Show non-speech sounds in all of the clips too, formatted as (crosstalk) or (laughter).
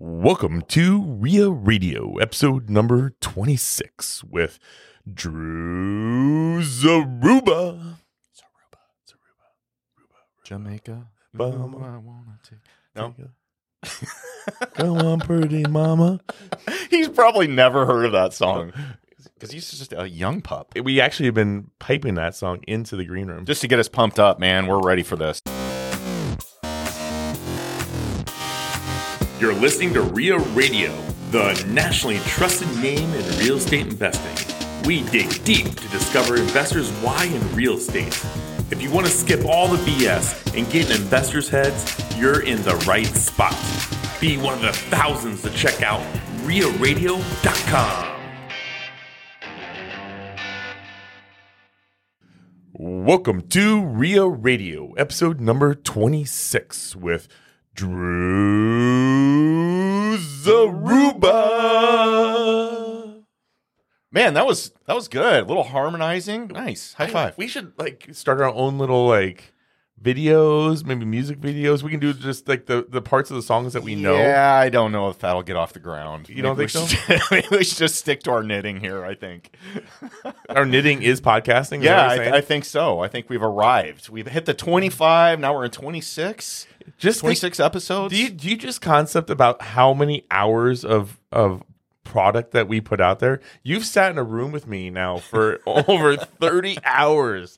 Welcome to Ria Radio, episode number 26 with Drew Zaruba. Jamaica. Mama. I wanna take- No, Come (laughs) on, pretty mama. he's probably never heard of that song because he's just a young pup. We actually have been piping that song into the green room. Just to get us pumped up, man. We're ready for this. You're listening to RIA Radio, the nationally trusted name in real estate investing. We dig deep to discover investors' why in real estate. If you want to skip all the BS and get in investors' heads, you're in the right spot. Be one of the thousands to check out RIARadio.com. Welcome to Ria Radio, episode number 26 with Drew Zaruba. Man, that was that was good. A little harmonizing. Nice. High five. We should like start our own little like videos, maybe music videos. We can do just like the the parts of the songs that we know. Yeah, I don't know if that'll get off the ground. You don't think we should- (laughs) maybe we should just stick to our knitting here. I think. (laughs) Our knitting is podcasting. is Yeah, I. I think so. I think we've arrived. We've hit the twenty-five. Now we're in twenty-six. Just think, Twenty-six episodes. do you do you just concept about how many hours of of product that we put out there? You've sat in a room with me now for (laughs) over 30 hours.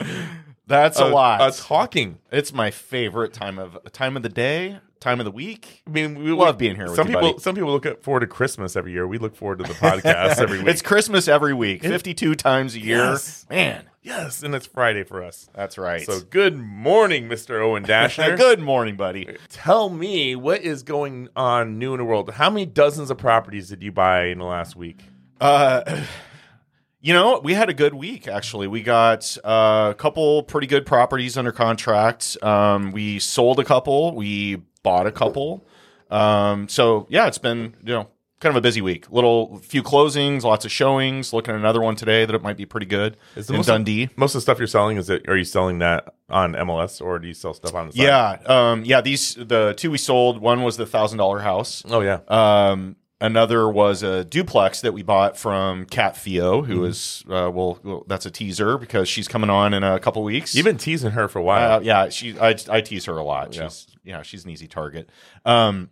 That's a of- lot. of talking. It's my favorite time of time of the day, time of the week. I mean, we Love being here with Some you, people, buddy. some people look forward to Christmas every year. We look forward to the podcast every (laughs) week. It's Christmas every week, fifty-two times a year. Yes. Man, yes, and it's Friday for us. that's right. So good morning, Mr. Owen Dashner. (laughs) good morning, buddy. Tell me what is going on new in the world. How many dozens of properties did you buy in the last week? Uh, (sighs) you know, we had a good week actually. We got uh, a couple pretty good properties under contract. Um, we sold a couple. We bought a couple. Um, so yeah, it's been you know kind of a busy week. Little few closings, lots of showings. Looking at another one today that it might be pretty good Is the in most Dundee. Most of the stuff you're selling is it? Are you selling that on MLS or do you sell stuff on the side? Yeah, um, yeah. These the two we sold. One was the thousand dollar house. Oh yeah. Um, another was a duplex that we bought from Kat Theo, Mm-hmm. who is uh, well, well, that's a teaser because she's coming on in a couple weeks. You've been teasing her for a while. uh, yeah, she I, I tease her a lot. Yeah. She's yeah, she's an easy target. Um,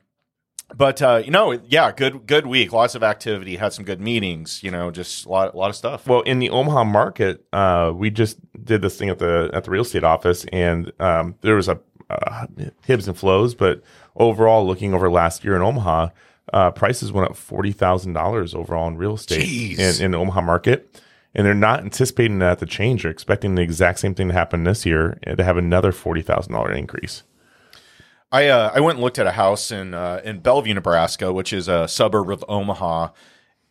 but uh, you know, yeah, good good week. Lots of activity. Had some good meetings. You know, just a lot a lot of stuff. Well, in the Omaha market, uh, we just did this thing at the at the real estate office, and um, there was a uh, hibs and flows, but overall, looking over last year in Omaha, uh, prices went up forty thousand dollars overall in real estate in, in the Omaha market, and they're not anticipating that to change. They're expecting the exact same thing to happen this year, and to have another forty thousand dollar increase. I uh, I went and looked at a house in uh, in Bellevue, Nebraska, which is a suburb of Omaha,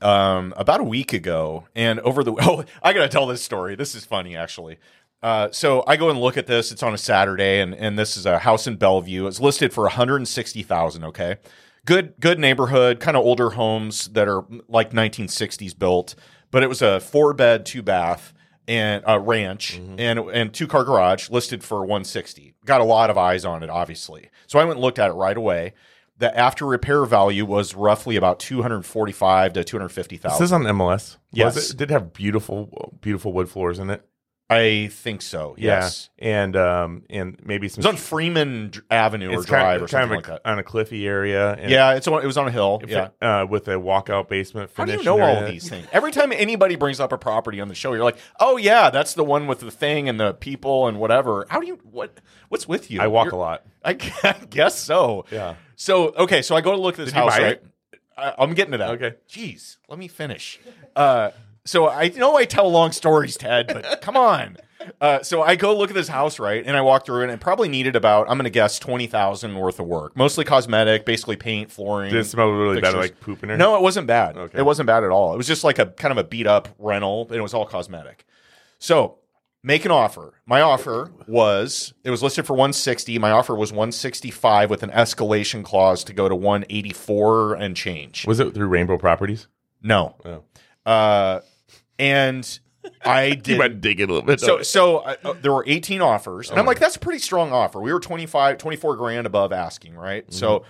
um, about a week ago. And over the (laughs) oh, I gotta tell this story. This is funny actually. Uh, so I go and look at this. It's on a Saturday, and and this is a house in Bellevue. It's listed for one hundred and sixty thousand. Okay, good good neighborhood, kind of older homes that are like nineteen sixties built. But it was a four bed, two bath and a ranch mm-hmm. and and two car garage listed for 160. Got a lot of eyes on it, obviously. So I went and looked at it right away. The after repair value was roughly about 245 to 250 thousand. This is on MLS. Yes. Was it, did have beautiful beautiful wood floors in it. I think so. Yes. Yeah. and um, and maybe some It was on Freeman Avenue or Drive kind, or something kind of like a, on a cliffy area. And Yeah, it's on, it was on a hill. Yeah. uh, with a walkout basement. How do you know all these things? Every time anybody brings up a property on the show, you're like, "Oh yeah, that's the one with the thing and the people and whatever." How do you what? What's with you? I walk You're- a lot. I (laughs) guess so. Yeah. So okay, so I go to look at this Did house, right? it? I, I'm getting to that. Okay. Jeez, let me finish. Uh, so I know I tell long stories, Ted, but (laughs) come on. Uh, so I go look at this house, right, and I walk through it, and it probably needed about I'm going to guess twenty thousand worth of work, mostly cosmetic, basically paint, flooring. Did it smell really bad, like poop in there? No, it wasn't bad. Okay. It wasn't bad at all. It was just like a kind of a beat up rental, and it was all cosmetic. So make an offer. My offer was it was listed for 160. My offer was 165 with an escalation clause to go to 184 and change. Was it through Rainbow Properties? No. Oh. Uh, and I (laughs) You did. might dig it a little bit. So, so uh, uh, there were 18 offers, and I'm my like, that's a pretty strong offer. We were 25, 24 grand above asking, right? Mm-hmm. So,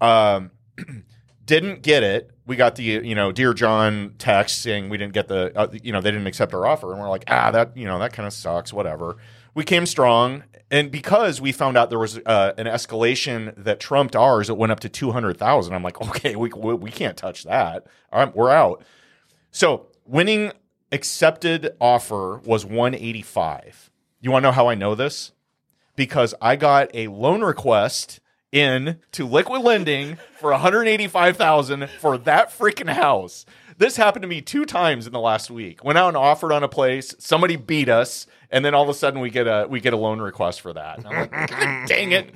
um, (clears throat) Didn't get it. We got the you know dear John text saying we didn't get the uh, you know they didn't accept our offer, and we're like ah that you know that kind of sucks. Whatever. We came strong, and because we found out there was uh, an escalation that trumped ours, it went up to two hundred thousand. I'm like, okay, we, we we can't touch that. All right, we're out. So winning accepted offer was 185. You want to know how I know this? Because I got a loan request in to Liquid Lending for 185,000 for that freaking house. This happened to me two times in the last week. Went out and offered on a place, somebody beat us, and then all of a sudden we get a we get a loan request for that. And I'm like, God dang it.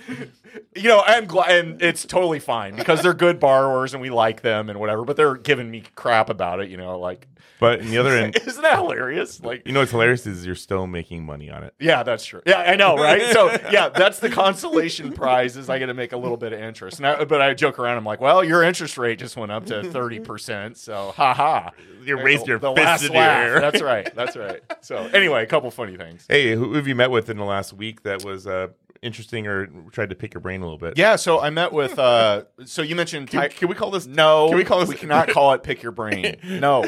You know, I'm glad and it's totally fine because they're good borrowers and we like them and whatever, but they're giving me crap about it, you know, like But in the other end, (laughs) isn't that hilarious? Like you know what's hilarious is you're still making money on it. yeah, that's true. Yeah, I know, right? So yeah, that's the consolation prize is I get to make a little bit of interest. Now, but I joke around. I'm like, well, your interest rate just went up to thirty percent. So ha ha. You raised your the fist last in the air. That's right. That's right. So anyway, a couple funny things. Hey, who have you met with in the last week that was uh, interesting or tried to pick your brain a little bit? Yeah, so I met with. uh (laughs) So you mentioned. Can, Ty- can we call this? no, Can we call this? We cannot call it "pick your brain." (laughs) No,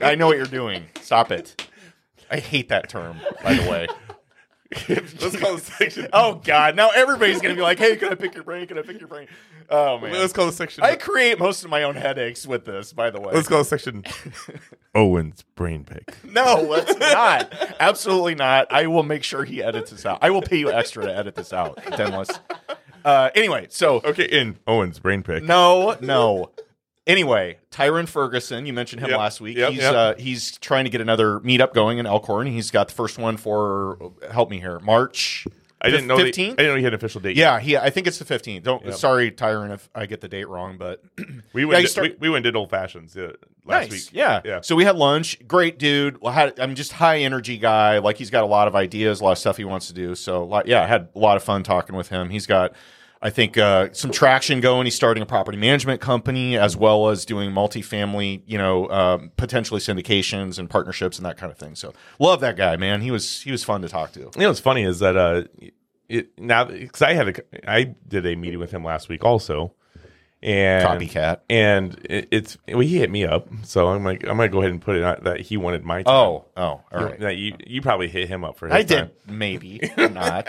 I know what you're doing. Stop it. I hate that term. By the way. (laughs) Let's call this section. (laughs) Oh God! Now everybody's gonna be like, "Hey, can I pick your brain? Can I pick your brain?" Oh man, Let's call this section. I create most of my own headaches with this. By the way, let's call this section. (laughs) Owen's brain pick. no, let's not. Absolutely not. I will make sure he edits this out. I will pay you extra to edit this out, Denless. Uh, anyway, so Okay, in Owen's brain pick. no, no. Anyway, Tyron Ferguson, you mentioned him Yep. last week. Yep, he's yep. Uh, he's trying to get another meetup going in Elkhorn. He's got the first one for help me here, March. I didn't know. that- I didn't know he had an official date. Yeah, he. I think it's the fifteenth. Don't. Sorry, Tyron, if I get the date wrong, but (clears throat) we went. did- start- we, we went did old fashions uh, last nice. week. Yeah. yeah. So we had lunch. Great dude. Well, had, I'm just high energy guy. Like he's got a lot of ideas, a lot of stuff he wants to do. So yeah, I had a lot of fun talking with him. He's got. I think uh, some traction going. He's starting a property management company as well as doing multifamily, you know, um, potentially syndications and partnerships and that kind of thing. So love that guy, man. He was he was fun to talk to. You know what's funny is that uh, it now because I had a I did a meeting with him last week also, and Copycat. and it, it's well, he hit me up, so I'm like I'm gonna go ahead and put it out that he wanted my time. Oh, oh, all You- that you you probably hit him up for his I time. did maybe (laughs) not.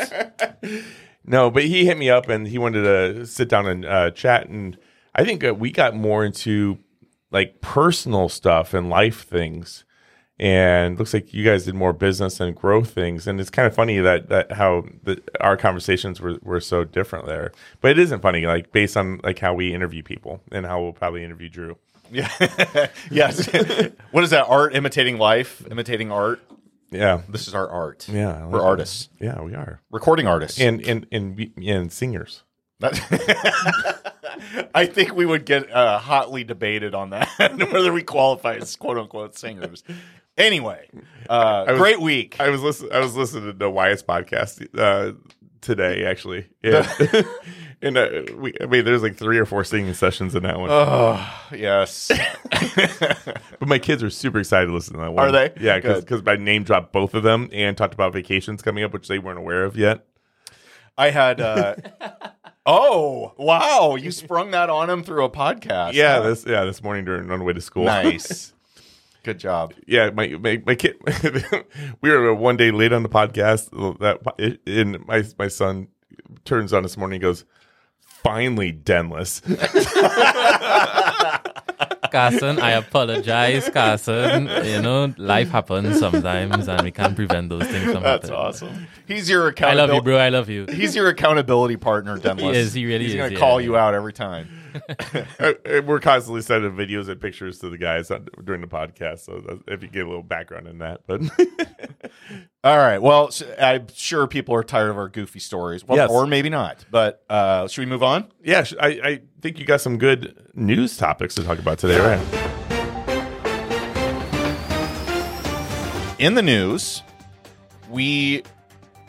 No, but he hit me up and he wanted to sit down and uh, chat, and I think uh, we got more into like personal stuff and life things. And looks like you guys did more business and growth things, and it's kind of funny that that how the, our conversations were, were so different there. But it isn't funny, like based on like how we interview people and how we'll probably interview Drew. Yeah. (laughs) yes. (laughs) what is that? Art imitating life, imitating art. Yeah, This is our art. yeah, like We're that. artists, Yeah, we are, recording artists. and and and and singers. (laughs) I think we would get uh, hotly debated on that (laughs) whether we qualify as quote unquote singers. Anyway, uh, was- great week. I was listening. I was listening to the Wyatt's podcast uh, today, actually, (laughs) and, and uh, we. I mean, there's like three or four singing sessions in that one. oh yes. (laughs) but my kids are super excited to listen to that one. Are they? Yeah, because my name dropped both of them and talked about vacations coming up, which they weren't aware of yet. I had. Uh, (laughs) oh wow! You sprung that on him through a podcast. Yeah, huh? this yeah this morning during on the way to school. nice. (laughs) Good job. yeah, my my, my kid. we were one day late on the podcast. That and my my son turns on this morning. and goes, "Finally, Denless." Carson, I apologize, Carson. You know, life happens sometimes, and we can't prevent those things from That's happening. awesome. He's your accountability. I love you, bro. I love you. He's your accountability partner, Denless. is, he really He's is, gonna yeah, call yeah. you out every time. (laughs) Uh, uh, we're constantly sending videos and pictures to the guys on- during the podcast. So that's- if you get a little background in that, but (laughs) All right. Well, I'm sure people are tired of our goofy stories. Well, Yes. or maybe not. But uh, should we move on? yeah, sh- I, I think you got some good news topics to talk about today, right? In the news, we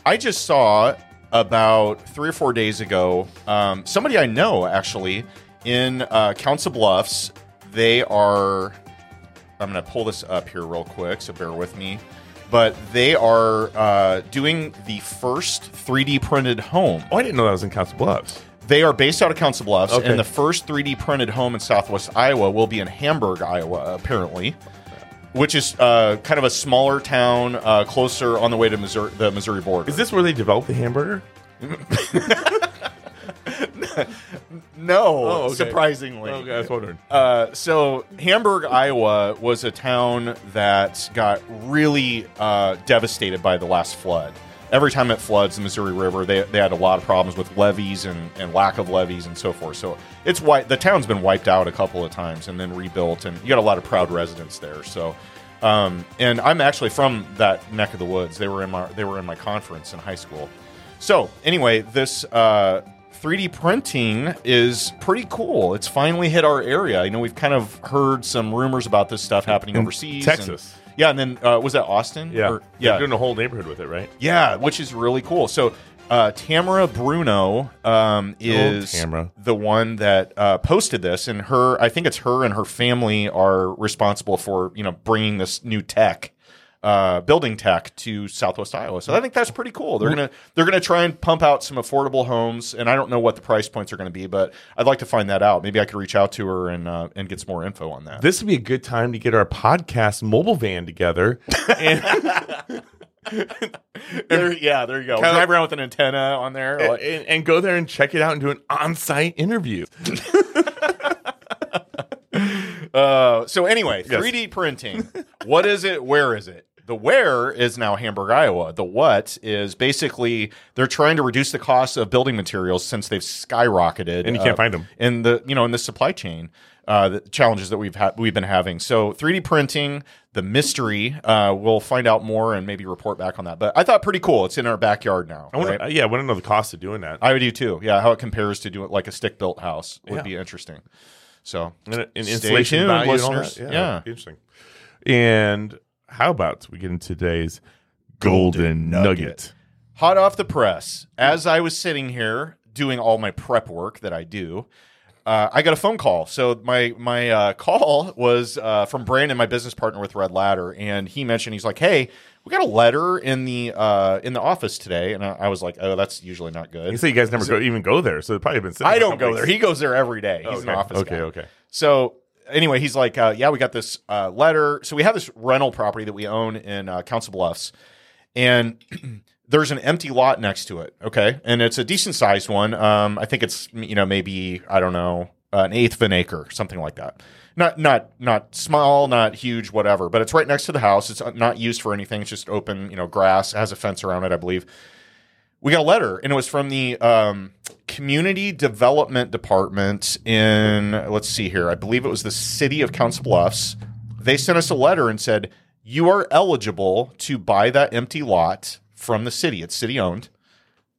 I just saw about three or four days ago um, somebody I know actually in uh, Council Bluffs. They are. I'm going to pull this up here real quick, so bear with me. But they are uh, doing the first 3D printed home. Oh, I didn't know that was in Council Bluffs. They are based out of Council Bluffs, Okay. and the first 3D printed home in Southwest Iowa will be in Hamburg, Iowa, apparently, which is uh, kind of a smaller town uh, closer on the way to Missouri, the Missouri border. Is this where they developed the hamburger? (laughs) no? okay. Surprisingly, Okay, I was wondering. Uh, so Hamburg, Iowa, was a town that got really uh, devastated by the last flood. Every time it floods the Missouri River, they, they had a lot of problems with levees and, and lack of levees and so forth. So it's the town's been wiped out a couple of times and then rebuilt, and you got a lot of proud residents there. So, um, and I'm actually from that neck of the woods. They were in my they were in my conference in high school. So anyway, this uh, 3D printing is pretty cool. It's finally hit our area. You know, we've kind of heard some rumors about this stuff happening In overseas, Texas. and- yeah, and then uh, was that Austin? Yeah, Or- They're yeah, doing a whole neighborhood with it, right? yeah, which is really cool. So. Uh, Tamara Bruno um, is Tamara. the one that uh, posted this, and her I think it's her and her family are responsible for you know bringing this new tech, uh, building tech to Southwest Iowa. So I think that's pretty cool. They're gonna they're gonna try and pump out some affordable homes, and I don't know what the price points are going to be, but I'd like to find that out. Maybe I could reach out to her and uh, and get some more info on that. This would be a good time to get our podcast mobile van together. (laughs) And, (laughs) There- yeah, there you go. Kinda- Drive around with an antenna on there. and, and go there and check it out and do an on-site interview. (laughs) Uh, so anyway, Yes. 3D printing. what is it? Where is it? The where is now Hamburg, Iowa. The what is basically they're trying to reduce the cost of building materials since they've skyrocketed, And you can't uh, them in the you know in the supply chain. Uh, the challenges that we've had we've been having. So 3D printing, the mystery. Uh, we'll find out more and maybe report back on that. But I thought pretty cool. It's in our backyard now. I wonder, right? uh, yeah, I want to know the cost of doing that. I would do too. Yeah, how it compares to doing like a stick built house would Yeah. be interesting. So and, and stay installation tuned, value and all listeners. that. yeah. interesting. And how about we get into today's golden nugget? hot off the press, as I was sitting here doing all my prep work that I do, uh, I got a phone call. So my my uh, call was uh, from Brandon, my business partner with Red Ladder, and he mentioned he's like, "Hey, we got a letter in the uh, in the office today," and I, I was like, "Oh, that's usually not good." You say you guys never go, even go there, so it probably been. sitting I don't go there. He goes there every day. He's an Okay, office okay, guy. okay. So anyway, he's like, uh, yeah, we got this uh, letter. So we have this rental property that we own in uh, Council Bluffs, and (clears throat) there's an empty lot next to it. Okay, and it's a decent sized one. Um, I think it's you know maybe I don't know an eighth of an acre, something like that. Not not not small, not huge, whatever. But it's right next to the house. It's not used for anything. It's just open, you know, grass. It has a fence around it, I believe we got a letter and it was from the um, community development department in let's see here i believe it was the city of council bluffs. They sent us a letter and said you are eligible to buy that empty lot from the city. It's city owned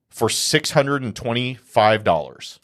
for $625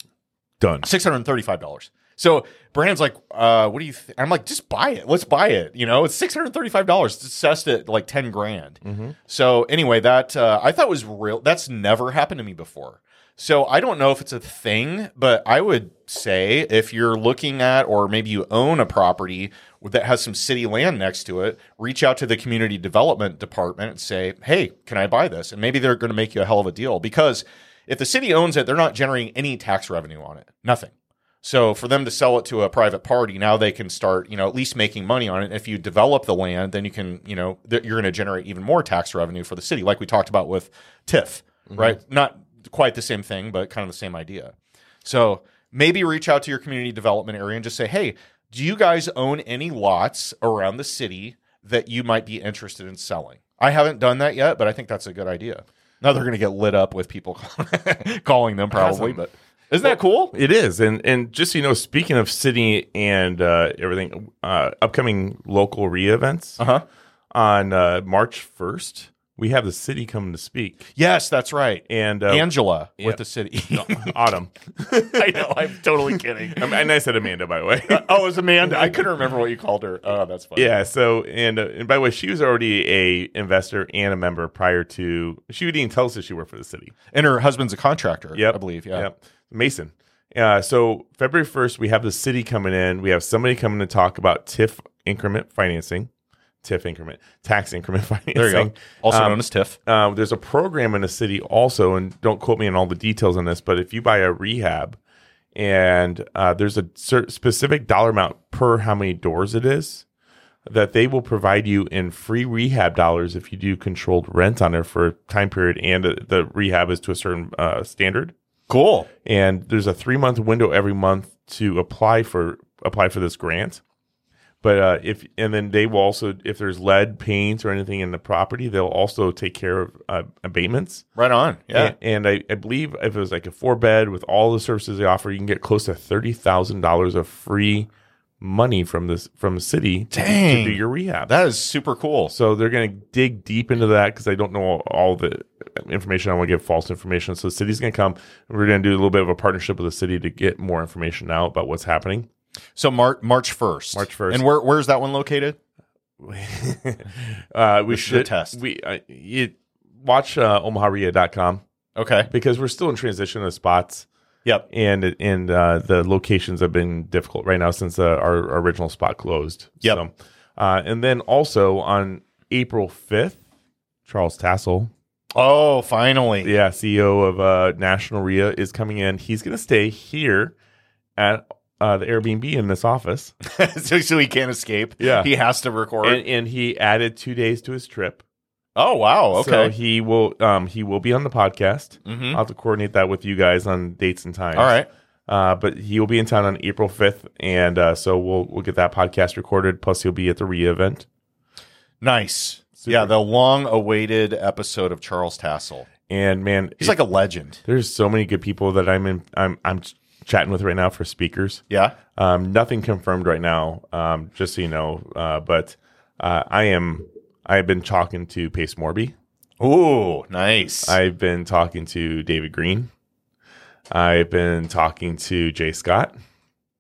Done. $635 so brandon's like uh, what do you th-? i'm like just buy it let's buy it you know it's $635 it's assessed at like 10 grand so anyway, that uh, I thought was real. That's never happened to me before. So I don't know if it's a thing, but I would say if you're looking at or maybe you own a property that has some city land next to it, reach out to the community development department and say, "Hey, can I buy this?" And maybe they're going to make you a hell of a deal because if the city owns it, they're not generating any tax revenue on it. Nothing. So for them to sell it to a private party, now they can start, you know, at least making money on it. If you develop the land, then you can, you know, th- you're going to generate even more tax revenue for the city, like we talked about with TIF, right? Not quite the same thing, but kind of the same idea. So maybe reach out to your community development area and just say, hey, do you guys own any lots around the city that you might be interested in selling? I haven't done that yet, but I think that's a good idea. Now they're going to get lit up with people (laughs) calling them probably, but isn't that cool? It is, and and just so you know, speaking of city and uh, everything, uh, upcoming local re events Uh huh. on uh, March first, we have the city coming to speak, Yes, that's right. and uh, Angela yeah. with the city. (laughs) Autumn. (laughs) I know. I'm totally kidding. I, (laughs) mean, and I said Amanda, by the way. oh, it was Amanda. I couldn't remember what you called her. Oh, that's funny. Yeah. So, and uh, and by the way, she was already a investor and a member prior to. She didn't tell us that she worked for the city. And her husband's a contractor. Yep. I believe. Yeah. Yep. Mason. Uh, so February first, we have the city coming in. We have somebody coming to talk about TIF increment financing TIF increment, tax increment (laughs) financing. There you go. Also Um, known as TIF. uh, there's a program in the city also, and don't quote me on all the details on this, but if you buy a rehab and uh, there's a specific dollar amount per how many doors it is, that they will provide you in free rehab dollars if you do controlled rent on there for a time period and uh, the rehab is to a certain uh, standard. Cool. And there's a three month window every month to apply for apply for this grant. But uh, if and then they will also if there's lead paint or anything in the property, they'll also take care of uh, abatements. Right on. Yeah. And, and I, I believe if it was like a four bed with all the services they offer, you can get close to thirty thousand dollars of free money from this from the city to, to do your rehab. that is super cool. so they're going to dig deep into that because I don't know all, all the information. I want to give false information. So the city's going to come. We're going to do a little bit of a partnership with the city to get more information out about what's happening. So Mar- March 1st. March 1st. And where where's that one located? (laughs) uh, we should test. We uh, you watch uh, OmahaRia.com Okay. because we're still in transition of spots. Yep. and and uh, the locations have been difficult right now since uh, our, our original spot closed. Yep. So, uh, and then also on April fifth, Charles Tassel, Oh, finally. yeah, CEO of uh, National RIA, is coming in. He's going to stay here at uh, the Airbnb in this office, (laughs) so, so he can't escape. Yeah. He has to record. and, and he added two days to his trip. oh, wow. So Okay. he will um, he will be on the podcast. Mhm. I'll have to coordinate that with you guys on dates and times. All right. Uh, but he will be in town on April 5th, and uh, so we'll we'll get that podcast recorded. Plus, he'll be at the RIA event. Nice. Super. Yeah, the long awaited episode of Charles Tassel. And man, He's it- like a legend. there's so many good people that I'm in. I'm I'm chatting with right now for speakers. Yeah. Um, nothing confirmed right now. Um, just so you know, uh, but uh, I am. I've been talking to Pace Morby. Oh, nice. I've been talking to David Greene. I've been talking to Jay Scott.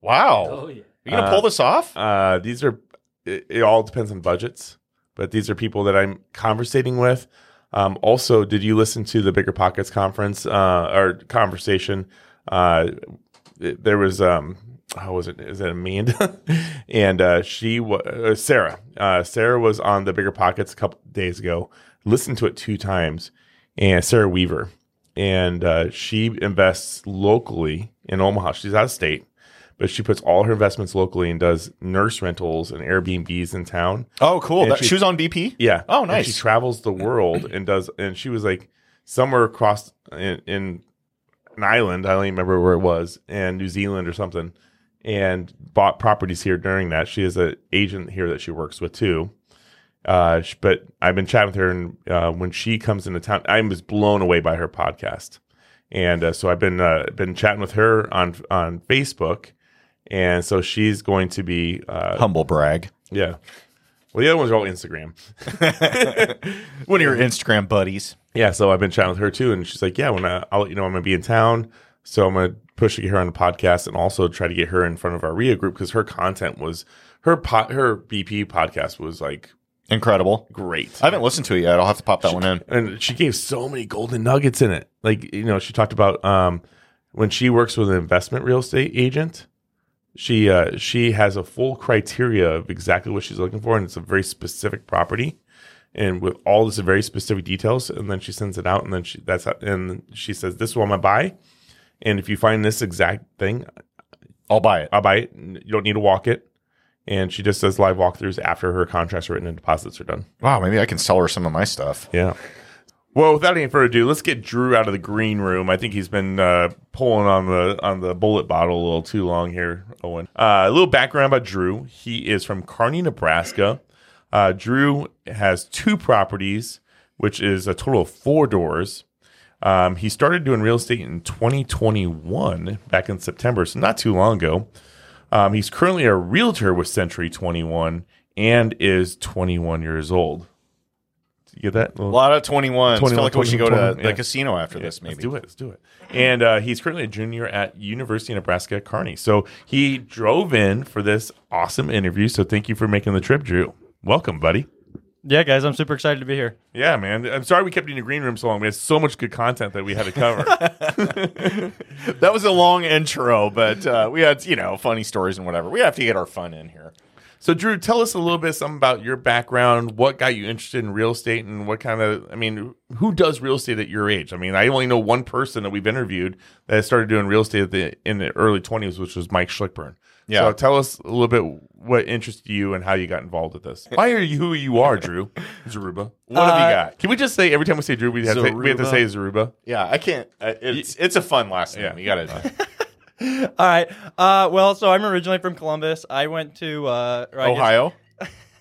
wow. Oh, yeah. You gonna Uh, pull this off? Uh, these are it, it all depends on budgets, but these are people that I'm conversating with. Um, also, did you listen to the Bigger Pockets conference uh, or conversation? Uh, it- there was um, how was it? Is it Amanda? (laughs) and uh, she was uh, Sarah. Uh, Sarah was on the Bigger Pockets a couple days ago. Listened to it two times, and Sarah Weaver, and uh, she invests locally in Omaha. She's out of state but she puts all her investments locally and does nurse rentals and Airbnbs in town. oh, cool. That, she- she was on BP. Yeah. Oh, nice. she travels the world and does, and she was like somewhere across in, in an island. I don't even remember where it was, and New Zealand or something, and bought properties here during that. She has an agent here that she works with too. Uh, but I've been chatting with her, and uh, when she comes into town, I was blown away by her podcast, and uh, so I've been uh, been chatting with her on on Facebook, and so she's going to be uh, Humble brag. yeah. Well, the other ones are all Instagram. (laughs) One of your Instagram buddies. Yeah, so I've been chatting with her too, and she's like, "Yeah, when I, I'll let you know I'm gonna be in town, so I'm gonna push to get her on the podcast, and also try to get her in front of our RIA group because her content was her po- her BP podcast was like Incredible. great, I haven't listened to it yet. I'll have to pop that one in. and she gave so many golden nuggets in it. Like you know, she talked about um, when she works with an investment real estate agent, she uh, she has a full criteria of exactly what she's looking for, and it's a very specific property, and with all this very specific details. And then she sends it out, and then she that's how, and she says, "This is what I'm gonna buy." And if you find this exact thing, I'll buy it. I'll buy it. You don't need to walk it. And she just does live walkthroughs after her contracts are written and deposits are done. Wow, maybe I can sell her some of my stuff. Yeah. Well, without any further ado, let's get Drew out of the green room. I think he's been uh, pulling on the on the Bulleit bottle a little too long here, Owen. Uh, a little background about Drew. He is from Kearney, Nebraska. Uh, Drew has two properties, which is a total of four doors. Um, he started doing real estate in 2021, back in September, so not too long ago. Um, he's currently a realtor with Century 21 and is 21 years old. Did you get that? A lot of 21s. I 21, feel like we should go to 21, the yeah. casino after this, maybe. Let's do it. Let's do it. And uh, he's currently a junior at University of Nebraska at Kearney. So he drove in for this awesome interview. So thank you for making the trip, Drew. Welcome, buddy. Yeah, guys, I'm super excited to be here. Yeah, man. I'm sorry we kept you in the green room so long. We had so much good content that we had to cover. (laughs) (laughs) That was a long intro, but uh, we had, you know, funny stories and whatever. We have to get our fun in here. So, Drew, tell us a little bit something about your background. What got you interested in real estate, and what kind of? I mean, who does real estate at your age? I mean, I only know one person that we've interviewed that started doing real estate at the, in the early twenties, which was Mike Schlickburn. Yeah. So, tell us a little bit what interested you and how you got involved with this. Why are you who you are, Drew? (laughs) Zaruba. What have you Uh, got? Can we just say every time we say Drew, we have, to, we have to say Zaruba? Yeah, I can't. Uh, it's it's a fun last name. Yeah. You got to (laughs) (laughs) All right. Uh, well, so I'm originally from Columbus. I went to uh, or I guess- Ohio.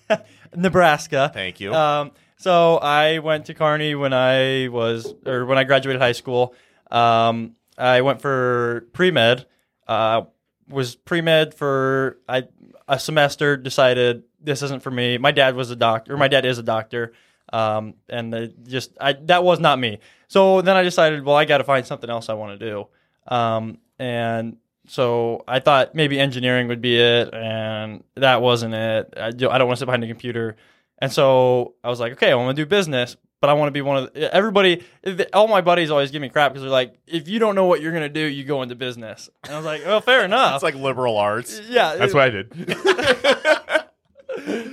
(laughs) Nebraska. Thank you. Um, so I went to Kearney when I was, or when I graduated high school. Um, I went for pre med. Uh, was pre med for I a semester. Decided this isn't for me. My dad was a doctor. Or my dad is a doctor. Um, and the, just I that was not me. So then I decided, well, I got to find something else I want to do. Um, and so I thought maybe engineering would be it, and that wasn't it. I, do, I don't want to sit behind a computer. And so I was like, okay, I want to do business, but I want to be one of the, everybody. All my buddies always give me crap because they're like, if you don't know what you're gonna do, you go into business. And I was like, well, fair (laughs) enough. It's like liberal arts. yeah, That's what I did. (laughs)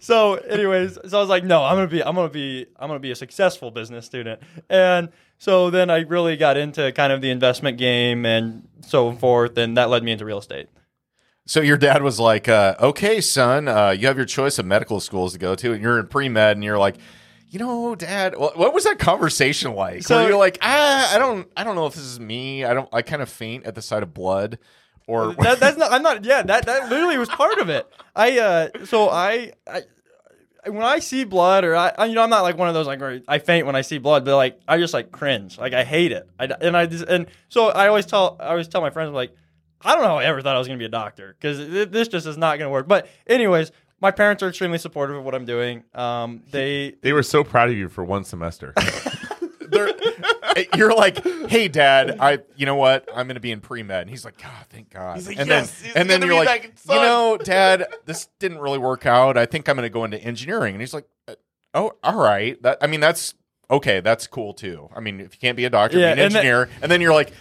so anyways so i was like no i'm gonna be i'm gonna be i'm gonna be a successful business student and so then i really got into kind of the investment game and so forth and that led me into real estate So your dad was like, uh, "Okay, son, uh, you have your choice of medical schools to go to, and you're in pre med, and you're like." You know, Dad, what, what was that conversation like? So- Where you're like, ah, I don't, I don't know if this is me. I don't, I kind of faint at the sight of blood, or that, that's not i'm not yeah that that literally was part of it i uh so i i when I see blood, or I, I- you know, I'm not like one of those like where I faint when I see blood, but like I just like cringe, like I hate it. I, and I just, and so I always tell, I always tell my friends like, I don't know, how I ever thought I was gonna be a doctor because this just is not gonna work. But anyways, my parents are extremely supportive of what I'm doing. Um, they They were so proud of you for one semester. (laughs) (laughs) you're like, hey, Dad, I, you know what? I'm going to be in pre med, and he's like, God, thank God. He's like, and "Yes, then, and then you're like, you know, (laughs) Dad, this didn't really work out. I think I'm going to go into engineering, and he's like, oh, all right. That, I mean, that's okay. That's cool too. I mean, if you can't be a doctor, Yeah, be an and engineer, and then you're like.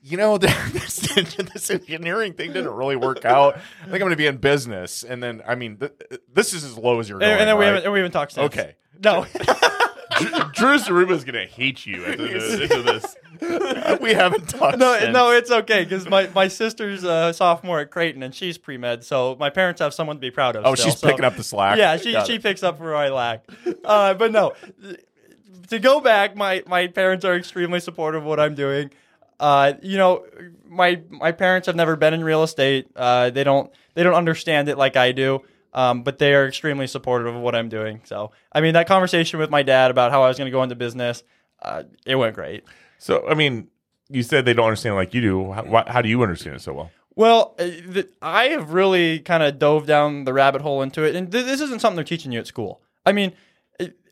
You know, (laughs) this, this engineering thing didn't really work out. I think I'm going to be in business, and then I mean, th- this is as low as you're going. and then we right? haven't, we haven't talked since. Okay. No. Drew Zaruba's gonna hate you after (laughs) this. This. we haven't talked. No, since. no, it's okay because my, my sister's a sophomore at Creighton and she's pre med, so my parents have someone to be proud of. Oh, still, she's so- picking up the slack. Yeah, she Got she it. picks up where I lack. Uh, but no, to go back, my my parents are extremely supportive of what I'm doing. Uh, you know, my my parents have never been in real estate. Uh, they don't they don't understand it like I do. Um, but they are extremely supportive of what I'm doing. So, I mean, that conversation with my dad about how I was going to go into business, uh, it went great. So, I mean, you said they don't understand like you do. How, how do you understand it so well? Well, uh, th- I have really kind of dove down the rabbit hole into it, and th- this isn't something they're teaching you at school. I mean,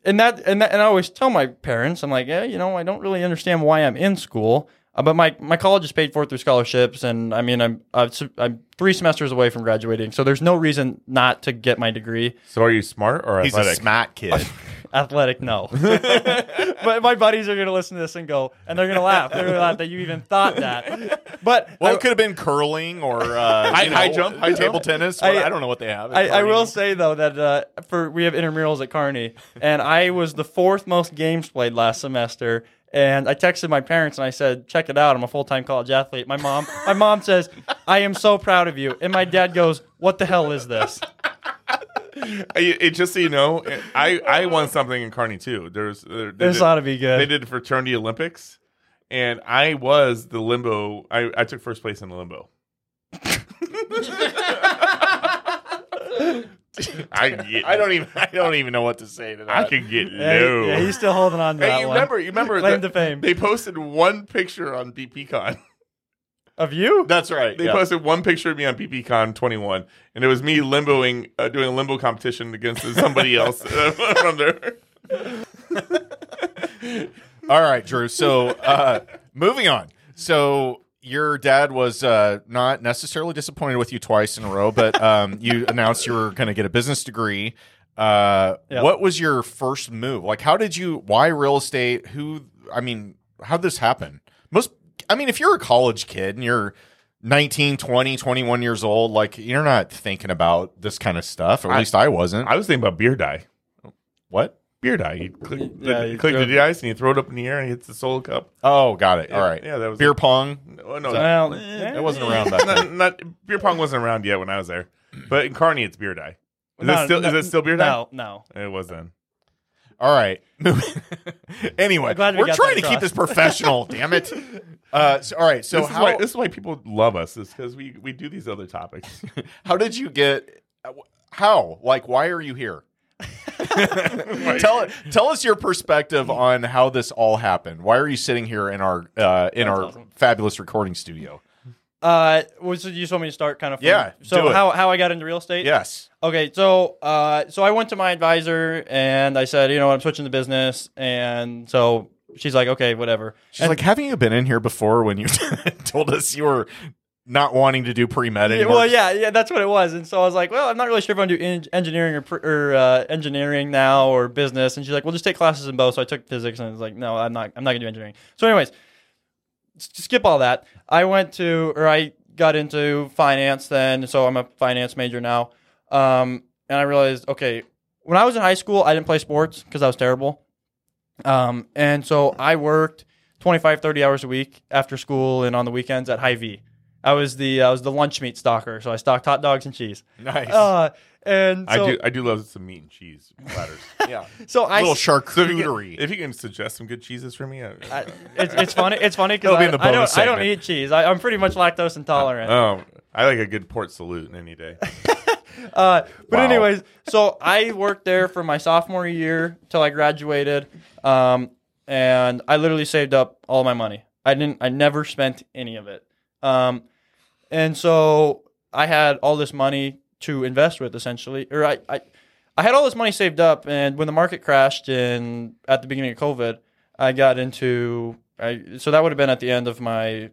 and that and that, and I always tell my parents, I'm like, yeah, you know, I don't really understand why I'm in school, uh, but my my college is paid for through scholarships, and I mean, I'm uh, s- I'm three semesters away from graduating, so there's no reason not to get my degree. So, are you smart or He's athletic? a smart kid. (laughs) Athletic, no. (laughs) but my buddies are gonna listen to this and go, and they're gonna laugh. They're gonna laugh that you even thought that. But (laughs) well, I- it could have been curling or uh, High- you know, high jump, high table tennis. I- I, I don't know what they have. I, I will say though that uh, for we have intramurals at Kearney, and I was the fourth most games played last semester. And I texted my parents and I said, "Check it out! I'm a full time college athlete." My mom, my mom says, "I am so proud of you," and my dad goes, "What the hell is this?" (laughs) I- it, just so you know, I, I won something in Kearney too. There's there, they This did- ought to be good. They did the fraternity Olympics, and I was the limbo. I, I took first place in the limbo. (laughs) I get, I don't even. I don't even know what to say to that. I can get Yeah, low. he- yeah, he's still holding on to that Hey, you one. remember? You remember? Claim the- to fame. They posted one picture on BPCon. (laughs) of you? That's right. They yeah. posted one picture of me on BPCon 21, and it was me limboing, uh, doing a limbo competition against somebody else uh, (laughs) from there. (laughs) All right, Drew. So uh, moving on. So your dad was uh, not necessarily disappointed with you twice in a row, but um, you (laughs) announced you were going to get a business degree. Uh, Yep. What was your first move? Like, how did you? Why real estate? Who? I mean, how did this happen? Most. I mean, if you're a college kid and you're 19, 20, 21 years old, like you're not thinking about this kind of stuff. Or at I- least I wasn't. I was thinking about beer dye. what? Beer dye. You click, Yeah, the, you click throw- the dice and you throw it up in the air and it hits the solo cup. Oh, got it. All right. Yeah, that was Beer pong. Oh, no, Well, eh, That wasn't around back (laughs) not, not beer pong wasn't around yet when I was there, but in Kearney it's beer dye. Is No, it still no, is it still beer dye? No, no. It was then. All right. (laughs) anyway, we we're trying to keep this professional. (laughs) damn it. Uh, so, all right. So this, how is why, this is why people love us is because we we do these other topics. how did you get? How? Like, why are you here? (laughs) tell tell us your perspective on how this all happened. Why are you sitting here in our uh, in That's our awesome. fabulous recording studio? Uh, was you just want me to start kind of? From, Yeah, do So it. how how I got into real estate? Yes. Okay, so uh, so I went to my advisor and I said, you know, I'm switching the business, and so she's like, okay, whatever. She's And- like, haven't you been in here before when you (laughs) told us you were not wanting to do pre med anymore? well, yeah, yeah, that's what it was. And so I was like, well, I'm not really sure if I want to do en- engineering or, pr- or uh, engineering now or business. And she's like, well, just take classes in both. So I took physics, and I was like, no, I'm not. I'm not gonna do engineering. So, anyways, s- skip all that. I went to, or I got into finance then. So I'm a finance major now. Um, and I realized, okay, when I was in high school, I didn't play sports because I was terrible. Um, and so I worked 25, 30 hours a week after school and on the weekends at Hy-Vee. I was the I was the lunch meat stalker, so I stocked hot dogs and cheese. Nice. Uh, and so, I do I do love some meat and cheese platters. (laughs) yeah. so I, little So if you, charcuterie. can, if you can suggest some good cheeses for me, I, I- it's, it's funny. It's funny because It'll be I, I don't I don't eat cheese. I, I'm pretty much lactose intolerant. oh, I like a good port salute any day. (laughs) Uh, but Wow. anyways, so I worked there for my sophomore year till I graduated, um, and I literally saved up all my money. I didn't. I never spent any of it. Um, and so I had all this money to invest with, essentially, or I, I, I had all this money saved up, and when the market crashed in at the beginning of COVID, I got into. I, so that would have been at the end of my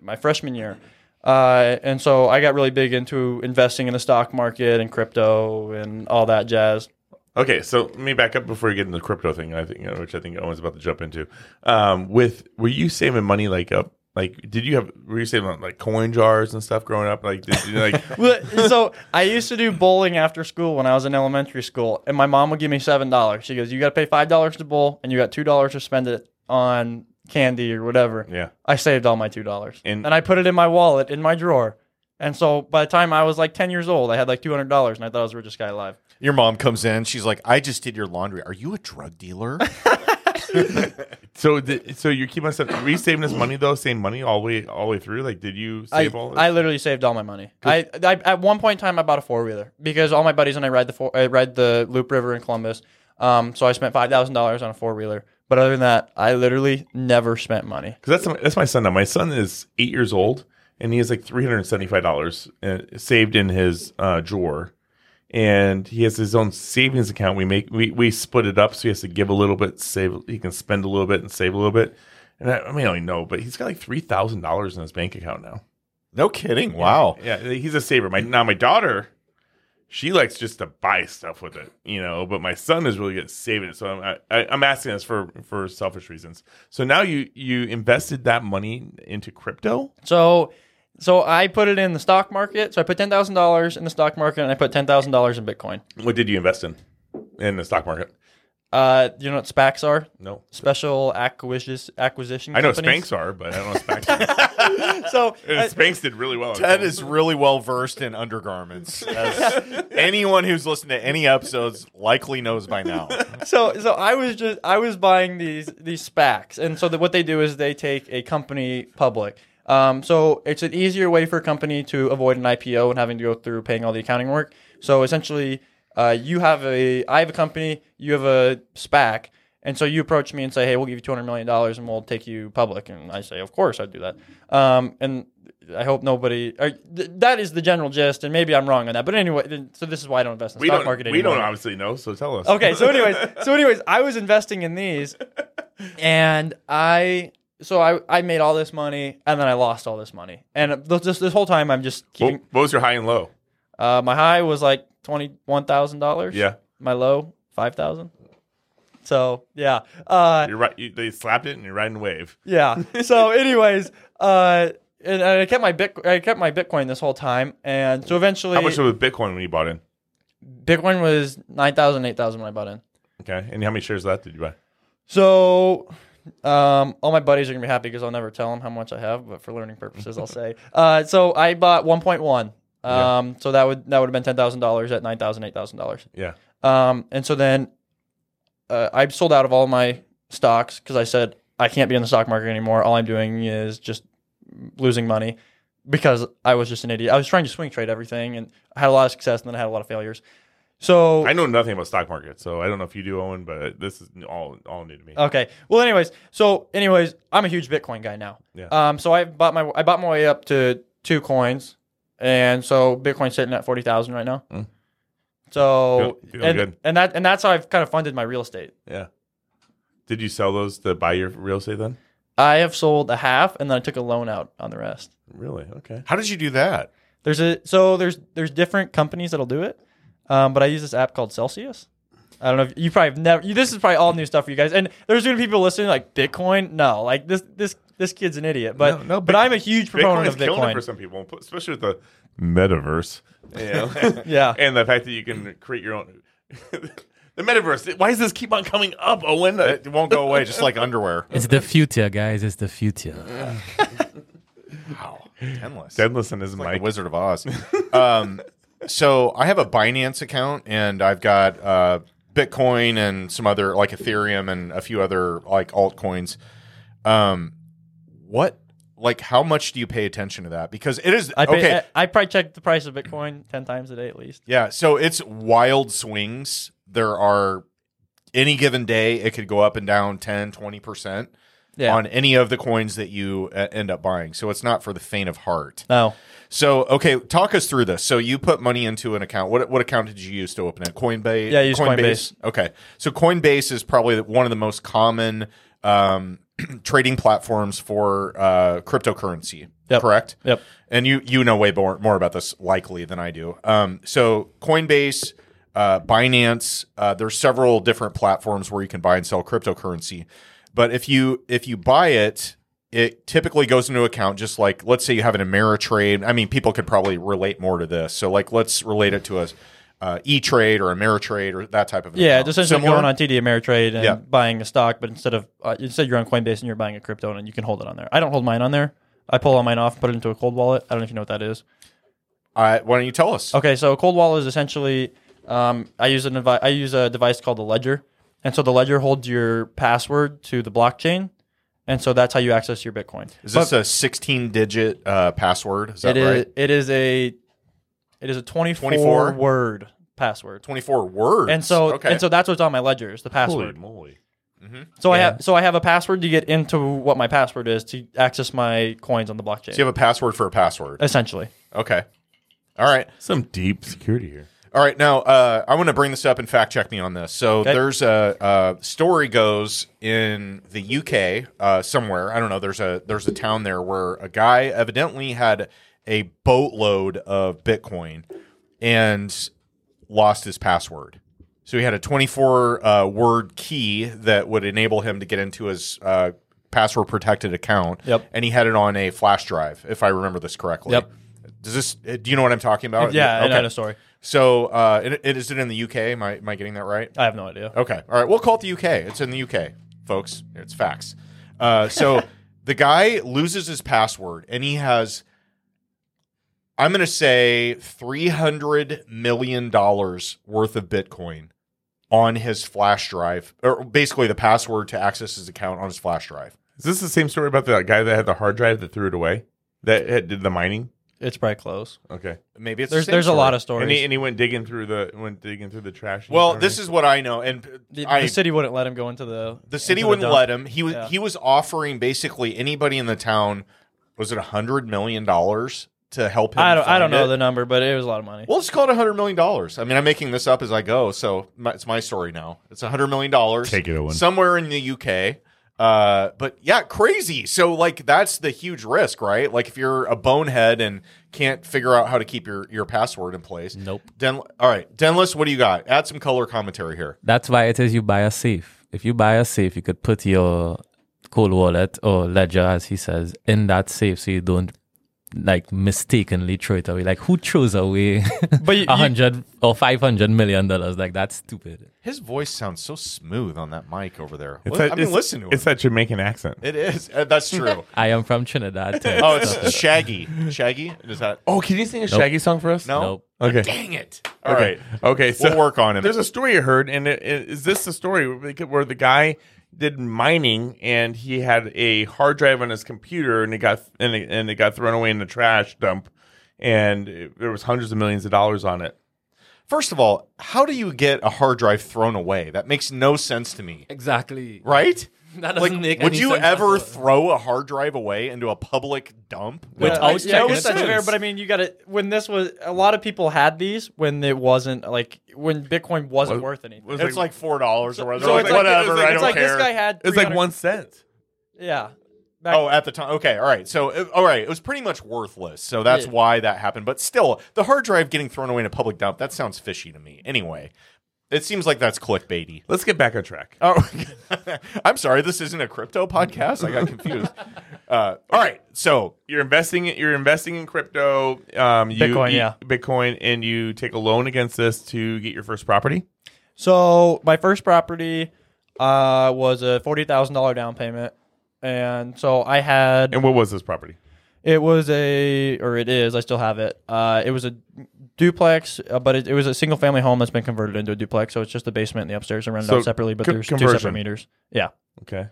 my freshman year. Uh, and so I got really big into investing in the stock market and crypto and all that jazz. Okay, so let me back up before you get into the crypto thing. I think, which I think Owen's about to jump into. Um, with were you saving money like up? Like, did you have? Were you saving like coin jars and stuff growing up? Like, did you like? (laughs) So I used to do bowling after school when I was in elementary school, and my mom would give me seven dollars. She goes, "You got to pay five dollars to bowl, and you got two dollars to spend it on candy or whatever." yeah. I saved all my two dollars, And- and, I put it in my wallet in my drawer. And so by the time I was like ten years old, I had like two hundred dollars, and I thought I was the richest guy alive. Your mom comes in. She's like, I just did your laundry. Are you a drug dealer? (laughs) So, the, so you're keeping us. Were you saving this money though? Same money all the way all the way through? Like, did you I, all? This? I literally saved all my money. I, I at one point in time I bought a four wheeler because all my buddies and I ride the four, I ride the Loup River in Columbus. Um, so I spent five thousand dollars on a four wheeler. But other than that, I literally never spent money. Because that's my, that's my son now. My son is eight years old, and he has like three hundred seventy five dollars uh, saved in his uh, drawer, and he has his own savings account. We make we, we split it up, so he has to give a little bit, save. He can spend a little bit and save a little bit. And I, I mean, I don't know, but he's got like three thousand dollars in his bank account now. no kidding. Wow. Yeah, he's a saver. My now my daughter, she likes just to buy stuff with it, you know. But my son is really good at saving it. So I'm I, I'm asking this for for selfish reasons. So now you you invested that money into crypto. So so I put it in the stock market. So I put ten thousand dollars in the stock market and I put ten thousand dollars in Bitcoin. What did you invest in in the stock market? Uh, you know what SPACs are? No, Special acquisition acquisition. I know companies. Spanx are, but I don't know Spanx. (laughs) So and I- Spanx did really well. Ted is really well versed in undergarments. As anyone who's listened to any episodes likely knows by now. (laughs) so so I was just I was buying these these SPACs, and so that what they do is they take a company public. Um, so it's an easier way for a company to avoid an IPO and having to go through paying all the accounting work. So essentially, uh, you have a I have a company, you have a SPAC, and so you approach me and say, hey, we'll give you two hundred million dollars and we'll take you public, and I say, of course, I'd do that. Um, and I hope nobody. Th- that is the general gist, and maybe I'm wrong on that. But anyway, then- so this is why I don't invest in the we stock market We don't obviously know. So tell us. Okay, so anyways, (laughs) so anyways, I was investing in these, and I so I I made all this money, and then I lost all this money, and this this, this whole time I'm just what, keeping. what was your high and low? Uh, my high was like twenty one thousand dollars. Yeah, My low five thousand. So yeah, uh, you're right. You, they slapped it and you're riding the wave. yeah. (laughs) So anyways, uh, and I kept my bit I kept my Bitcoin this whole time, and so eventually How much was Bitcoin when you bought in? Bitcoin was 9,000, 8,000 when I bought in. Okay, and how many shares of that did you buy? So, um, all my buddies are gonna be happy because I'll never tell them how much I have, but for learning purposes, I'll say. (laughs) Uh, so I bought 1.1. Um, so that would that would have been ten thousand dollars at nine thousand, eight thousand dollars. Yeah. Um, and so then, uh, I sold out of all my stocks because I said I can't be in the stock market anymore. All I'm doing is just losing money because I was just an idiot. I was trying to swing trade everything, and I had a lot of success, and then I had a lot of failures. So I know nothing about stock market, so I don't know if you do, Owen, but this is all all new to me. Okay. Well, anyways, so anyways, I'm a huge Bitcoin guy now. Yeah. Um. So I bought my I bought my way up to two coins, and so Bitcoin's sitting at forty thousand right now. Mm. So Feel- and good. and that and that's how I've kind of funded my real estate. Yeah. Did you sell those to buy your real estate then? I have sold a half, and then I took a loan out on the rest. Really? Okay. How did you do that? There's a so there's there's different companies that'll do it, um, but I use this app called Celsius. I don't know if you probably have never. You, this is probably all new stuff for you guys. And there's gonna be people listening like Bitcoin. No, like this this this kid's an idiot. But No, no, but Bit- I'm a huge proponent Bitcoin is of killing it for some people, especially with the metaverse. You know? (laughs) Yeah. and the fact that you can create your own. (laughs) the metaverse. Why does this keep on coming up, Owen? It won't go away, just like underwear. (laughs) It's the future, guys. It's the future. Wow, endless. Deadless and his like the Wizard of Oz. um, so I have a Binance account, and I've got uh, Bitcoin and some other like Ethereum and a few other like altcoins. Um, what like how much do you pay attention to that? Because it is I pay, okay. I, I probably check the price of Bitcoin ten times a day at least. Yeah, so it's wild swings. There are any given day it could go up and down 10, 20% Yeah. on any of the coins that you uh, end up buying. So it's not for the faint of heart. no. So, okay, talk us through this. So you put money into an account. What what account did you use to open it? Coinbase. Yeah, use Coinbase. Okay, so Coinbase is probably one of the most common um, (clears throat) trading platforms for uh, cryptocurrency. Yep. Correct. Yep. And you you know way more more about this likely than I do. Um, so Coinbase, uh, Binance, uh, there's several different platforms where you can buy and sell cryptocurrency. But if you if you buy it, it typically goes into account just like let's say you have an Ameritrade. I mean, people could probably relate more to this. So like let's relate it to a uh, E Trade or Ameritrade or that type of Yeah, account. it's essentially Similar? going on TD Ameritrade and Yeah. buying a stock, but instead of uh, instead you're on Coinbase and you're buying a crypto and you can hold it on there. I don't hold mine on there. I pull all mine off, put it into a cold wallet. I don't know if you know what that is. Uh, why don't you tell us? Okay, so a cold wallet is essentially um, I use an devi- I use a device called the Ledger, and so the Ledger holds your password to the blockchain, and so that's how you access your Bitcoin. Is this a 16 digit uh, password? Is that It is right? it is a it is a 24, 24? word password. 24 words. And so okay. and so that's what's on my ledger is the Holy password. moly. So I have so I have a password to get into what my password is to access my coins on the blockchain. So you have a password for a password. essentially. Okay. All right. Some deep security here. All right. Now, uh, I want to bring this up and fact check me on this. So Okay. there's a, a story goes in the UK uh, somewhere. I don't know. There's a there's a town there where a guy evidently had a boatload of Bitcoin and lost his password. So he had a 24 uh, word key that would enable him to get into his uh, password protected account. Yep. And he had it on a flash drive, if I remember this correctly. Yep. Does this? uh, Do you know what I'm talking about? Yeah, I Okay. know the story. So, uh, it, it, is it in the UK? Am I, am I getting that right? I have no idea. Okay. All right. We'll call it the UK. It's in the UK, folks. It's facts. Uh, so (laughs) the guy loses his password and he has, I'm going to say, $300 million worth of Bitcoin on his flash drive, or basically the password to access his account on his flash drive. Is this the same story about the guy that had the hard drive that threw it away? That had, did the mining? It's probably close. Okay. Maybe it's There's the same there's a story. lot of stories. And he, and he went digging through the went digging through the trash. Well, this is what I know, and the, I, the city wouldn't let him go into the The city into wouldn't dump. let him. He was Yeah. he was offering basically anybody in the town was it a hundred million dollars to help him. I don't I don't find know it? the number, but it was a lot of money. Well, let's call it a hundred million dollars. I mean, I'm making this up as I go, so my, it's my story now. It's a hundred million dollars. Take it, Owen. Somewhere in the UK. Uh, but yeah, crazy. So like that's the huge risk, right? Like if you're a bonehead and can't figure out how to keep your your password in place. Nope. Den- all right, Denless, what do you got? Add some color commentary here. That's why it is you buy a safe. If you buy a safe, you could put your cold wallet or ledger, as he says, in that safe so you don't like mistakenly throw it away. Like who throws away (laughs) But a hundred or five hundred million dollars? Like that's stupid. His voice sounds so smooth on that mic over there. It's Li- that, I mean, it's, listen to him. It's that Jamaican accent. it is. Uh, that's true. (laughs) I am from Trinidad. (laughs) too. oh, it's Shaggy. Shaggy? Is that? Oh, can you sing a Shaggy song for us? No. Nope. Okay. Dang it. All right. Okay. So We'll work on him. There's a story I heard, and it, it, is this the story where the guy did mining and he had a hard drive on his computer and it got and it, and it got thrown away in the trash dump, and it- there was hundreds of millions of dollars on it. First of all, how do you get a hard drive thrown away? That makes no sense to me. Exactly. Right? (laughs) That doesn't make would any you sense ever whatsoever. throw a hard drive away into a public dump? Without yeah, I checking guess it that's first. fair, but I mean, you got to when this was a lot of people had these when it wasn't like when Bitcoin wasn't Was- worth anything. was It's like four dollars or whatever. so They're it's like, like- whatever. it's like- I don't like care. this guy had. It's like 300 one cent. Yeah. Back, Oh, at the time. Okay, all right. So, uh, all right, it was pretty much worthless. So that's Yeah. why that happened. But still, the hard drive getting thrown away in a public dump, that sounds fishy to me. Anyway, it seems like that's clickbaity. Let's get back on track. Oh, (laughs) I'm sorry. This isn't a crypto podcast. I got confused. (laughs) Uh, all right. So, You're investing. You're investing in crypto. Um, you, Bitcoin, you- yeah. Bitcoin, and you take a loan against this to get your first property. So my first property uh, was a forty thousand dollar down payment, and so I had And what was this property? It was a or it is I still have it. Uh, it was a duplex, uh, but it, it was a single family home that's been converted into a duplex. So it's just the basement and the upstairs and rented So, out separately, but co- there's two separate meters. Yeah, Okay.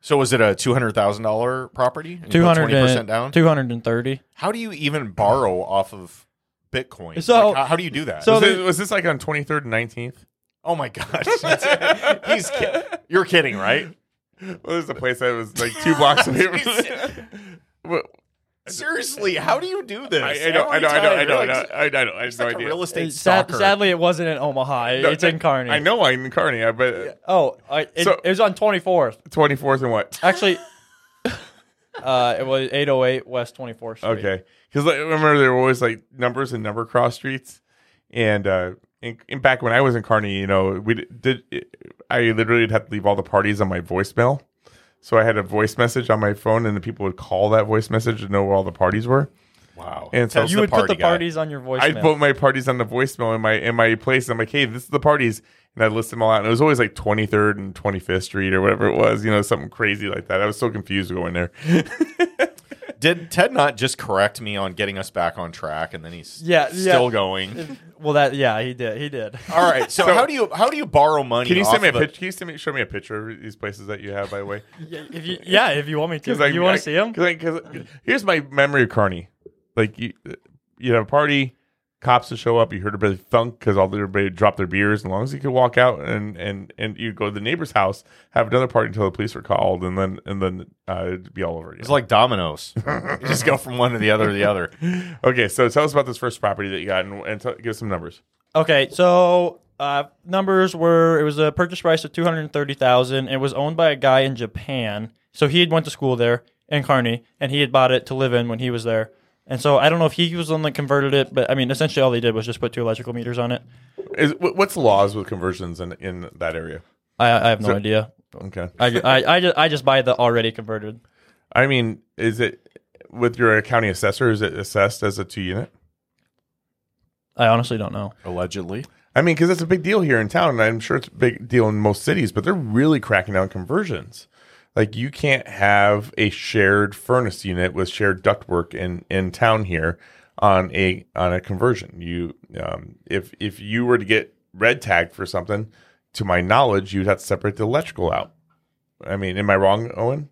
so was it a two hundred thousand dollar property? And you two hundred 20% down. two hundred and thirty. How do you even borrow off of Bitcoin? So- Like, how, how do you do that? so was, the- this, was this like on 23rd and 19th? oh my gosh, (laughs) he's ki- you're kidding, right? Well, there's a place that was like two blocks away from. (laughs) Well, Seriously, how do you do this? I, I know, I know, I know, I know, I know, I know, I It's have no like idea. real estate Sad, stalker. sadly, it wasn't in Omaha. No, it's in Kearney. I know I'm in Kearney, but Oh, I, it, So- it was on twenty fourth. 24th and what? Actually, (laughs) uh, it was eight oh eight West twenty fourth Street. Okay, because like, remember there were always like numbers and number cross streets, and uh, in, in back when I was in Kearney, you know, we d- did. I literally would have to leave all the parties on my voicemail, so I had a voice message on my phone, and the people would call that voice message to know where all the parties were. wow. And so Ted's You would put the guy. parties on your voicemail. I'd put my parties on the voicemail in my in my place. I'm like, hey, this is the parties, and I'd list them all out. And it was always like 23rd and 25th Street or whatever it was, you know, something crazy like that. I was so confused going there. (laughs) Did Ted not just correct me on getting us back on track, and then he's Yeah, still yeah. going? well, that yeah, he did. He did. All right. (laughs) So, how do you how do you borrow money? Can you send me a of picture? Can you send me show me a picture of these places that you have? By the way, (laughs) Yeah, if you, yeah, if you want me to, Because you want to see him? Because here's my memory of Kearney. Like you, you have a party, cops to show up. You heard a bit of thunk because all everybody dropped their beers. As long as you could walk out and and and you go to the neighbor's house, have another party until the police were called, and then and then uh, it'd be all over again. It's like dominoes. (laughs) you just go from one to the other to the other. (laughs) okay, so tell us about this first property that you got and, and t- give us some numbers. Okay, so uh, numbers were it was a purchase price of two hundred thirty thousand. It was owned by a guy in Japan, so he had went to school there in Kearney, and he had bought it to live in when he was there. And so I don't know if he was the one that converted it, but I mean, essentially all they did was just put two electrical meters on it. Is wh- what's the laws with conversions in in that area? I, I have no So- idea. Okay, I, I, I, just, I just buy the already converted. I mean, is it with your county assessor? Is it assessed as a two unit? I honestly don't know. Allegedly. I mean, because it's a big deal here in town, and I'm sure it's a big deal in most cities, but they're really cracking down conversions. Like you can't have a shared furnace unit with shared ductwork in in town here on a on a conversion. You um, if if you were to get red tagged for something, to my knowledge, you'd have to separate the electrical out. I mean, am I wrong, Owen?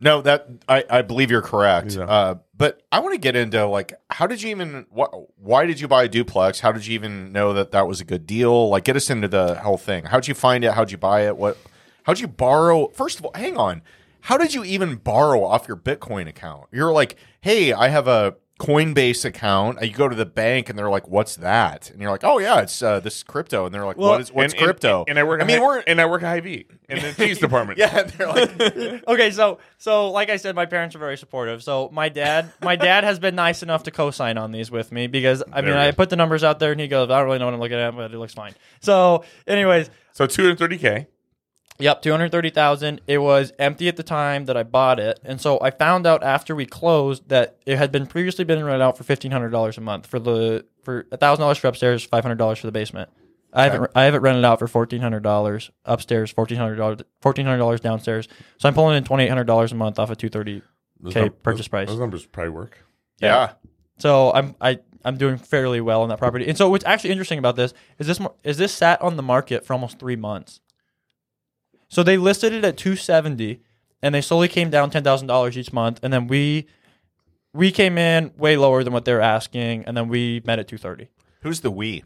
No, that I, I believe you're correct. Yeah. Uh, but I want to get into like, how did you even? Wh- why did you buy a duplex? How did you even know that that was a good deal? Like, get us into the whole thing. How'd you find it? How'd you buy it? What? How'd you borrow? First of all, hang on. How did you even borrow off your Bitcoin account? You're like, hey, I have a Coinbase account. You go to the bank and they're like, "What's that?" And you're like, "Oh yeah, it's uh, this crypto." And they're like, "What is what's And- and- crypto?" And, I work. I mean, we're and I work at Hy-Vee in the cheese (laughs) department. yeah. They're like, (laughs) okay, so so like I said, my parents are very supportive. So my dad, my dad has been nice enough to co-sign on these with me because I mean I put the numbers out there and he goes, I don't really know what I'm looking at, but it looks fine. So, anyways, So 230k. Yep, two hundred thirty thousand. It was empty at the time that I bought it, and so I found out after we closed that it had been previously been rented out for fifteen hundred dollars a month for the for thousand dollars for upstairs, five hundred dollars for the basement. I haven't I have it rented out for fourteen hundred dollars upstairs, fourteen hundred dollars fourteen hundred dollars downstairs. So I'm pulling in twenty eight hundred dollars a month off of two thirty. Those Okay, num- purchase those- price. Those numbers probably work. Yeah. So I'm I I'm doing fairly well on that property. And so what's actually interesting about this is this is this sat on the market for almost three months. So they listed it at 270, and they slowly came down ten thousand dollars each month, and then we we came in way lower than what they're asking, and then we met at 230. Who's the we?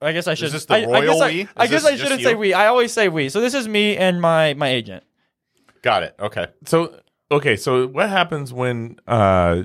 I guess I should. this the I, I guess royal I, we? Is I guess this I just shouldn't you? say we. I always say we. So this is me and my my agent. Got it. Okay. So okay, so what happens when uh y-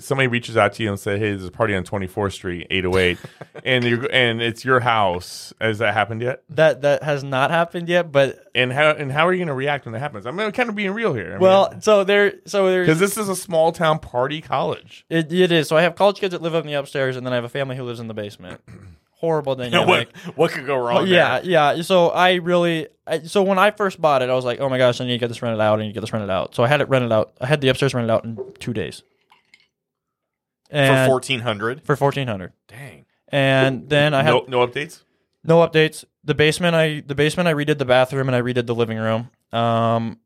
somebody reaches out to you and say, "Hey, there's a party on 24th Street, 808," (laughs) and you and it's your house? Has that happened yet? That that has not happened yet, but And how and how are you going to react when that happens? I'm kind of being real here. well, so there so there's because this is a small town party college. It, it is. So I have college kids that live up in the upstairs, and then I have a family who lives in the basement. (clears throat) Horrible what, dynamic. what could go wrong? Oh, yeah, yeah. So I really, I, so when I first bought it, I was like, oh my gosh, I need to get this rented out. I need to get this rented out. So I had it rented out. I had the upstairs rented out in two days. For fourteen hundred. for fourteen hundred, Dang. and then I had no, no updates. no updates. The basement, I the basement, I redid the bathroom and I redid the living room. Um,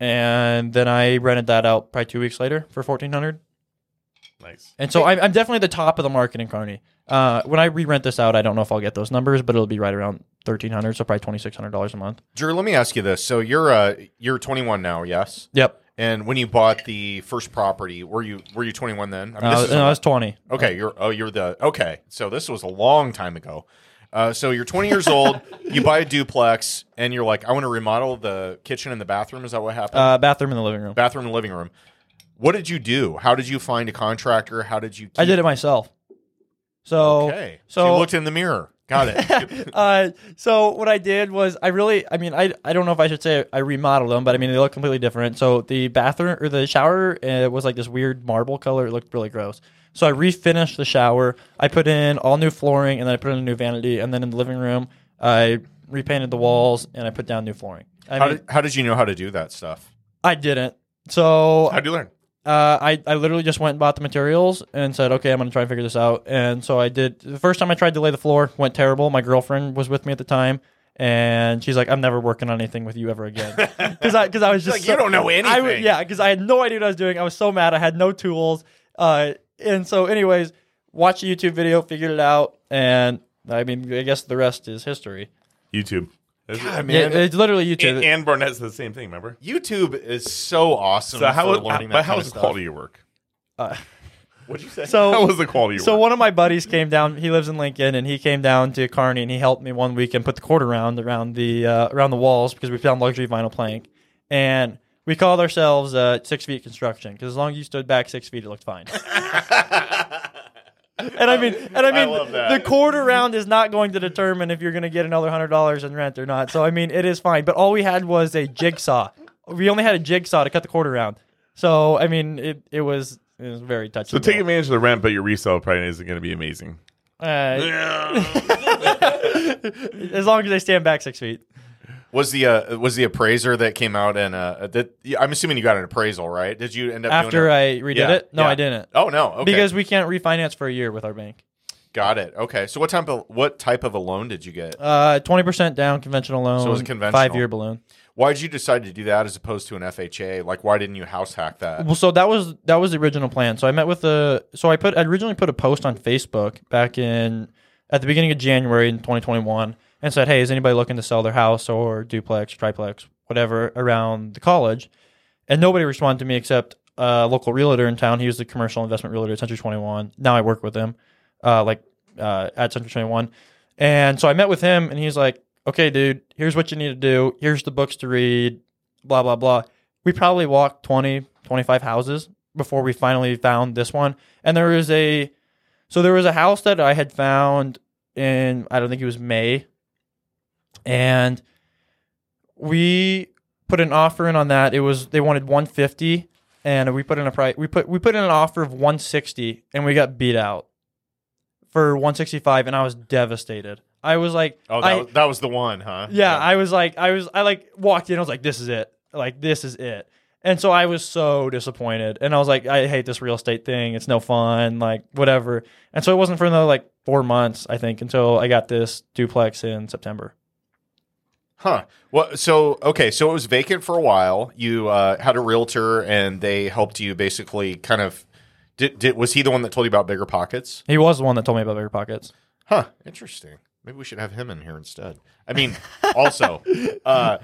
and then I rented that out probably two weeks later for fourteen hundred. Nice. And so I'm, I'm definitely the top of the market in Kearney. Uh, when I re-rent this out, I don't know if I'll get those numbers, but it'll be right around thirteen hundred, so probably twenty six hundred dollars a month. Drew, let me ask you this. So you're uh you're 21 now, yes? Yep. And when you bought the first property, were you were you 21 then? I Uh, this is no, a- I was twenty. okay. You're oh you're the okay. So this was a long time ago. Uh, so you're 20 years old. You buy a duplex, and you're like, I want to remodel the kitchen and the bathroom. Is that what happened? Uh, bathroom in the living room. bathroom and living room. What did you do? How did you find a contractor? How did you? Keep- I did it myself. So Okay. So, so you looked in the mirror. Got it. (laughs) uh, so what I did was I really, I mean, I, I don't know if I should say I remodeled them, but I mean they look completely different. So the bathroom or the shower uh, was like this weird marble color. It looked really gross. So I refinished the shower. I put in all new flooring, and then I put in a new vanity. And then in the living room, I repainted the walls and I put down new flooring. I how mean, did how did you know how to do that stuff? I didn't. So How'd you learn? Uh, I, I literally just went and bought the materials and said, okay, I'm going to try and figure this out. And so I did. The first time I tried to lay the floor went terrible. My girlfriend was with me at the time. And she's like, I'm never working on anything with you ever again. (laughs) Because I, cause I was just. Like, you don't know I w- anything. yeah, because I had no idea what I was doing. I was so mad. I had no tools. Uh, and so, anyways, watched a YouTube video, figured it out. And I mean, I guess the rest is history. YouTube. God, Yeah, man, it's literally YouTube. And, and Barnett said the same thing. Remember? YouTube is so awesome. So how for was learning that but how kind was the quality of your work? Uh, What'd you say? So- how was the quality of So work? one of my buddies came down. He lives in Lincoln, and he came down to Kearney, and he helped me one week and put the cord around around the uh, around the walls because we found luxury vinyl plank, and we called ourselves uh, six feet construction because as long as you stood back six feet, it looked fine. (laughs) and I mean, and I mean, love that. the quarter round is not going to determine if you're going to get another hundred dollars in rent or not. So I mean, it is fine. But all we had was a jigsaw. We only had a jigsaw to cut the quarter round. So I mean, it it was it was very touchy. so take advantage of the rent, but your resale price isn't going to be amazing. Uh, (laughs) as long as they stand back six feet. Was the uh, was the appraiser that came out and uh, that I'm assuming you got an appraisal, right? Did you end up After I redid Yeah, it, no, yeah. I didn't. Oh no, okay. Because we can't refinance for a year with our bank. got it. Okay, so what type of what type of a loan did you get? Uh, twenty percent down, conventional loan. So it was a conventional. five year balloon. Why did you decide to do that as opposed to an FHA? Like, why didn't you house hack that? Well, so that was that was the original plan. So I met with the so I put I originally put a post on Facebook back in at the beginning of January in 2021 and said, "Hey, is anybody looking to sell their house or duplex, triplex, whatever around the college?" And nobody responded to me except a local realtor in town. He was the commercial investment realtor at Century 21. Now I work with him, uh, like uh, at Century 21. And so I met with him, and he's like, "Okay, dude, here's what you need to do. Here's the books to read. Blah blah blah." We probably walked 20, 25 houses before we finally found this one. And there was a, so there was a house that I had found in I don't think it was May, and we put an offer in on that. It was they wanted 150 and we put in a price we put we put in an offer of 160 and we got beat out for 165 and I was devastated. I was like, Oh, that, I, was, that was the one, huh? yeah, I was like, I was, I like walked in. I was like, this is it. Like, this is it. And so I was so disappointed. And I was like, I hate this real estate thing. It's no fun. Like, whatever. And so it wasn't for another like four months, I think, until I got this duplex in September. Huh. Well, so okay, so it was vacant for a while. You uh, had a realtor, and they helped you basically kind of. Did, did was he the one that told you about bigger pockets? He was the one that told me about bigger pockets. Huh. Interesting. Maybe we should have him in here instead. I mean, also, uh,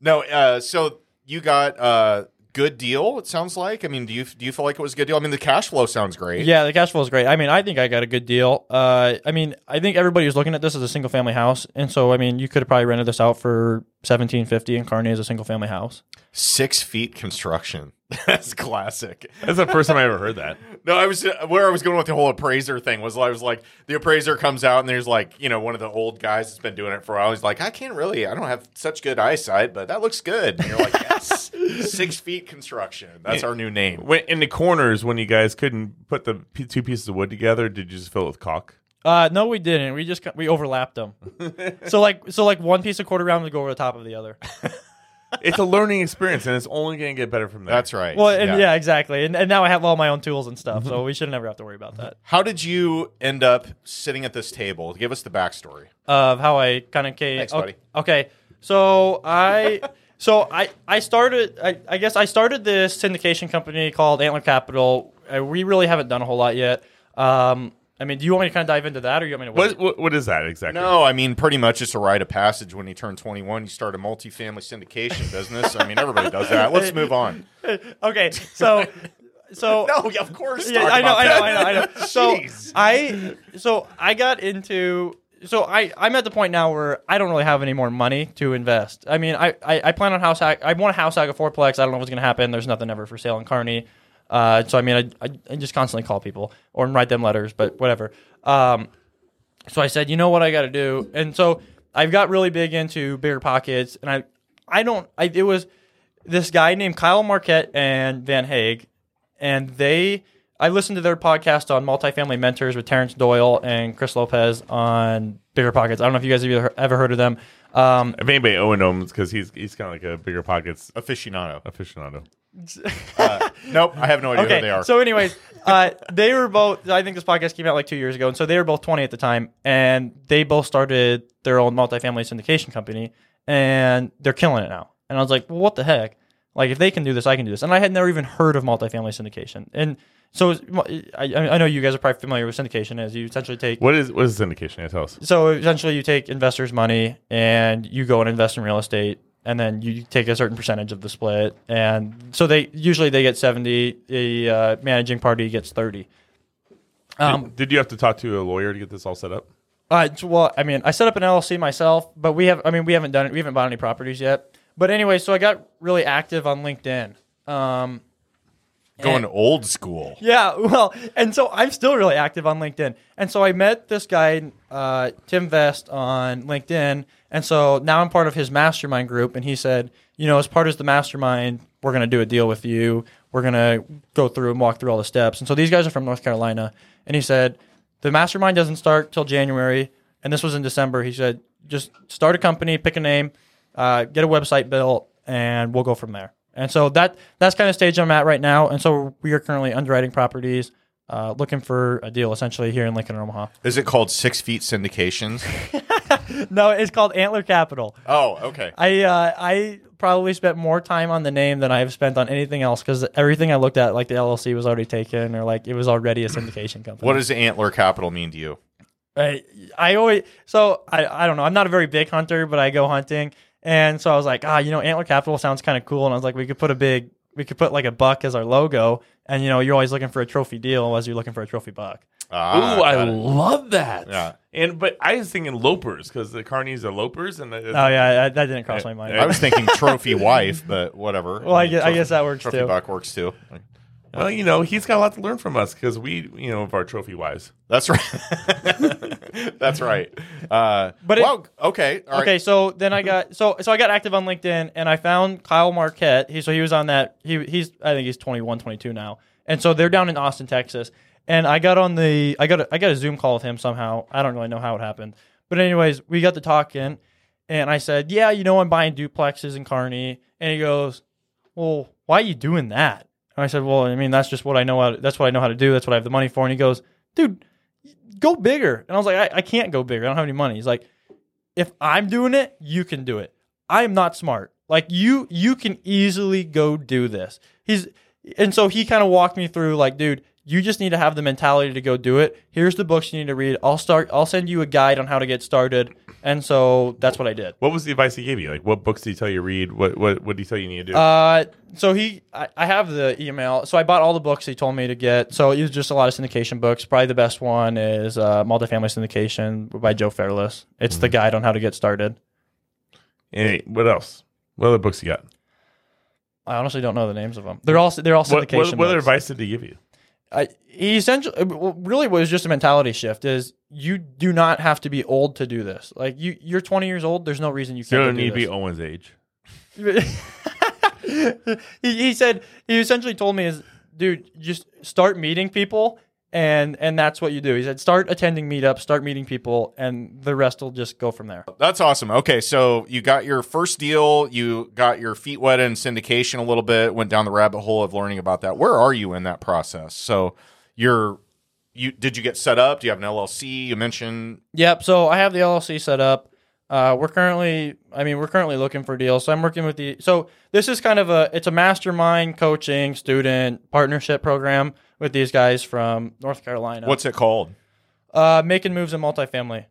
no. Uh, so you got a good deal. It sounds like. I mean, do you do you feel like it was a good deal? I mean, the cash flow sounds great. Yeah, the cash flow is great. I mean, I think I got a good deal. Uh, I mean, I think everybody was looking at this as a single family house, and so I mean, you could have probably rented this out for seventeen fifty in Kearney as a single family house. Six feet construction. (laughs) That's classic. That's the first time I ever heard that. No, I was where I was going with the whole appraiser thing was I was like the appraiser comes out and there's like you know one of the old guys that's been doing it for a while. He's like, I can't really, I don't have such good eyesight, but that looks good. And you're like, yes, (laughs) six feet construction. That's our new name. When, in the corners, when you guys couldn't put the p- two pieces of wood together, did you just fill it with caulk? Uh, no, we didn't. We just got, we overlapped them. (laughs) so like so like one piece of quarter round would go over the top of the other. It's a learning experience, and it's only going to get better from there. That's right. Well, and yeah, exactly. And, and now I have all my own tools and stuff, so we should never have to worry about that. How did you end up sitting at this table? Give us the backstory. Of how I kind of came. Thanks, okay, buddy. Okay, so I. So I, I started I, I guess I started this syndication company called Antler Capital. Uh, we really haven't done a whole lot yet. Um, I mean, do you want me to kind of dive into that, or you want me to? Wait? What, what, what is that exactly? No, I mean pretty much it's a rite of passage when you turn 21. You start a multifamily syndication business. I mean everybody does that. Let's move on. (laughs) Okay, so so (laughs) No, yeah, of course. Yeah, I know, I know. I know, I know. So Jeez. I, so I got into, so I, I'm at the point now where I don't really have any more money to invest. I mean, I, I, I plan on house hack. I want a house hack a fourplex. I don't know what's going to happen. There's nothing ever for sale in Kearney. Uh, so I mean, I, I, I just constantly call people or write them letters, but whatever. Um, so I said, you know what I got to do, and so I've got really big into bigger pockets, and I, I don't, I it was this guy named Kyle Marquette and Van Hague, and they, I listened to their podcast on multifamily mentors with Terrence Doyle and Chris Lopez on bigger pockets. I don't know if you guys have ever- ever heard of them. Um, If anybody Owen knows, because he's he's kind of like a bigger pockets aficionado. aficionado. Nope, I have no idea okay, who they are. so anyways, uh, they were both. I think this podcast came out like two years ago, and so they were both twenty at the time, and they both started their own multifamily syndication company, and they're killing it now. And I was like, well, what the heck? Like, if they can do this, I can do this. And I had never even heard of multifamily syndication, and so I, I know you guys are probably familiar with syndication, as you essentially take What is what is syndication? Yeah, tell us. so essentially you take investors' money and you go and invest in real estate and then you take a certain percentage of the split. And so they usually they get 70 the uh, managing party gets 30 um, did, did you have to talk to a lawyer to get this all set up? uh, well i mean i set up an llc myself but we have i mean we haven't done it we haven't bought any properties yet. But anyway so i got really active on linkedin. Um, Going old school. Yeah, (laughs) well, and so I'm still really active on LinkedIn. And so I met this guy, uh, Tim Vest, on LinkedIn. And so now I'm part of his mastermind group. And he said, you know, as part of the mastermind, we're going to do a deal with you. We're going to go through and walk through all the steps. And so these guys are from North Carolina. And he said, the mastermind doesn't start till January. And this was in December. He said, just start a company, pick a name, uh, get a website built, and we'll go from there. And so that that's kind of stage I'm at right now. And so we are currently underwriting properties, uh, looking for a deal essentially here in Lincoln Omaha. Is it called Six Feet Syndications? (laughs) No, it's called Antler Capital. oh, okay. I uh, I probably spent more time on the name than I've spent on anything else because everything I looked at, like the LLC, was already taken or like it was already a syndication company. What does Antler Capital mean to you? I, I always so I, I don't know. I'm not a very big hunter, but I go hunting, and so I was like, ah, you know, Antler Capital sounds kind of cool, and I was like, we could put a big, we could put like a buck as our logo, and you know, you're always looking for a trophy deal as you're looking for a trophy buck. Ah, Ooh, I it. love that. Yeah. And but I was thinking lopers because the carnies are lopers, and it- Oh yeah, that, that didn't cross my mind. I was thinking trophy wife, but whatever. Well, I guess- I guess that works trophy too. Trophy buck works too. Well, you know, he's got a lot to learn from us because we, you know, of our trophy wives. That's right. (laughs) That's right. Uh, But but it- well, okay, all right. Okay, so then I got so so I got active on LinkedIn and I found Kyle Marquette. He so he was on that he he's I think he's 21, 22 now. And so they're down in Austin, Texas. And I got on the I got a, I got a Zoom call with him somehow. I don't really know how it happened. But anyways, we got to talking, and I said, "Yeah, you know, I'm buying duplexes in Kearney." And he goes, "Well, why are you doing that?" I said, "Well, I mean, that's just what I know. How that's what I know how to do. That's what I have the money for." And he goes, "Dude, go bigger." And I was like, I, "I can't go bigger. I don't have any money." He's like, "If I'm doing it, you can do it. I am not smart. Like you, you can easily go do this." He's and so he kind of walked me through, like, dude, you just need to have the mentality to go do it. Here's the books you need to read. I'll start. I'll send you a guide on how to get started. And so that's what I did. What was the advice he gave you? Like, what books did he tell you to read? What what what did he tell you you need to do? Uh, so he, I, I have the email. So I bought all the books he told me to get. So it was just a lot of syndication books. Probably the best one is uh, Multifamily Syndication by Joe Fairless. It's the guide on how to get started. and what else? What other books you got? I honestly don't know the names of them. They're all they're all What, syndication. what, what other books. advice did he give you? I, he essentially uh, really was just a mentality shift. Is you do not have to be old to do this. Like you, you're 20 years old. There's no reason you You can't. don't go need do to be. Owen's age. (laughs) he, he said he essentially told me is dude just start meeting people and and that's what you do he said start attending meetups start meeting people and the rest will just go from there That's awesome. Okay, so you got your first deal, you got your feet wet in syndication a little bit, went down the rabbit hole of learning about that. Where are you in that process? So you're you did you get set up? Do you have an LLC? You mentioned yep so i have the llc set up uh, we're currently i mean we're currently looking for deals so i'm working with the so this is kind of a it's a mastermind coaching student partnership program with these guys from north carolina what's it called? uh, making moves in multifamily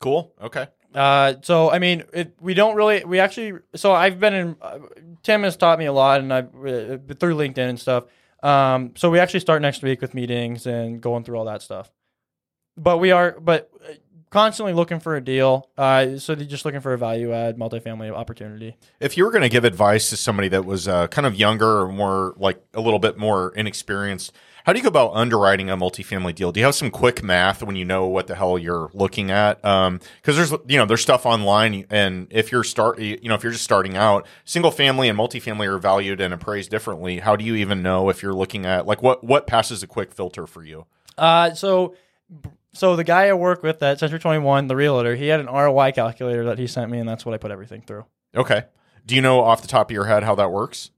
Cool. Okay. Uh, so I mean, it, we don't really. We actually. So I've been in. Uh, Tim has taught me a lot, and I uh, through LinkedIn and stuff. Um, so we actually start next week with meetings and going through all that stuff. But we are, but uh, constantly looking for a deal. Uh, so they're just looking for a value add multifamily opportunity. If you were going to give advice to somebody that was uh, kind of younger or more like a little bit more inexperienced, how do you go about underwriting a multifamily deal? Do you have some quick math when you know what the hell you're looking at? Because there's you know there's stuff online, and if you're start you know if you're just starting out, single family and multifamily are valued and appraised differently. How do you even know if you're looking at like what what passes a quick filter for you? Uh, so. So the guy I work with at Century 21, the realtor, he had an ROI calculator that he sent me, and that's what I put everything through. Okay. Do you know off the top of your head how that works?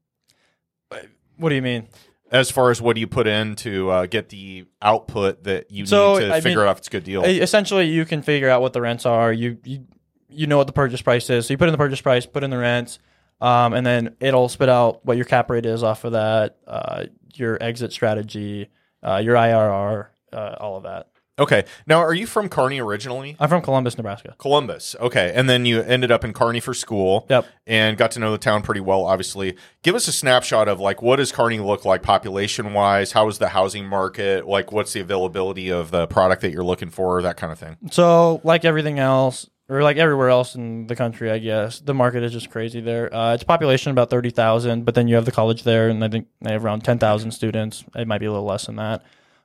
What do you mean? As far as what do you put in to uh, get the output that you So, need to I figure mean, out if it's a good deal? Essentially you can figure out what the rents are you you you know what the purchase price is so you put in the purchase price put in the rents um, and then it'll spit out what your cap rate is off of that uh, your exit strategy uh, your irr uh, all of that Okay. Now, are you from Kearney originally? i'm from columbus nebraska Columbus. Okay. And then you ended up in Kearney for school. Yep. And got to know the town pretty well, obviously. Give us a snapshot of like what does Kearney look like population wise? How is the housing market? Like what's the availability of the product that you're looking for? That kind of thing. so like everything else or like everywhere else in the country i guess the market is just crazy there uh, it's population about 30000 but then you have the college there and i think they have around 10000 students it might be a little less than that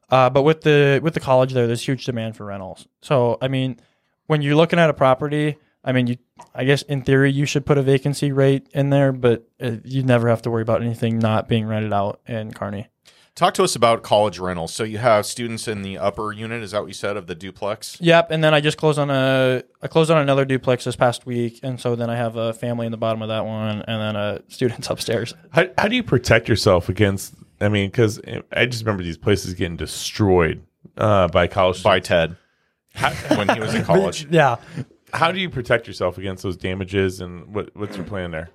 Uh, but with the with the college there, there's huge demand for rentals. So I mean, when you're looking at a property, I mean, you I guess in theory you should put a vacancy rate in there, but uh, you never have to worry about anything not being rented out in Kearney. Talk to us about college rentals. So you have students in the upper unit, is that what you said, of the duplex? Yep, and then I just closed on a I closed on another duplex this past week, and so then I have a family in the bottom of that one, and then a (laughs) students upstairs. How, how do you protect yourself against? I mean, because I just remember these places getting destroyed uh, by college. By students. Ted when he was in (laughs) college. Yeah. How do you protect yourself against those damages, and what, what's your plan there?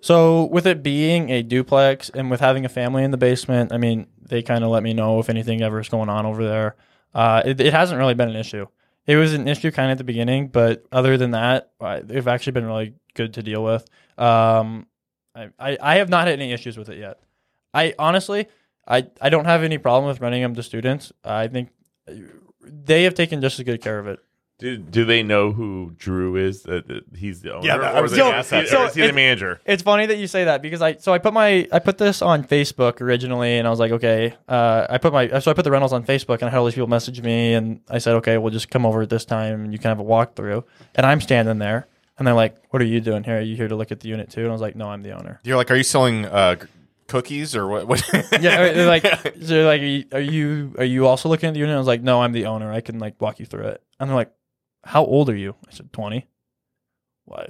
So with it being a duplex and with having a family in the basement, I mean, they kind of let me know if anything ever is going on over there. Uh, it, it hasn't really been an issue. It was an issue kind of at the beginning, but other than that, I- they've actually been really good to deal with. Um, I, I, I have not had any issues with it yet. I honestly, I, I don't have any problem with renting them to students. I think they have taken just as good care of it. Do, do they know who Drew is? That, that he's the owner, Yeah, that- or was is gonna he- or So is he the manager? It's funny that you say that because I so I put my I put this on Facebook originally and I was like okay uh, I put my so I put the rentals on Facebook and I had all these people message me and I said okay we'll just come over at this time and you can have a walkthrough and I'm standing there and they're like what are you doing here are you here to look at the unit too and I was like no I'm the owner You're like, are you selling uh, g- cookies or what? what? yeah they're like (laughs) so they're like are you, are you also looking at the unit I was like no I'm the owner I can like walk you through it and they're like how old are you? I said, 20. Why,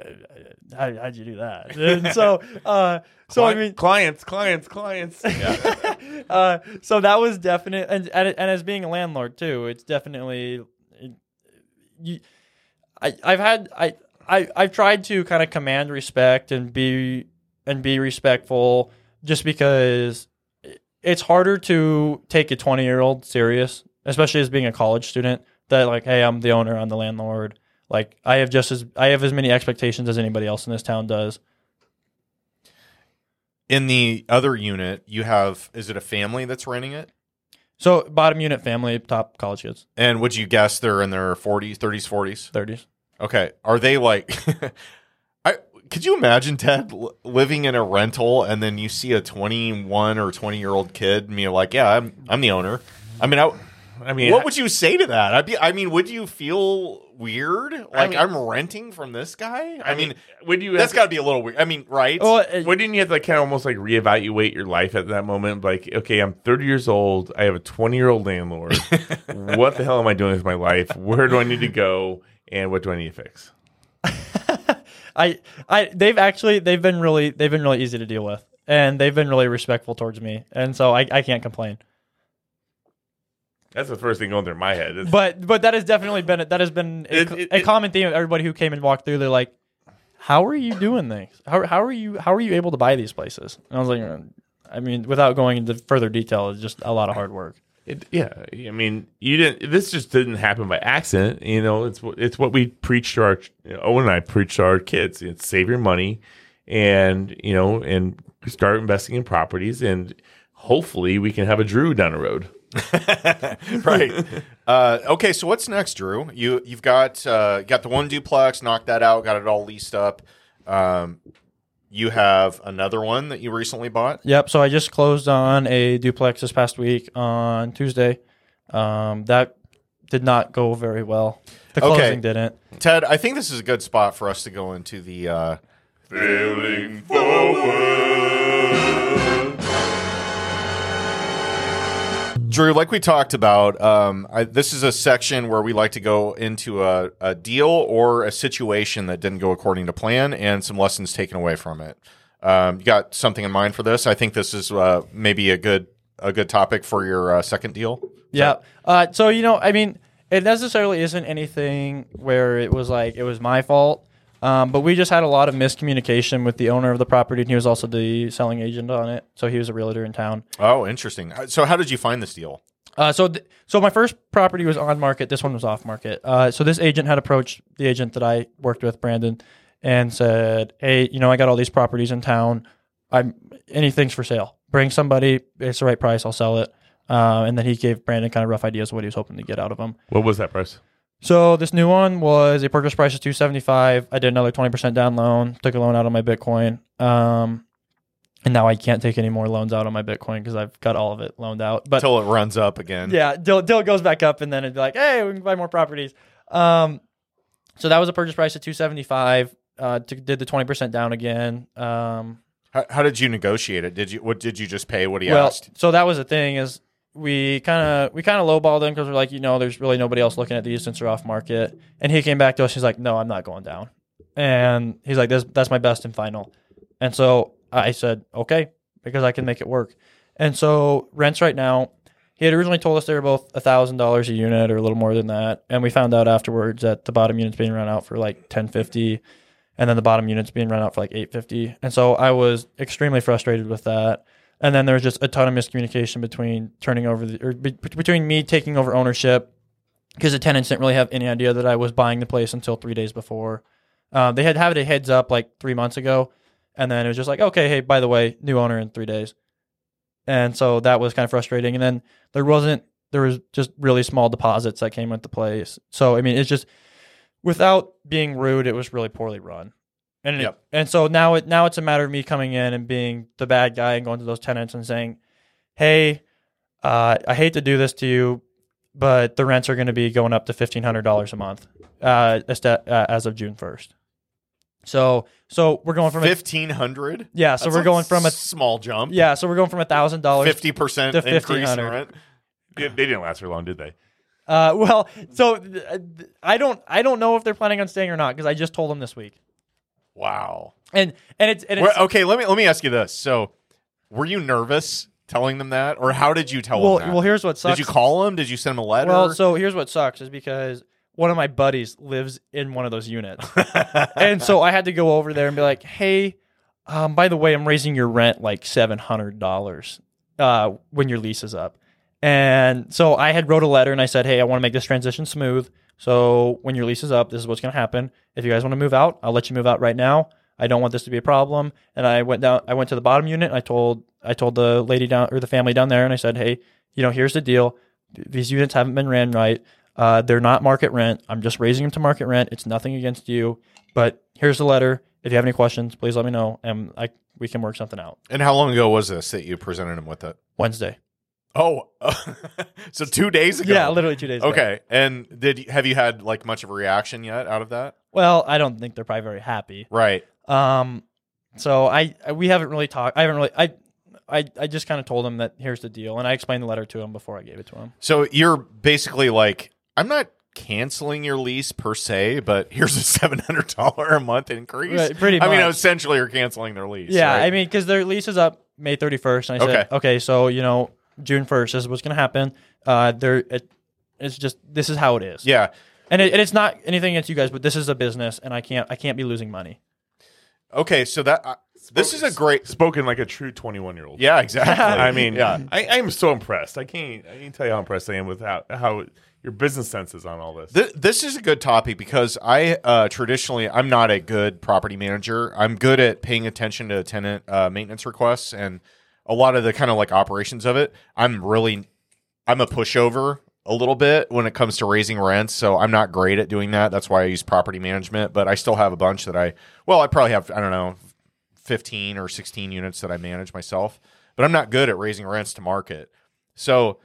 how, how'd you do that? (laughs) And so, uh, so I mean, clients, clients, clients. (laughs) uh, so that was definite, and, and and as being a landlord too, it's definitely you. I I've had I I I've tried to kind of command respect and be and be respectful, just because it's harder to take a twenty year old serious, especially as being a college student. That like, hey, I'm the owner, I'm the landlord. Like I have just as I have as many expectations as anybody else in this town does. In the other unit, you have is it a family that's renting it? So bottom unit family, top college kids, And would you guess they're in their 40s, 30s, 40s? thirties. Okay. Are they like (laughs) could you imagine Ted living in a rental and then you see a 21 or 20 year old kid and you're like, "Yeah, I'm I'm the owner." I mean, I, I mean, what would you say to that? I'd be I mean, would you feel weird? Like mean- I'm renting from this guy? I, mean, would you? that's got to be a little weird. I mean, right? Well, uh, Wouldn't you have to like kind of almost like reevaluate your life at that moment? Like, okay, I'm 30 years old. I have a 20 year old landlord. (laughs) what the hell am I doing with my life? Where do I need to go? And what do I need to fix? (laughs) I, I, they've actually they've been really they've been really easy to deal with, and they've been really respectful towards me, and so I, I can't complain. That's the first thing going through my head. It's- But but that has definitely been it that has been a, It- it- a it- common theme of everybody who came and walked through. They're like, "How are you doing things? How how are you how are you able to buy these places?" And I was like, "Uh, I mean, without going into further detail, it's just a lot of hard work. It, yeah, I mean, you didn't. This just didn't happen by accident. You know, it's it's what we preach to our Owen and I preach to our kids. Save your money, and you know, and start investing in properties, and hopefully we can have a Drew down the road. (laughs) right. Uh, okay, so what's next, Drew? You you've got uh, got the one duplex, knocked that out, got it all leased up. Um, you have another one that you recently bought. Yep. So I just closed on a duplex this past week on Tuesday. Um, that did not go very well. The Okay. closing didn't. Ted, I think this is a good spot for us to go into the uh, Failing forward. Drew, like we talked about, um, I, this is a section where we like to go into a, a deal or a situation that didn't go according to plan and some lessons taken away from it. Um, you got something in mind for this? I think this is uh, maybe a good a good topic for your uh, second deal. Yeah. Uh, so you know, I mean, it necessarily isn't anything where it was like it was my fault. Um, but we just had a lot of miscommunication with the owner of the property, and he was also the selling agent on it. So he was a realtor in town. Oh, interesting. Uh, So, how did you find this deal? Uh, so, th- so my first property was on market. This one was off market. Uh, so this agent had approached the agent that I worked with, Brandon, and said, "Hey, you know, I got all these properties in town. I'm anything's for sale. Bring somebody. It's the right price. I'll sell it." Uh, and then he gave Brandon kind of rough ideas of what he was hoping to get out of him. What was that price? So this new one was a purchase price of two seventy five. I did another twenty percent down loan. Took a loan out on my Bitcoin. Um, and now I can't take any more loans out on my Bitcoin because I've got all of it loaned out. But Until it runs up again. yeah, till, till it goes back up, and then it'd be like, hey, we can buy more properties. Um, so that was a purchase price of two seventy five. Uh, to, did the twenty percent down again. Um, How, how did you negotiate it? Did you what did you just pay what he well, asked? so that was the thing is we kind of we kind of lowballed him because we're like, you know, there's really nobody else looking at these since they're off market. And he came back to us. He's like, no, I'm not going down. And he's like, this that's my best and final. And so I said, okay, because I can make it work. And so rents right now, he had originally told us they were both a thousand dollars a unit or a little more than that. And we found out afterwards that the bottom unit's being run out for like ten fifty, and then the bottom unit's being run out for like eight fifty. And so I was extremely frustrated with that. And then there was just a ton of miscommunication between turning over the or be, between me taking over ownership because the tenants didn't really have any idea that I was buying the place until three days before. Uh, they had had a heads up like three months ago, and then it was just like, okay, hey, by the way, new owner in three days, and so that was kind of frustrating. And then there wasn't there was just really small deposits that came with the place. So I mean, it's just without being rude, it was really poorly run. And it- and so now it now it's a matter of me coming in and being the bad guy and going to those tenants and saying, "Hey, uh, I hate to do this to you, but the rents are going to be going up to fifteen hundred dollars a month uh, as- uh, as of June first. So so we're going from Fifteen hundred. yeah, so we're going from a small jump. yeah, so we're going from a thousand dollars Fifty percent to increase in 1500. rent. They, didn't last very long, did they? Uh, well, so I don't I don't know if they're planning on staying or not because I just told them this week. Wow. And and it's and it's okay, let me let me ask you this. So, were you nervous telling them that, or how did you tell well them that? well here's what sucks. did you call them? Did you send them a letter? Well, so here's what sucks is because one of my buddies lives in one of those units. (laughs) and so I had to go over there and be like, "Hey, um, by the way, I'm raising your rent like seven hundred dollars uh, when your lease is up." And so I had wrote a letter and I said, "Hey, I want to make this transition smooth. So when your lease is up, this is what's going to happen. If you guys want to move out, I'll let you move out right now. I don't want this to be a problem." And I went down. I went to the bottom unit. And I told I told the lady down or the family down there, and I said, "Hey, you know, here's the deal. These units haven't been ran right. Uh, they're not market rent. I'm just raising them to market rent. It's nothing against you. But here's the letter. If you have any questions, please let me know, and I we can work something out. and how long ago was this that you presented them with it? Wednesday. Oh, (laughs) so two days ago. Yeah, literally two days. ago. Okay, and did have you had like much of a reaction yet out of that? Well, I don't think they're probably very happy. Right. Um, so I, I we haven't really talked. I haven't really. I I I just kind of told him that here's the deal, and I explained the letter to him before I gave it to him. So you're basically like, I'm not canceling your lease per se, but here's a seven hundred dollar a month increase. Right, pretty I mean, essentially, you're canceling their lease. Yeah, right? I mean, because their lease is up May 31st, and I said, Okay. okay, so you know, June 1st is what's going to happen. Uh, there, it, it's just this is how it is. yeah. and, it, and it's not anything against you guys, but this is a business, and I can't I can't be losing money. Okay, so that uh, this is a great. spoken like a true 21 year old. Yeah, exactly. (laughs) I mean, yeah. I, I'm so impressed. I can't, I can't tell you how impressed I am with how, how your business sense is on all this. Th- this is a good topic because I uh, traditionally I'm not a good property manager. I'm good at paying attention to tenant uh, maintenance requests and a lot of the kind of like operations of it. I'm really I'm a pushover a little bit when it comes to raising rents, so I'm not great at doing that. That's why I use property management, but I still have a bunch that I well, I probably have I don't know 15 or 16 units that I manage myself, but I'm not good at raising rents to market. So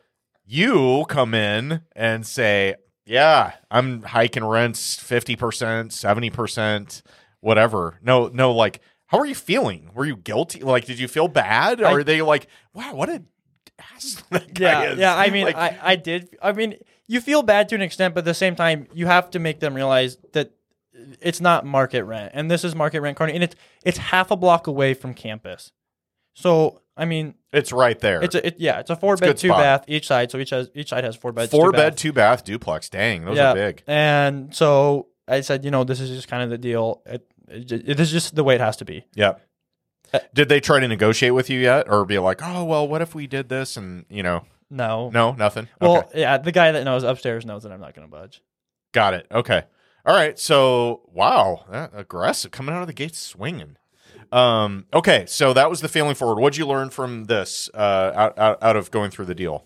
you come in and say, "Yeah, I'm hiking rents 50%, 70%, whatever." No, no like how are you feeling? Were you guilty? Like did you feel bad? Or I- are they like, "Wow, what a ass (laughs) that guy Yeah, is." yeah. I mean, Like, I, I did. I mean, you feel bad to an extent, but at the same time, you have to make them realize that it's not market rent, and this is market rent, Kearney, and it's it's half a block away from campus. So, I mean, it's right there. it's a it, yeah, it's a four good bed, two spot. bath each side. So each has each side has four beds, four two bed, bath. two bath duplex. Dang, those yeah, are big. And so I said, you know, this is just kind of the deal. It, it, is just the way it has to be. Yeah. Uh, Did they try to negotiate with you yet, or be like, "Oh, well, what if we did this?" And you know, No, no, nothing. Well, okay. yeah, the guy that knows upstairs knows that I'm not going to budge. got it. Okay, all right. So, wow, that aggressive coming out of the gate swinging. Um, okay, so that was the failing forward. What'd you learn from this uh, out, out out of going through the deal?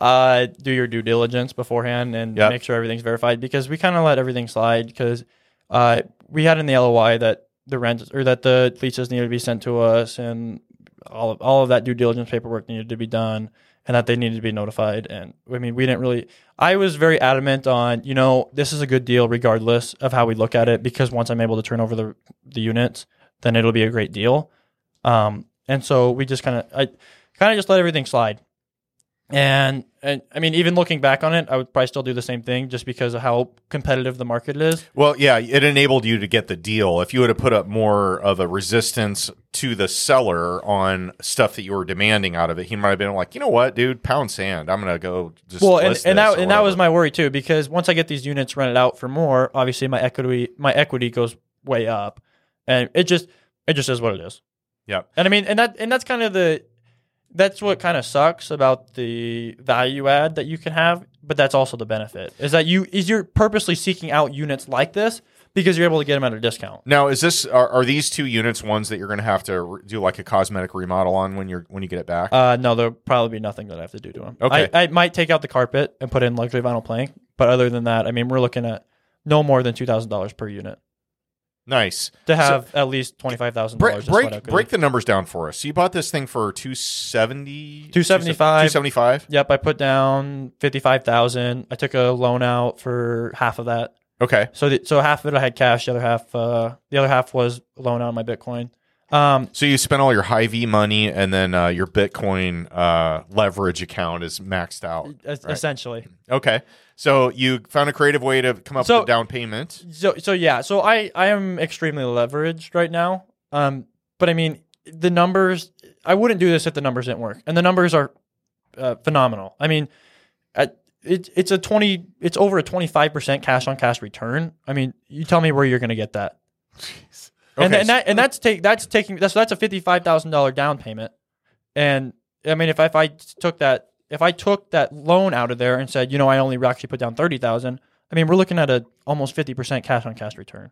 uh, do your due diligence beforehand and Yep. make sure everything's verified because we kind of let everything slide because uh, we had in the LOI that the rent or that the leases needed to be sent to us and all of, all of that due diligence paperwork needed to be done and that they needed to be notified. And I mean, we didn't really, I was very adamant on, you know, this is a good deal regardless of how we look at it because once I'm able to turn over the, the units, then it'll be a great deal. Um, and so we just kind of, I kind of just let everything slide. And, and I mean, even looking back on it, I would probably still do the same thing just because of how competitive the market is. Well, yeah, it enabled you to get the deal. If you would have put up more of a resistance to the seller on stuff that you were demanding out of it, he might have been like, you know what, dude, pound sand. I'm gonna go just well, and, and that and that was my worry too because once I get these units rented out for more, obviously my equity my equity goes way up, and it just it just is what it is. Yeah, And I mean, and that and that's kind of the that's what kind of sucks about the value add that you can have, but that's also the benefit is that you is you're purposely seeking out units like this because you're able to get them at a discount. Now, is this are, are these two units ones that you're going to have to re- do like a cosmetic remodel on when you're when you get it back? Uh, no, there'll probably be nothing that I have to do to them. Okay. I, I might take out the carpet and put in luxury vinyl plank, but other than that, I mean, we're looking at no more than two thousand dollars per unit nice. to have at least twenty five thousand Break dollars. break, break the numbers down for us. So you bought this thing for 270 275. 275 Yep, I put down fifty five thousand. I took a loan out for half of that. Okay. So the, so half of it I had cash. The other half, uh, the other half was loan out on my Bitcoin. Um, So you spent all your Hy-Vee money, and then uh, your Bitcoin uh, leverage account is maxed out. es- right? essentially. Okay, so you found a creative way to come up So- with a down payment. So so yeah, so I I am extremely leveraged right now. Um, but I mean the numbers. I wouldn't do this if the numbers didn't work, and the numbers are uh, phenomenal. I mean, at, it, it's a twenty. It's over a twenty five percent cash on cash return. I mean, you tell me where you're going to get that. (laughs) And, Okay, and that and that's take that's taking that's that's a fifty five thousand dollar down payment, and I mean if I, if I took that if I took that loan out of there and said you know I only actually put down thirty thousand, I mean we're looking at a almost fifty percent cash on cash return.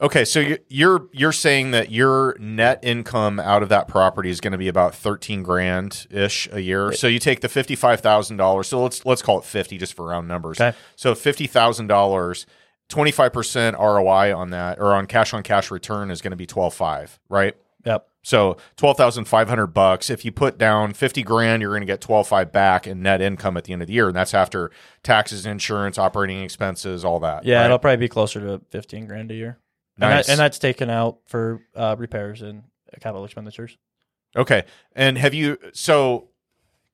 Okay, so you- you're you're saying that your net income out of that property is going to be about thirteen grand ish a year. So you take the fifty five thousand dollars. So let's let's call it fifty just for round numbers. Okay. So fifty thousand dollars, twenty five percent ROI on that or on cash on cash return is going to be twelve five, right? Yep. So twelve thousand five hundred bucks. If you put down fifty grand, you're going to get twelve five back in net income at the end of the year, and that's after taxes, insurance, operating expenses, all that. Yeah, right? it'll probably be closer to fifteen grand a year. And, Nice. that, and that's taken out for uh, repairs and capital expenditures. Okay. And have you so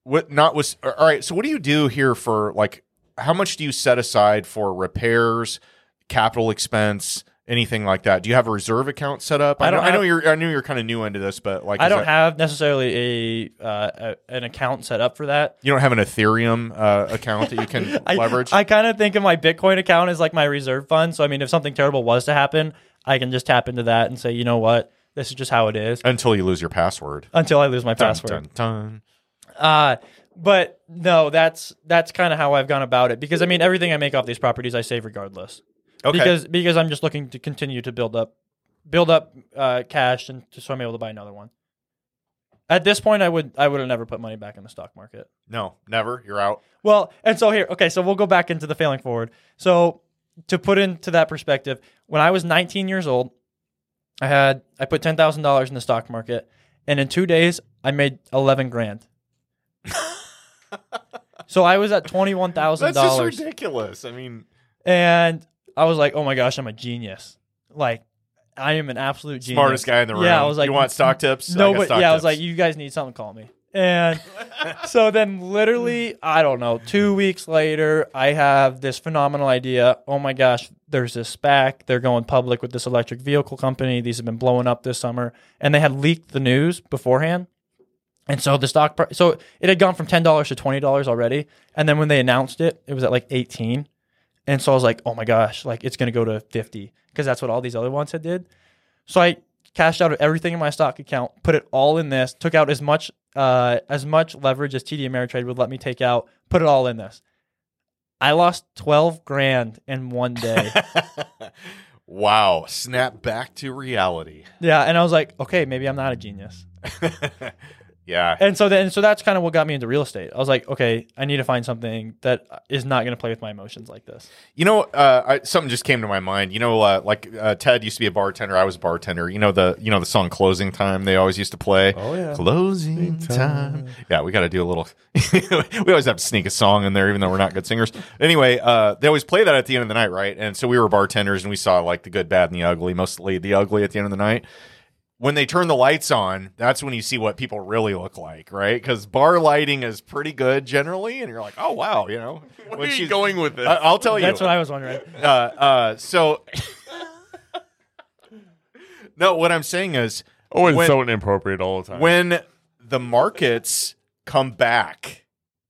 what not was all right, so what do you do here for like how much do you set aside for repairs, capital expense, anything like that? Do you have a reserve account set up? I, I know, don't I know have- you're I knew you're kind of new into this, but like I don't that- have necessarily a, uh, a an account set up for that. you don't have an Ethereum uh, account that you can (laughs) I, leverage? I kind of think of my Bitcoin account as like my reserve fund. So I mean, if something terrible was to happen, I can just tap into that and say, you know what, this is just how it is until you lose your password. until I lose my Dun, password. dun, dun. Uh, but no, that's that's kind of how I've gone about it because I mean, everything I make off these properties, I save regardless. Okay. Because because I'm just looking to continue to build up build up uh, cash and so I'm able to buy another one. At this point, I would I would have never put money back in the stock market. no, never. You're out. Well, and so here, okay, so we'll go back into the failing forward. So to put into that perspective, when I was 19 years old, I had I put ten thousand dollars in the stock market, and in two days I made 11 grand. (laughs) so I was at twenty one thousand dollars. That's just ridiculous. I mean, and I was like, oh my gosh, I'm a genius. Like I am an absolute genius. smartest guy in the room. Yeah, I was like, you want stock tips? no, but yeah, I was tips. like, you guys need something, call me. And so then, literally, I don't know, two weeks later, I have this phenomenal idea. Oh my gosh, there's this SPAC. They're going public with this electric vehicle company. These have been blowing up this summer. And they had leaked the news beforehand. And so the stock, pri- so it had gone from $10 to $20 already. And then when they announced it, it was at like 18. And so I was like, oh my gosh, like it's going to go to 50 because that's what all these other ones had did. So I cashed out of everything in my stock account, put it all in this, took out as much uh, as much leverage as TD Ameritrade would let me take out, put it all in this. I lost 12 grand in one day. (laughs) wow. Snap back to reality. yeah, and I was like, okay, maybe I'm not a genius. (laughs) yeah. And so then so that's kind of what got me into real estate. I was like, okay, I need to find something that is not going to play with my emotions like this. You know, uh, I, something just came to my mind. You know, uh, like uh, Ted used to be a bartender. I was a bartender. You know the you know the song "Closing Time" they always used to play. Oh, yeah. closing time. Yeah, we got to do a little. (laughs) we always have to sneak a song in there, even though we're not good singers. Anyway, uh, they always play that at the end of the night, right? And so we were bartenders, and we saw like the good, bad, and the ugly. Mostly the ugly at the end of the night. When they turn the lights on, that's when you see what people really look like, right? Because bar lighting is pretty good generally, and you're like, oh wow, you know. (laughs) Where when are you she's- going with this? I- I'll tell you. That's what I was wondering. uh, uh, so (laughs) no, what I'm saying is oh, it's when- so inappropriate all the time. when the markets come back,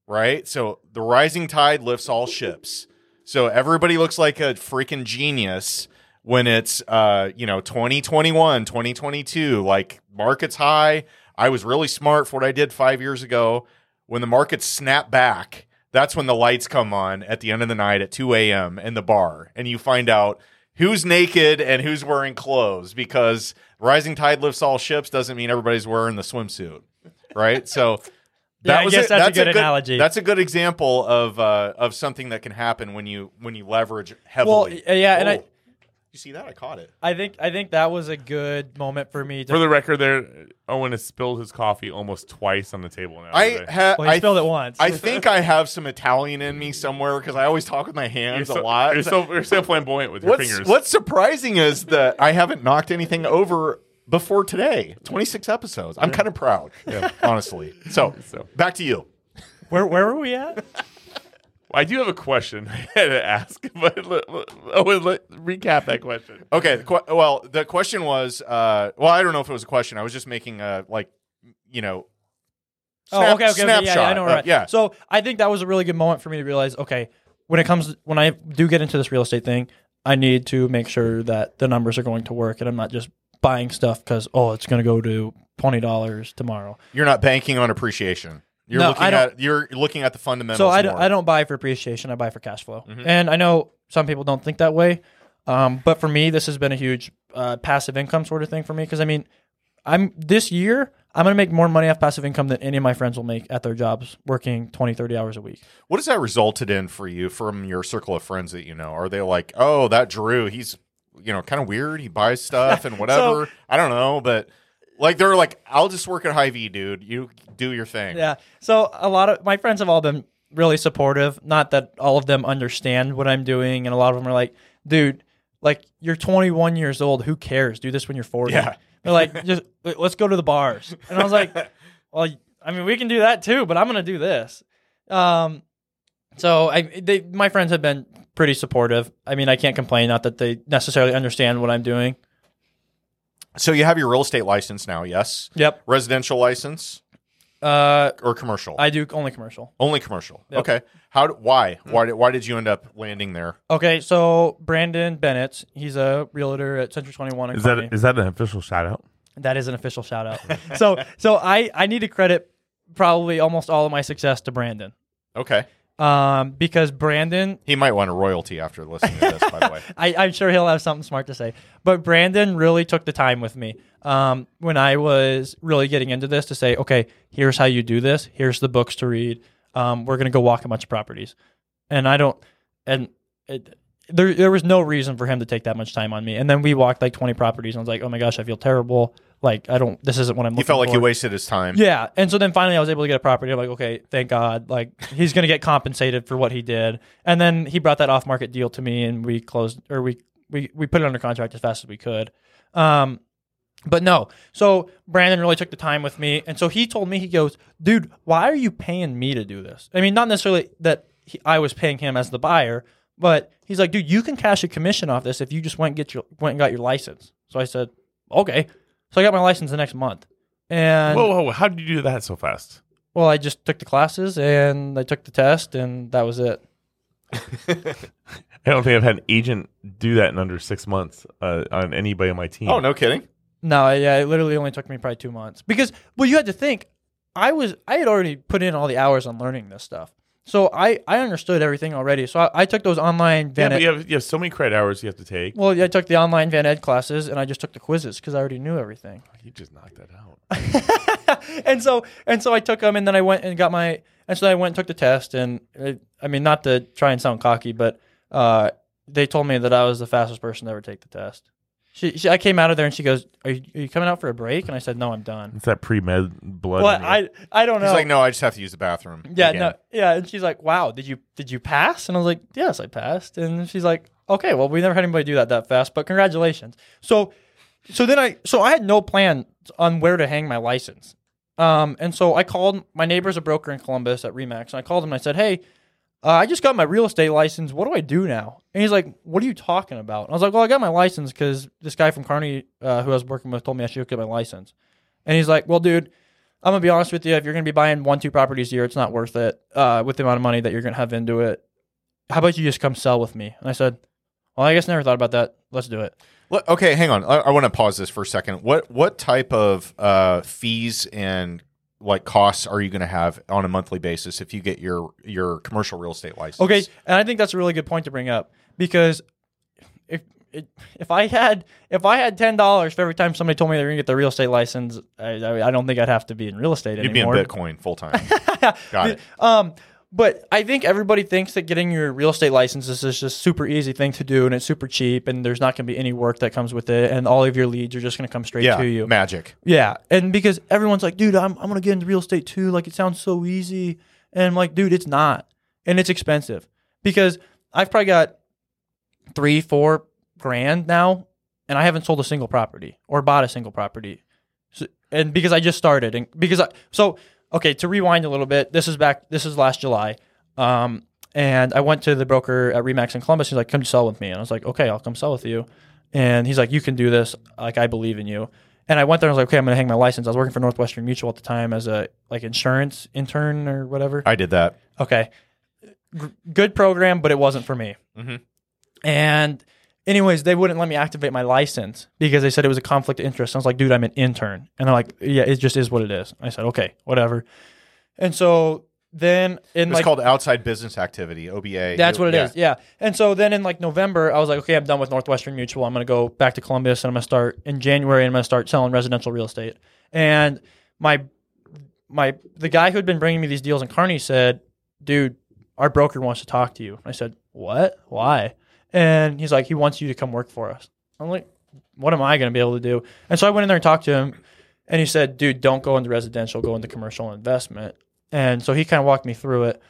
right? So the rising tide lifts all ships. So everybody looks like a freaking genius when it's uh, you know, 2021, 2022, like markets high. I was really smart for what I did 5 years ago. When the markets snap back, that's when the lights come on at the end of the night at 2 a.m. in the bar and you find out who's naked and who's wearing clothes because rising tide lifts all ships doesn't mean everybody's wearing the swimsuit, right? So (laughs) Yeah, I guess that's a good a analogy. That's a good example of uh, of something that can happen when you when you leverage Well, heavily. yeah, and I Oh, you see that I caught it. I think I think that was a good moment for me to For the record, there, Owen has spilled his coffee almost twice on the table now. I today. ha- Well, he I spilled it once. I think I have some Italian in me somewhere because I always talk with my you're hands so, a lot. You're so, you're so flamboyant with your What's fingers. What's surprising is that I haven't knocked anything over before today. 26 episodes. I'm kind of proud, honestly. So, (laughs) So. back to you. Where where were we at? (laughs) I do have a question (laughs) to ask, (laughs) but let, let, oh, let, recap that question. (laughs) Okay. The que- well, the question was, uh, well, I don't know if it was a question. I was just making a like, you know, Oh, snap- okay, okay, okay. Yeah, snapshot. yeah, I know. Uh, yeah. So I think that was a really good moment for me to realize, okay, when it comes, when I do get into this real estate thing, I need to make sure that the numbers are going to work, and I'm not just buying stuff because oh, it's going to go to twenty dollars tomorrow. You're not banking on appreciation. You're No, looking I don't- at you're looking at the fundamentals. So I don't, more. I don't buy for appreciation. I buy for cash flow. Mhm. And I know some people don't think that way, um, but for me, this has been a huge uh, passive income sort of thing for me because I mean, I'm this year I'm going to make more money off passive income than any of my friends will make at their jobs working 20, 30 hours a week. What has that resulted in for you from your circle of friends that you know? Are they like, oh, that Drew, he's you know kind of weird. He buys stuff and (laughs) whatever. I don't know, but like they're like, I'll just work at Hy-Vee, dude. You do your thing. Yeah. So a lot of my friends have all been really supportive. Not that all of them understand what I'm doing, and a lot of them are like, "Dude, like you're 21 years old. Who cares? Do this when you're 40." Yeah. They're like, "Just let's go to the bars." And I was like, (laughs) "Well, I mean, we can do that too, but I'm gonna do this." Um, so I, they, my friends have been pretty supportive. I mean, I can't complain. Not that they necessarily understand what I'm doing. So you have your real estate license now, yes? Yep. Residential license Uh, or commercial? I do only commercial. Only commercial. Yep. Okay. How? d- Why? Why? Did, why did you end up landing there? Okay, so Brandon Bennett, he's a realtor at Century 21 Is Kearney. that is that an official shout out? That is an official shout out. (laughs) so so I I need to credit probably almost all of my success to Brandon. Okay. Um, because Brandon, He might want a royalty after listening to this. by the way. (laughs) I, I'm sure he'll have something smart to say. But Brandon really took the time with me um, when I was really getting into this to say, okay, here's how you do this. Here's the books to read. Um, we're gonna go walk a bunch of properties, and I don't, and it, there there was no reason for him to take that much time on me. And then we walked like 20 properties, and I was like, oh my gosh, I feel terrible. Like I don't. This isn't what I'm. He looking felt like for. he wasted his time. Yeah, and so then finally I was able to get a property. I'm like, okay, thank God. Like he's gonna get compensated for what he did. And then he brought that off market deal to me, and we closed or we we we put it under contract as fast as we could. Um, but no, so Brandon really took the time with me, and so he told me he goes, dude, why are you paying me to do this? I mean, not necessarily that he, I was paying him as the buyer, but he's like, dude, you can cash a commission off this if you just went and get your went and got your license. So I said, okay. So I got my license the next month. And Whoa, whoa, how did you do that so fast? well, I just took the classes and I took the test, and that was it. (laughs) I don't think I've had an agent do that in under six months uh, on anybody on my team. Oh, no kidding. No, yeah, it literally only took me probably two months because well, you had to think I was I had already put in all the hours on learning this stuff, so I I understood everything already. So I, I took those online Yeah, Van but Ed, you have, you have so many credit hours you have to take. well, yeah, I took the online VanEd classes and I just took the quizzes because I already knew everything. You just knocked that out. (laughs) and so and so I took them and then I went and got my and so I went and took the test and it, I mean not to try and sound cocky, but uh, they told me that I was the fastest person to ever take the test. She, she I came out of there and she goes, "Are you, are you coming out for a break?" And I said, "No, I'm done." It's that pre med blood. Well, in you. I I don't know. He's like, no, I just have to use the bathroom. yeah, again." no, yeah. And she's like, "Wow, did you did you pass?" And I was like, "Yes, I passed." And she's like, "Okay, well, we never had anybody do that that fast, but congratulations." So, so then I so I had no plan on where to hang my license. Um, and so I called my neighbor's a broker in Columbus at Remax, and I called him and I said, "Hey, uh, I just got my real estate license. What do I do now?" And he's like, "What are you talking about?" And I was like, "Well, I got my license because this guy from Kearney uh, who I was working with, told me I should get my license." And he's like, "Well, dude." I'm gonna be honest with you. If you're gonna be buying one, two properties a year, it's not worth it uh, with the amount of money that you're gonna have into it. How about you just come sell with me? And I said, Well, I guess never thought about that. Let's do it. Okay, hang on. I, I want to pause this for a second. What what type of uh, fees and like costs are you going to have on a monthly basis if you get your your commercial real estate license? Okay, and I think that's a really good point to bring up because if if, I had if I had ten dollars for every time somebody told me they're gonna get the real estate license, I, I, I don't think I'd have to be in real estate anymore. you'd be in. Bitcoin full time. (laughs) Got it. Um, but I think everybody thinks that getting your real estate licenses is just a super easy thing to do, and it's super cheap, and there's not going to be any work that comes with it, and all of your leads are just going to come straight Yeah, to you. magic. Yeah, and because everyone's like, dude, I'm I'm gonna get into real estate too. Like it sounds so easy, and I'm like, dude, it's not, and it's expensive because I've probably got three, four grand now and I haven't sold a single property or bought a single property. So, and because I just started, and because I so okay to rewind a little bit, this is back. This is last July, um, and I went to the broker at Remax in Columbus. He's like, "Come sell with me," and I was like, "Okay, I'll come sell with you." And he's like, "You can do this. Like, I believe in you." And I went there and I was like, "Okay, I'm gonna hang my license." I was working for Northwestern Mutual at the time as a like insurance intern or whatever. I did that. Okay. G- good program, but it wasn't for me. Mhm. And, anyways, they wouldn't let me activate my license because they said it was a conflict of interest. I was like, dude, I'm an intern. And they're like, yeah, it just is what it is. I said, okay, whatever. And so then in It's like, called outside business activity, OBA. that's what it yeah. is. Yeah. And so then in like November, I was like, okay, I'm done with Northwestern Mutual. I'm going to go back to Columbus and I'm going to start in January and I'm going to start selling residential real estate. And my, my, the guy who had been bringing me these deals in Kearney said, dude, our broker wants to talk to you. I said, what? Why? And he's like, he wants you to come work for us. I'm like, what am I going to be able to do? And so I went in there and talked to him and he said, dude, don't go into residential, go into commercial investment. And so he kind of walked me through it.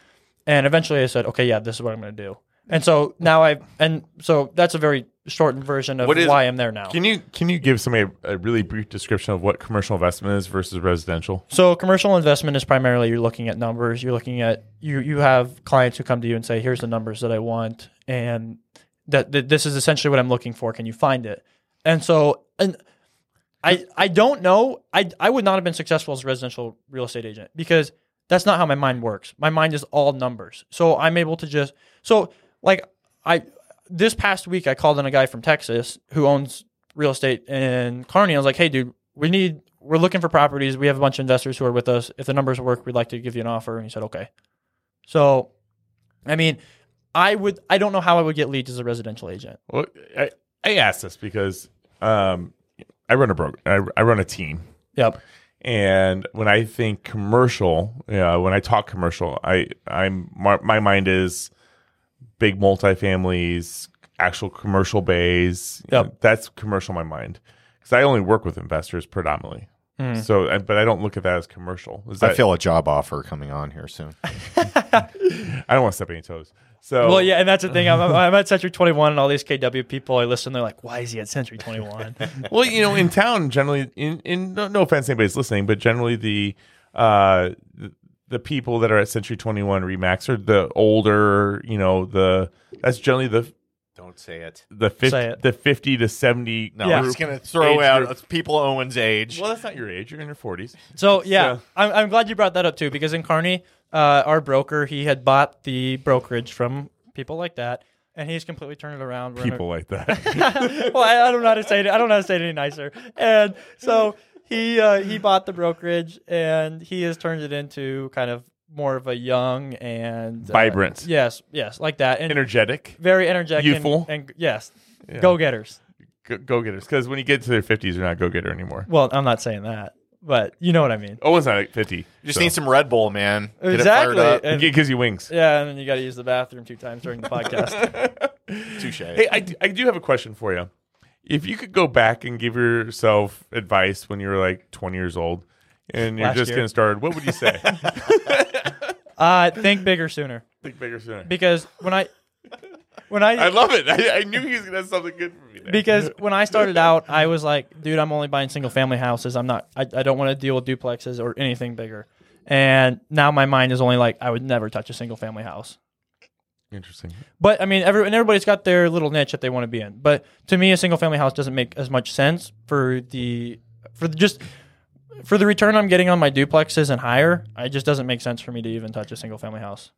And eventually I said, okay, yeah, this is what I'm going to do. And so now I, and so that's a very shortened version of is- why I'm there now. Can you can you give somebody a, a really brief description of what commercial investment is versus residential? So commercial investment is primarily you're looking at numbers. You're looking at you you have clients who come to you and say, "Here's the numbers that I want," and that, that this is essentially what I'm looking for. Can you find it? And so and I I don't know. I I would not have been successful as a residential real estate agent because that's not how my mind works. My mind is all numbers. So I'm able to just so like I this past week I called in a guy from Texas who owns real estate in Kearney. I was like, "Hey, dude, we need we're looking for properties. We have a bunch of investors who are with us. If the numbers work, we'd like to give you an offer." And he said, "Okay." So, I mean, I would I don't know how I would get leads as a residential agent. Well, I, I asked this because um, I run a bro- I, I run a team, Yep. and when I think commercial, you know, when I talk commercial, I I'm my, my mind is big multifamilies, actual commercial bays. You Yep. know, that's commercial in my mind because I only work with investors predominantly. So, but I don't look at that as commercial. Is I that, feel a job offer coming on here soon. (laughs) I don't want to step any toes. So, Well, yeah, and that's the thing. I'm, I'm at Century 21, and all these KW people I listen. They're like, "Why is he at Century 21?" (laughs) well, you know, in town, generally, in, in no, no offense, to anybody's listening, but generally the uh the, the people that are at Century Twenty One Remax are the older, you know, the that's generally the Don't say it. the Say fifty it. the fifty to seventy. No, Yeah. I'm just gonna throw Age out people Owen's age. Well, that's not your age. You're in your forties. So yeah, So- I'm, I'm glad you brought that up too because in Kearney, uh, our broker he had bought the brokerage from people like that, and he's completely turned it around. We're in a- People like that. (laughs) well, I, I don't know how to say it. I don't know how to say it any nicer. And so he uh, he bought the brokerage, and he has turned it into kind of more of a young and uh, Vibrant. Yes, yes, like that, and Energetic, very energetic, and- Youthful. and, yes, Yeah. go getters. go getters. Because when you get to their fifties, you're not go getter anymore. Well, I'm not saying that, but you know what I mean. Owen's not at fifty. You just need some Red Bull, man. Exactly. And- It gives you wings. Yeah, and then you got to use the bathroom two times during the podcast. (laughs) Touche. Hey, I, d- I do have a question for you. If you could go back and give yourself advice when you were like 20 years old and you're Last just year. getting started, what would you say? (laughs) (laughs) uh, think bigger sooner Think bigger sooner. because when I when I I love it. (laughs) I, I knew he was going to have something good for me there. because when I started out, I was like, dude, I'm only buying single family houses. I'm not, I, I don't want to deal with duplexes or anything bigger. And now my mind is only like, I would never touch a single family house. Interesting. But I mean, every, and everybody's got their little niche that they want to be in. But to me, a single family house doesn't make as much sense for the, for the, just, for the return I'm getting on my duplexes and higher. It just doesn't make sense for me to even touch a single family house.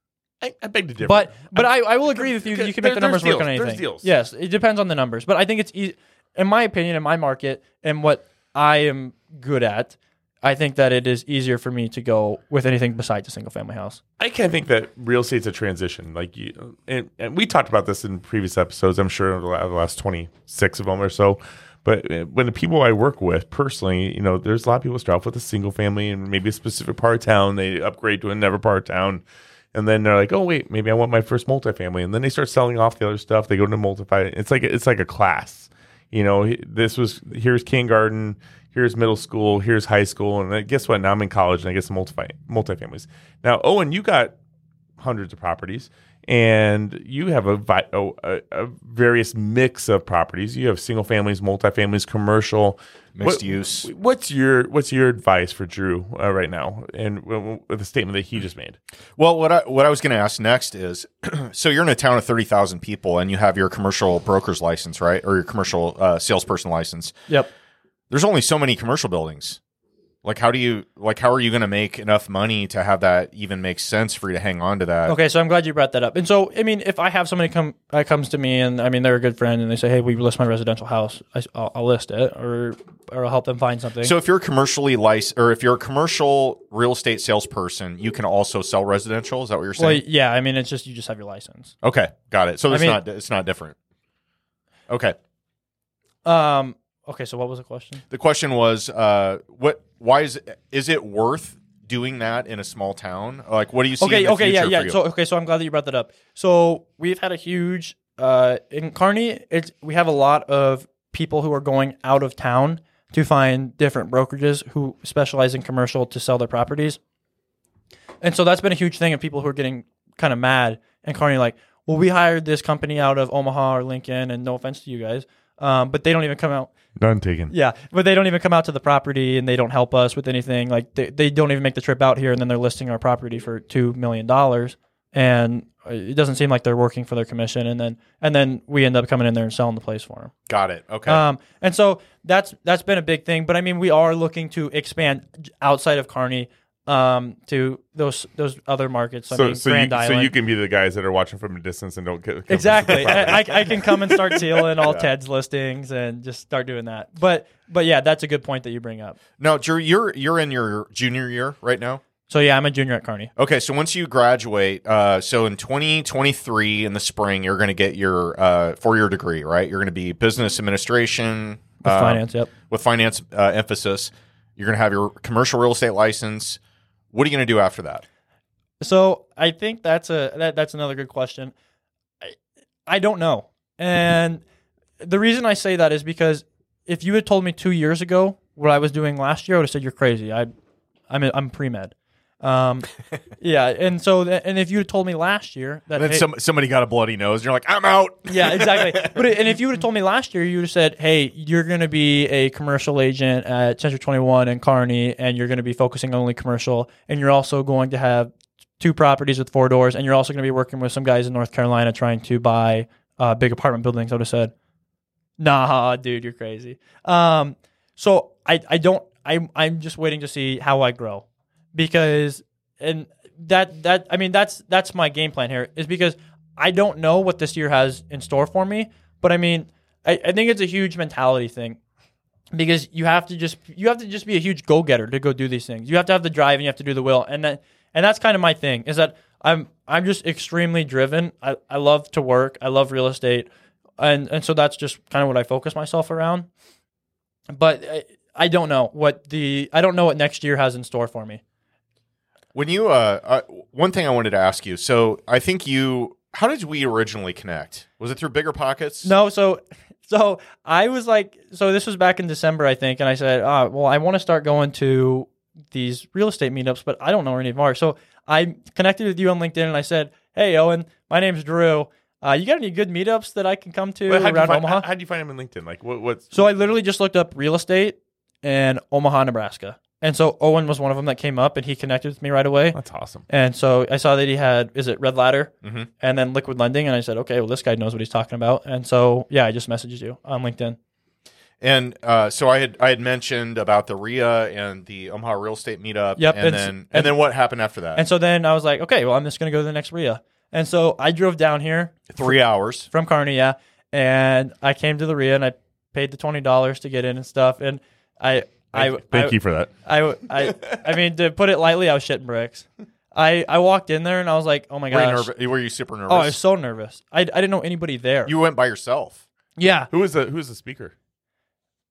I, I beg to differ. But but I, I will agree with you. You can make the numbers there's work on deals. There's anything. deals. Yes, it depends on the numbers. But I think it's easy, in my opinion, in my market, and what I am good at. I think that it is easier for me to go with anything besides a single family house. I of think that real estate's a transition. Like you, and, and we talked about this in previous episodes. I'm sure the the last 26 of them or so. But uh, when the people I work with personally, you know, there's a lot of people start off with a single family and maybe a specific part of town. They upgrade to another part of town. And then they're like, oh wait, maybe I want my first multifamily. And then they start selling off the other stuff. They go to multify. It's like it's like a class. You know, this was here's kindergarten, here's middle school, here's high school, and then guess what? Now I'm in college and I get some multi multifamilies. Now, Owen, you got hundreds of properties, and you have a, vi- a, a, a various mix of properties. You have single families, multifamilies, commercial, Mixed What- use. What's your what's your advice for Drew uh, right now, and w- w- with the statement that he just made? Well, what I what I was going to ask next is, (clears throat) so you're in a town of thirty thousand people, and you have your commercial broker's license, right, or your commercial uh, salesperson license. Yep. There's only so many commercial buildings. Like, how do you like? How are you going to make enough money to have that even make sense for you to hang on to that? Okay, so I'm glad you brought that up. And so, I mean, if I have somebody come uh, comes to me and I mean they're a good friend and they say, "Hey, we list my residential house," I, will I'll list it or or I'll help them find something. So if you're commercially licensed, or if you're a commercial real estate salesperson, you can also sell residential. Is that what you're well, saying? yeah, I mean, it's just you just have your license. okay, got it. So I it's mean- not it's not different. Okay. Um. Okay, so what was the question? The question was, uh, what? Why is is it worth doing that in a small town? Like, what do you see? okay in the okay yeah yeah so okay so i'm glad that you brought that up so we've had a huge uh in kearney it's we have a lot of people who are going out of town to find different brokerages who specialize in commercial to sell their properties and so that's been a huge thing of people who are getting kind of mad and kearney like well we hired this company out of omaha or lincoln and no offense to you guys um, but they don't even come out None taken. yeah, but they don't even come out to the property and they don't help us with anything. Like they, they don't even make the trip out here and then they're listing our property for two million dollars and it doesn't seem like they're working for their commission and then and then we end up coming in there and selling the place for them. Got it. Okay. Um, and so that's that's been a big thing. But I mean, we are looking to expand outside of Kearney um, to those those other markets. I So, mean, so, Grand you, so you can be the guys that are watching from a distance and don't get Exactly. I, I, can come and start (laughs) sealing all Ted's listings and just start doing that. But but yeah, that's a good point that you bring up. now, Drew, you're you're in your junior year right now. So yeah, I'm a junior at Kearney. Okay, so once you graduate, uh, so in 2023 in the spring, you're going to get your uh, four-year degree, right? You're going to be business administration With uh, finance, yep. with finance uh, emphasis. You're going to have your commercial real estate license. What are you going to do after that? So I think that's a that, that's another good question. I, I don't know, and the reason I say that is because if you had told me two years ago what I was doing last year, I would have said you're crazy. I I'm a, I'm pre med. Um, (laughs) yeah, and so th- and if you had told me last year that then hey- some, somebody got a bloody nose, and you're like, I'm out. yeah, exactly. (laughs) But it, and if you would have told me last year, you would have said, "Hey, you're going to be a commercial agent at Century 21 and Kearney, and you're going to be focusing on only commercial, and you're also going to have two properties with four doors, and you're also going to be working with some guys in North Carolina trying to buy uh, big apartment buildings." I would have said, "Nah, dude, you're crazy." Um, so I I don't I'm I'm just waiting to see how I grow because and that that I mean that's that's my game plan here is because I don't know what this year has in store for me, but I mean I, I think it's a huge mentality thing because you have to just you have to just be a huge go getter to go do these things. You have to have the drive and you have to do the will, and that and that's kind of my thing is that I'm I'm just extremely driven. I, I love to work. I love real estate, and and so that's just kind of what I focus myself around. But I, I don't know what the I don't know what next year has in store for me. When you, uh, uh, one thing I wanted to ask you. So I think you, how did we originally connect? Was it through Bigger Pockets? No, so so I was like, so this was back in December, I think, and I said, ah, well, I want to start going to these real estate meetups, but I don't know where any of them are. So I connected with you on LinkedIn, and I said, hey, Owen, my name's Drew. Uh, you got any good meetups that I can come to But around find, Omaha? how- how'd you find him in LinkedIn? Like, what? What's So I literally just looked up real estate in Omaha, Nebraska, and so Owen was one of them that came up, and he connected with me right away. that's awesome. And so I saw that he had, is it Red Ladder Mhm. and then Liquid Lending? And I said, okay, well, this guy knows what he's talking about. And so, yeah, I just messaged you on LinkedIn. And uh, so I had I had mentioned about the RIA and the Omaha Real Estate Meetup. Yep, And and then and, and- then what happened after that? And so then I was like, okay, well, I'm just going to go to the next RIA. And so I drove down here Three hours. from Kearney, yeah. And I came to the RIA and I paid the $20 to get in and stuff. And I, I, Thank, thank I, you for that. I, I, I mean, to put it lightly, I was shitting bricks. I, I walked in there and I was like, oh my Were you, gosh. nervous? Were you super nervous? Oh, I was so nervous. I, I didn't know anybody there. you went by yourself. yeah. Who was the Who was the speaker?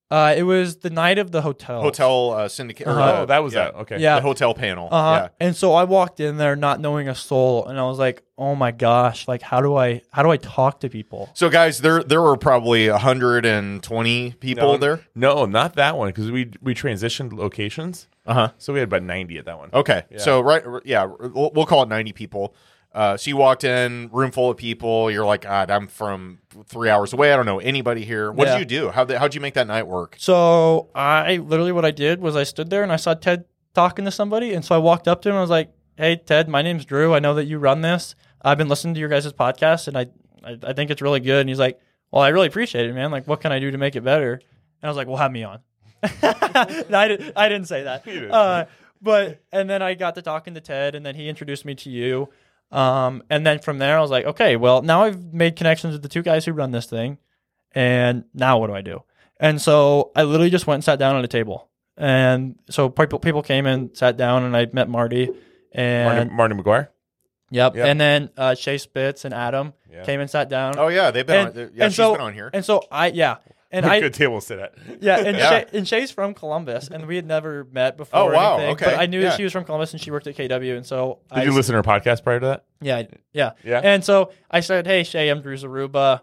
Uh, it was the night of the hotel. Hotel uh, syndicate. Uh-huh. uh, oh, that was yeah, that. Okay. Yeah. The hotel panel. Uh-huh. And so I walked in there not knowing a soul, and I was like, "Oh my gosh! Like, how do I how do I talk to people?" So guys, there there were probably 120 people No, there. No, not that one because we we transitioned locations, Uh huh. so we had about ninety at that one. Okay. Yeah. So right, yeah, we'll, we'll call it 90 people. Uh, so you walked in, room full of people. You're like, God, I'm from three hours away. I don't know anybody here. What Yeah. did you do? How how'd you make that night work? So I literally what I did was I stood there and I saw Ted talking to somebody, and so I walked up to him. and I was like, "Hey, Ted, my name's Drew. I know that you run this. I've been listening to your guys' podcast, and I, I I think it's really good." And he's like, "Well, I really appreciate it, man. Like, what can I do to make it better?" And I was like, "Well, have me on." (laughs) no, I, did, I didn't say that. (laughs) Uh, but and then I got to talking to Ted, and then he introduced me to you. Um, and then from there, I was like, okay, well, now I've made connections with the two guys who run this thing, and now what do I do? And so I literally just went and sat down at a table. And so people people came and sat down, and I met Marty, and Marty, Marty McGuire. yep, Yep. and then uh, Shay Spitz and Adam Yeah. came and sat down. Oh yeah, they've been. and, on, yeah, and she's so, been on here. And so I yeah, and I Good table to sit at. yeah, and, Yeah. Shay, and Shay's from Columbus, and we had never met before. Oh, wow, anything, okay, But I knew yeah. that she was from Columbus, and she worked at KW, and so Did I you listen to her podcast prior to that? Yeah, yeah, Yeah. And so I said, "Hey, Shay, I'm Drew Zaruba.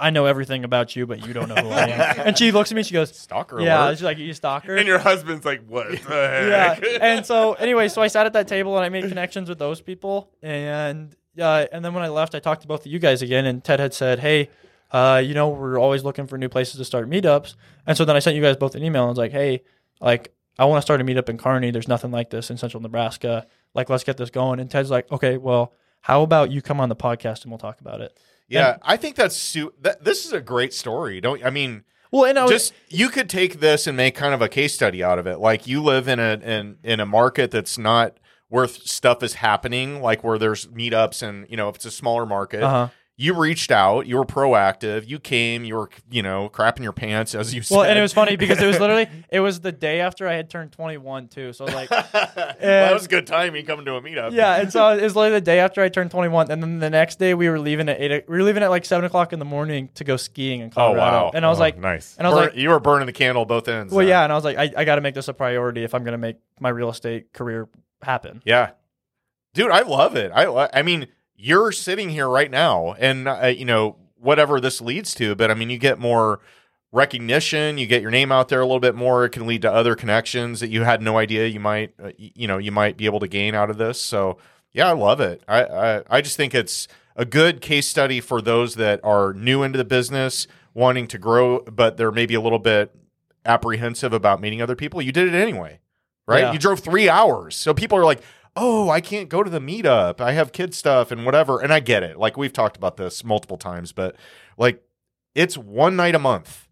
I know everything about you, but you don't know who I am." (laughs) and she looks at me, she goes, Stalker "Yeah." alert. She's like, "You stalker." And your husband's like, what the (laughs) yeah. And so anyway, so I sat at that table and I made connections with those people, and uh, and then when I left, I talked to both of you guys again, and Ted had said, "Hey." Uh, you know, we're always looking for new places to start meetups. And so then I sent you guys both an email and was like, hey, like, I want to start a meetup in Kearney. There's nothing like this in central Nebraska. Like, let's get this going. And Ted's like, okay, well, how about you come on the podcast and we'll talk about it? yeah, I think that's su- that, this is a great story. Don't I mean? Well, and I was just you could take this and make kind of a case study out of it. Like you live in a in in a market that's not where stuff is happening, like where there's meetups and you know if it's a smaller market. uh-huh. You reached out, you were proactive, you came, you were you know crapping your pants as you said. Well, and it was funny because it was literally (laughs) it was the day after I had turned 21 too. So like, (laughs) well, that was good timing coming to a meetup. yeah, and so (laughs) it was literally the day after I turned 21, and then the next day we were leaving at eight. We were leaving at like seven o'clock in the morning to go skiing in Colorado. Oh, wow. And I was Oh, like, nice. and I was Burn- like, you were burning the candle both ends. well, yeah, and I was like, I, I got to make this a priority if I'm going to make my real estate career happen. Yeah, dude, I love it. I I mean, you're sitting here right now, and uh, you know whatever this leads to, but I mean, you get more recognition, you get your name out there a little bit more. It can lead to other connections that you had no idea you might, uh, you know, you might be able to gain out of this. So, yeah, I love it. I I, I just think it's a good case study for those that are new into the business, wanting to grow, but they're maybe a little bit apprehensive about meeting other people. You did it anyway, right? Yeah. You drove three hours. So people are like, oh, I can't go to the meetup. I have kid stuff and whatever. And I get it. Like we've talked about this multiple times, but like it's one night a month.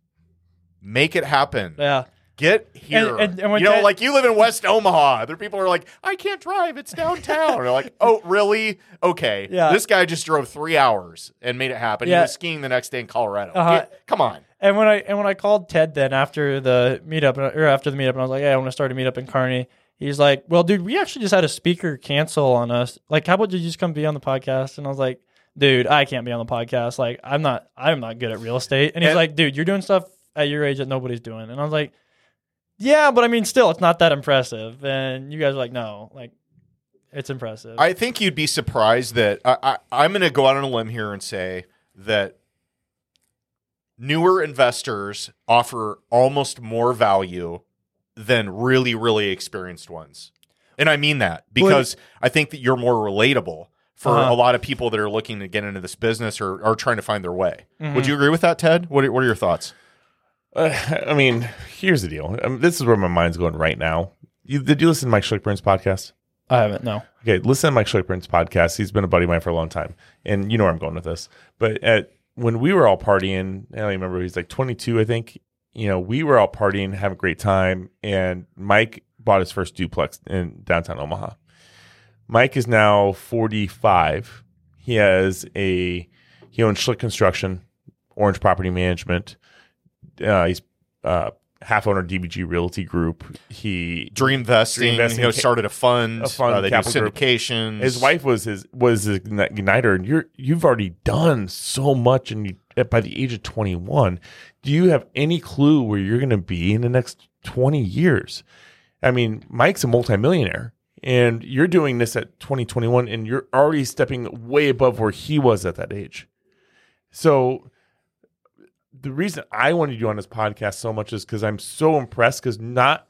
Make it happen. Yeah. Get here. and- and when you know, Ted- like you live in West Omaha. Other people are like, I can't drive. It's downtown. They're like, oh, really? Okay. Yeah. This guy just drove three hours and made it happen. He was skiing the next day in Colorado. Uh-huh. Get- come on. And when I and when I called Ted then after the meetup or after the meetup, and I was like, "Hey, I want to start a meetup in Kearney." He's like, "Well, dude, we actually just had a speaker cancel on us. Like, how about you just come be on the podcast?" And I was like, "Dude, I can't be on the podcast. Like, I'm not I'm not good at real estate." And he's And- like, "Dude, you're doing stuff at your age that nobody's doing." And I was like, "Yeah, but I mean, still, it's not that impressive." And you guys are like, "No, like, it's impressive." I think you'd be surprised that I, I, I'm going to go out on a limb here and say that newer investors offer almost more value than really, really experienced ones. And I mean that because I think that you're more relatable for Uh-huh. a lot of people that are looking to get into this business or are trying to find their way. Mhm. Would you agree with that, Ted? What are, what are your thoughts? Uh, I mean, here's the deal. Um, this is where my mind's going right now. You, did you listen to Mike Schlickburn's podcast? I haven't. No. Okay, listen to Mike Schlickburn's podcast. He's been a buddy of mine for a long time, and you know where I'm going with this. But at, when we were all partying, I don't remember. He's like 22, I think. You know, we were all partying, having a great time, and Mike bought his first duplex in downtown Omaha. Mike is now 45. He has a he owns Schlick Construction, Orange Property Management. Uh, he's uh, half owner DBG Realty Group. He Dream investing, Dream you know, started a fund. a fund, uh, they do capital group. his wife was his was his igniter, and you're you've already done so much, and you by the age of 21, do you have any clue where you're going to be in the next 20 years? I mean, Mike's a multimillionaire, and you're doing this at 2021, and you're already stepping way above where he was at that age. So. The reason I wanted you on this podcast so much is because I'm so impressed because not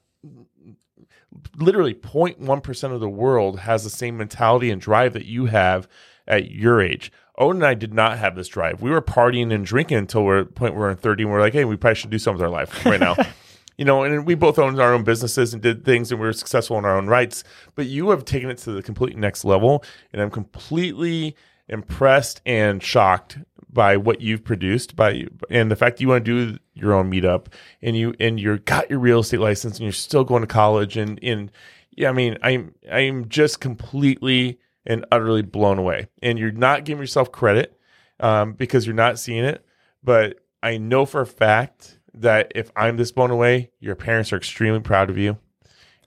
literally 0.1% of the world has the same mentality and drive that you have at your age. Owen and I did not have this drive. We were partying and drinking until we're at the point where we're in 30 and we're like, hey, we probably should do something with our life right now. (laughs) you know, and we both owned our own businesses and did things and we were successful in our own rights. But you have taken it to the complete next level. And I'm completely impressed and shocked by what you've produced by and the fact that you want to do your own meetup and you and you're got your real estate license and you're still going to college and and yeah, I mean, I'm I'm just completely and utterly blown away. And you're not giving yourself credit um, because you're not seeing it. But I know for a fact that if I'm this blown away, your parents are extremely proud of you,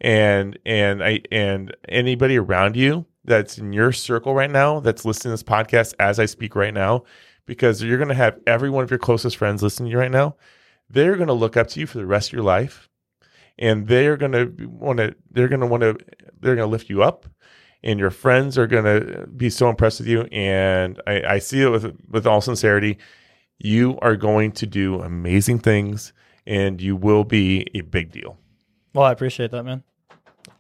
and and I and anybody around you that's in your circle right now that's listening to this podcast as I speak right now, because you're going to have every one of your closest friends listening to you right now. They're going to look up to you for the rest of your life, and they're going to want to. They're going to want to. They're going to lift you up and your friends are going to be so impressed with you. And I, I, see it with with all sincerity. You are going to do amazing things, and you will be a big deal. Well, I appreciate that, man.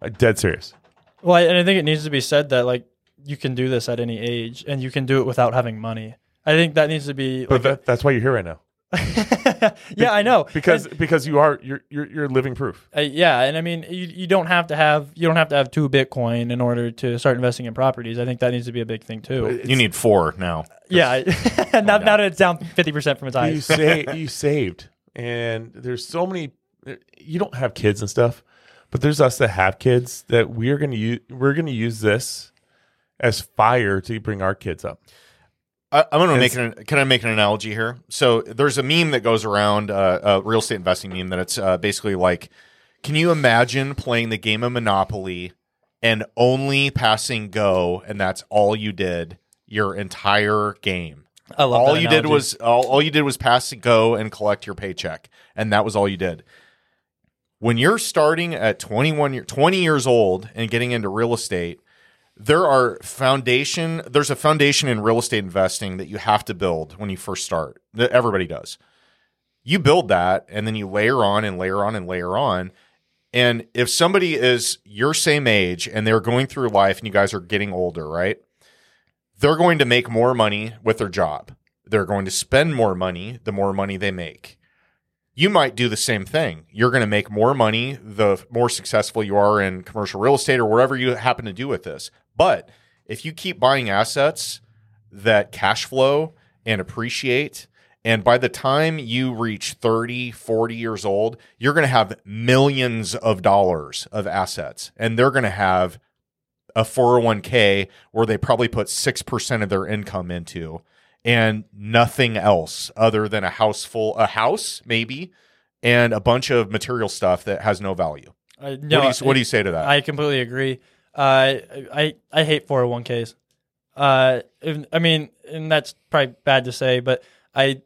Uh, dead serious. Well, I, and I think it needs to be said that like you can do this at any age, and you can do it without having money. I think that needs to be. But Like that, that's why you're here right now. A- yeah, I know Because And- because you are you're you're, you're living proof. Uh, yeah, and I mean, you, you don't have to have you don't have to have two Bitcoin in order to start investing in properties. I think that needs to be a big thing too. You need four now. Yeah, (laughs) now, now that it's down fifty percent from its you highs. say (laughs) you saved, and there's so many. You don't have kids and stuff, but there's us that have kids that we're gonna use. We're gonna use this as fire to bring our kids up. I, I'm going to make an. Can I make an analogy here? So there's a meme that goes around, uh, a real estate investing meme that it's uh, basically like, can you imagine playing the game of Monopoly and only passing go, and that's all you did your entire game? I love all that you did was all, all you did was pass to go and collect your paycheck, and that was all you did. When you're starting at 21 year, 20 years old and getting into real estate, there are foundation there's a foundation in real estate investing that you have to build when you first start. That everybody does. You build that and then you layer on and layer on and layer on. And if somebody is your same age and they're going through life and you guys are getting older, right? They're going to make more money with their job. They're going to spend more money the more money they make. You might do the same thing. You're going to make more money the more successful you are in commercial real estate or whatever you happen to do with this. But if you keep buying assets that cash flow and appreciate, and by the time you reach 30, 40 years old, you're going to have millions of dollars of assets, and they're going to have a 401k where they probably put 6% of their income into and nothing else other than a house full, a house maybe, and a bunch of material stuff that has no value. Uh, what, no, do you, what do you say to that? I completely agree. Uh, I I hate 401ks. Uh, I mean, and that's probably bad to say, but I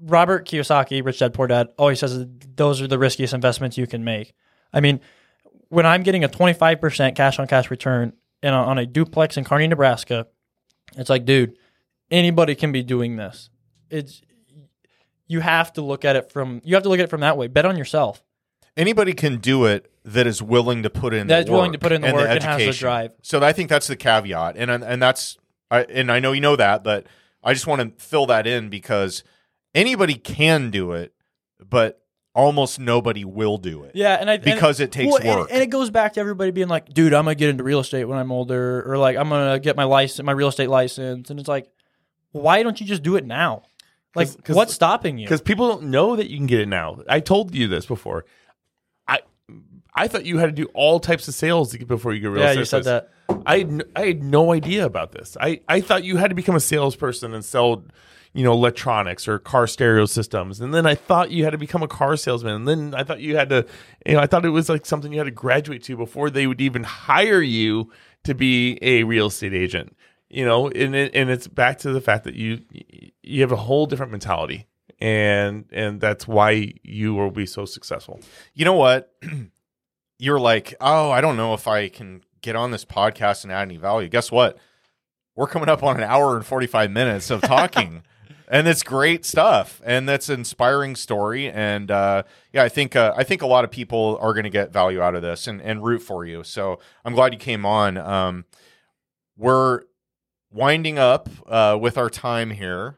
Robert Kiyosaki, Rich Dad Poor Dad, always says those are the riskiest investments you can make. I mean, when I'm getting a 25% cash on cash return in a, on a duplex in Kearney, Nebraska, it's like, dude, anybody can be doing this. It's you have to look at it from you have to look at it from that way. Bet on yourself. Anybody can do it that is willing to put in That's the willing work to put in the and work and has the drive. So I think that's the caveat, and and that's I and I know you know that, but I just want to fill that in because anybody can do it, but almost nobody will do it. Yeah, and I and- Because it takes well, work. and, it goes back to everybody being like, "Dude, I'm gonna get into real estate when I'm older," or like, "I'm gonna get my license, my real estate license," and it's like, why don't you just do it now? Like, 'Cause- 'cause- what's stopping you? because people don't know that you can get it now. I told you this before. I I thought you had to do all types of sales before you get real Yeah, estate. you said license. I had, n- I had no idea about this. I, I thought you had to become a salesperson and sell, you know, electronics or car stereo systems, and then I thought you had to become a car salesman, and then I thought you had to, you know, I thought it was like something you had to graduate to before they would even hire you to be a real estate agent. You know, and it, and it's back to the fact that you you have a whole different mentality, and and that's why you will be so successful. You know what? (clears throat) You're like, oh, I don't know if I can get on this podcast and add any value. Guess what? We're coming up on an hour and 45 minutes of talking. (laughs) and it's great stuff. And that's an inspiring story. And uh, yeah, I think uh, I think a lot of people are going to get value out of this and, and root for you. So I'm glad you came on. Um, we're winding up uh, with our time here.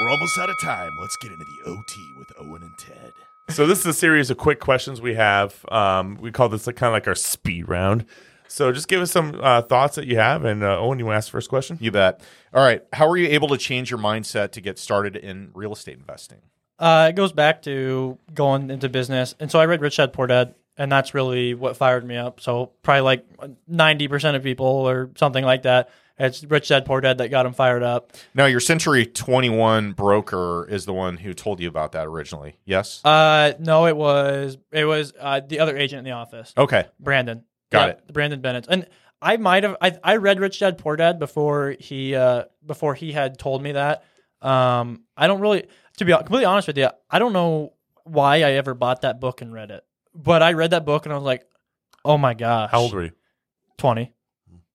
We're almost out of time. Let's get into the OT with Owen and Ted. So this is a series of quick questions we have. Um, we call this like, kind of like our speed round. So just give us some uh, thoughts that you have. And uh, Owen, you want to ask the first question? You bet. All right. How were you able to change your mindset to get started in real estate investing? Uh, it goes back to going into business, and so I read Rich Dad Poor Dad, and that's really what fired me up. So probably like ninety percent of people or something like that. It's Rich Dad Poor Dad that got him fired up. Now, your Century 21 broker is the one who told you about that originally. Yes? Uh, no, it was it was uh, the other agent in the office, okay. Brandon. Got Yeah, it. Brandon Bennett. And I might have I, I read Rich Dad Poor Dad before he uh before he had told me that. Um, I don't really to be completely honest with you, I don't know why I ever bought that book and read it. But I read that book and I was like, oh my gosh. How old were you? 20.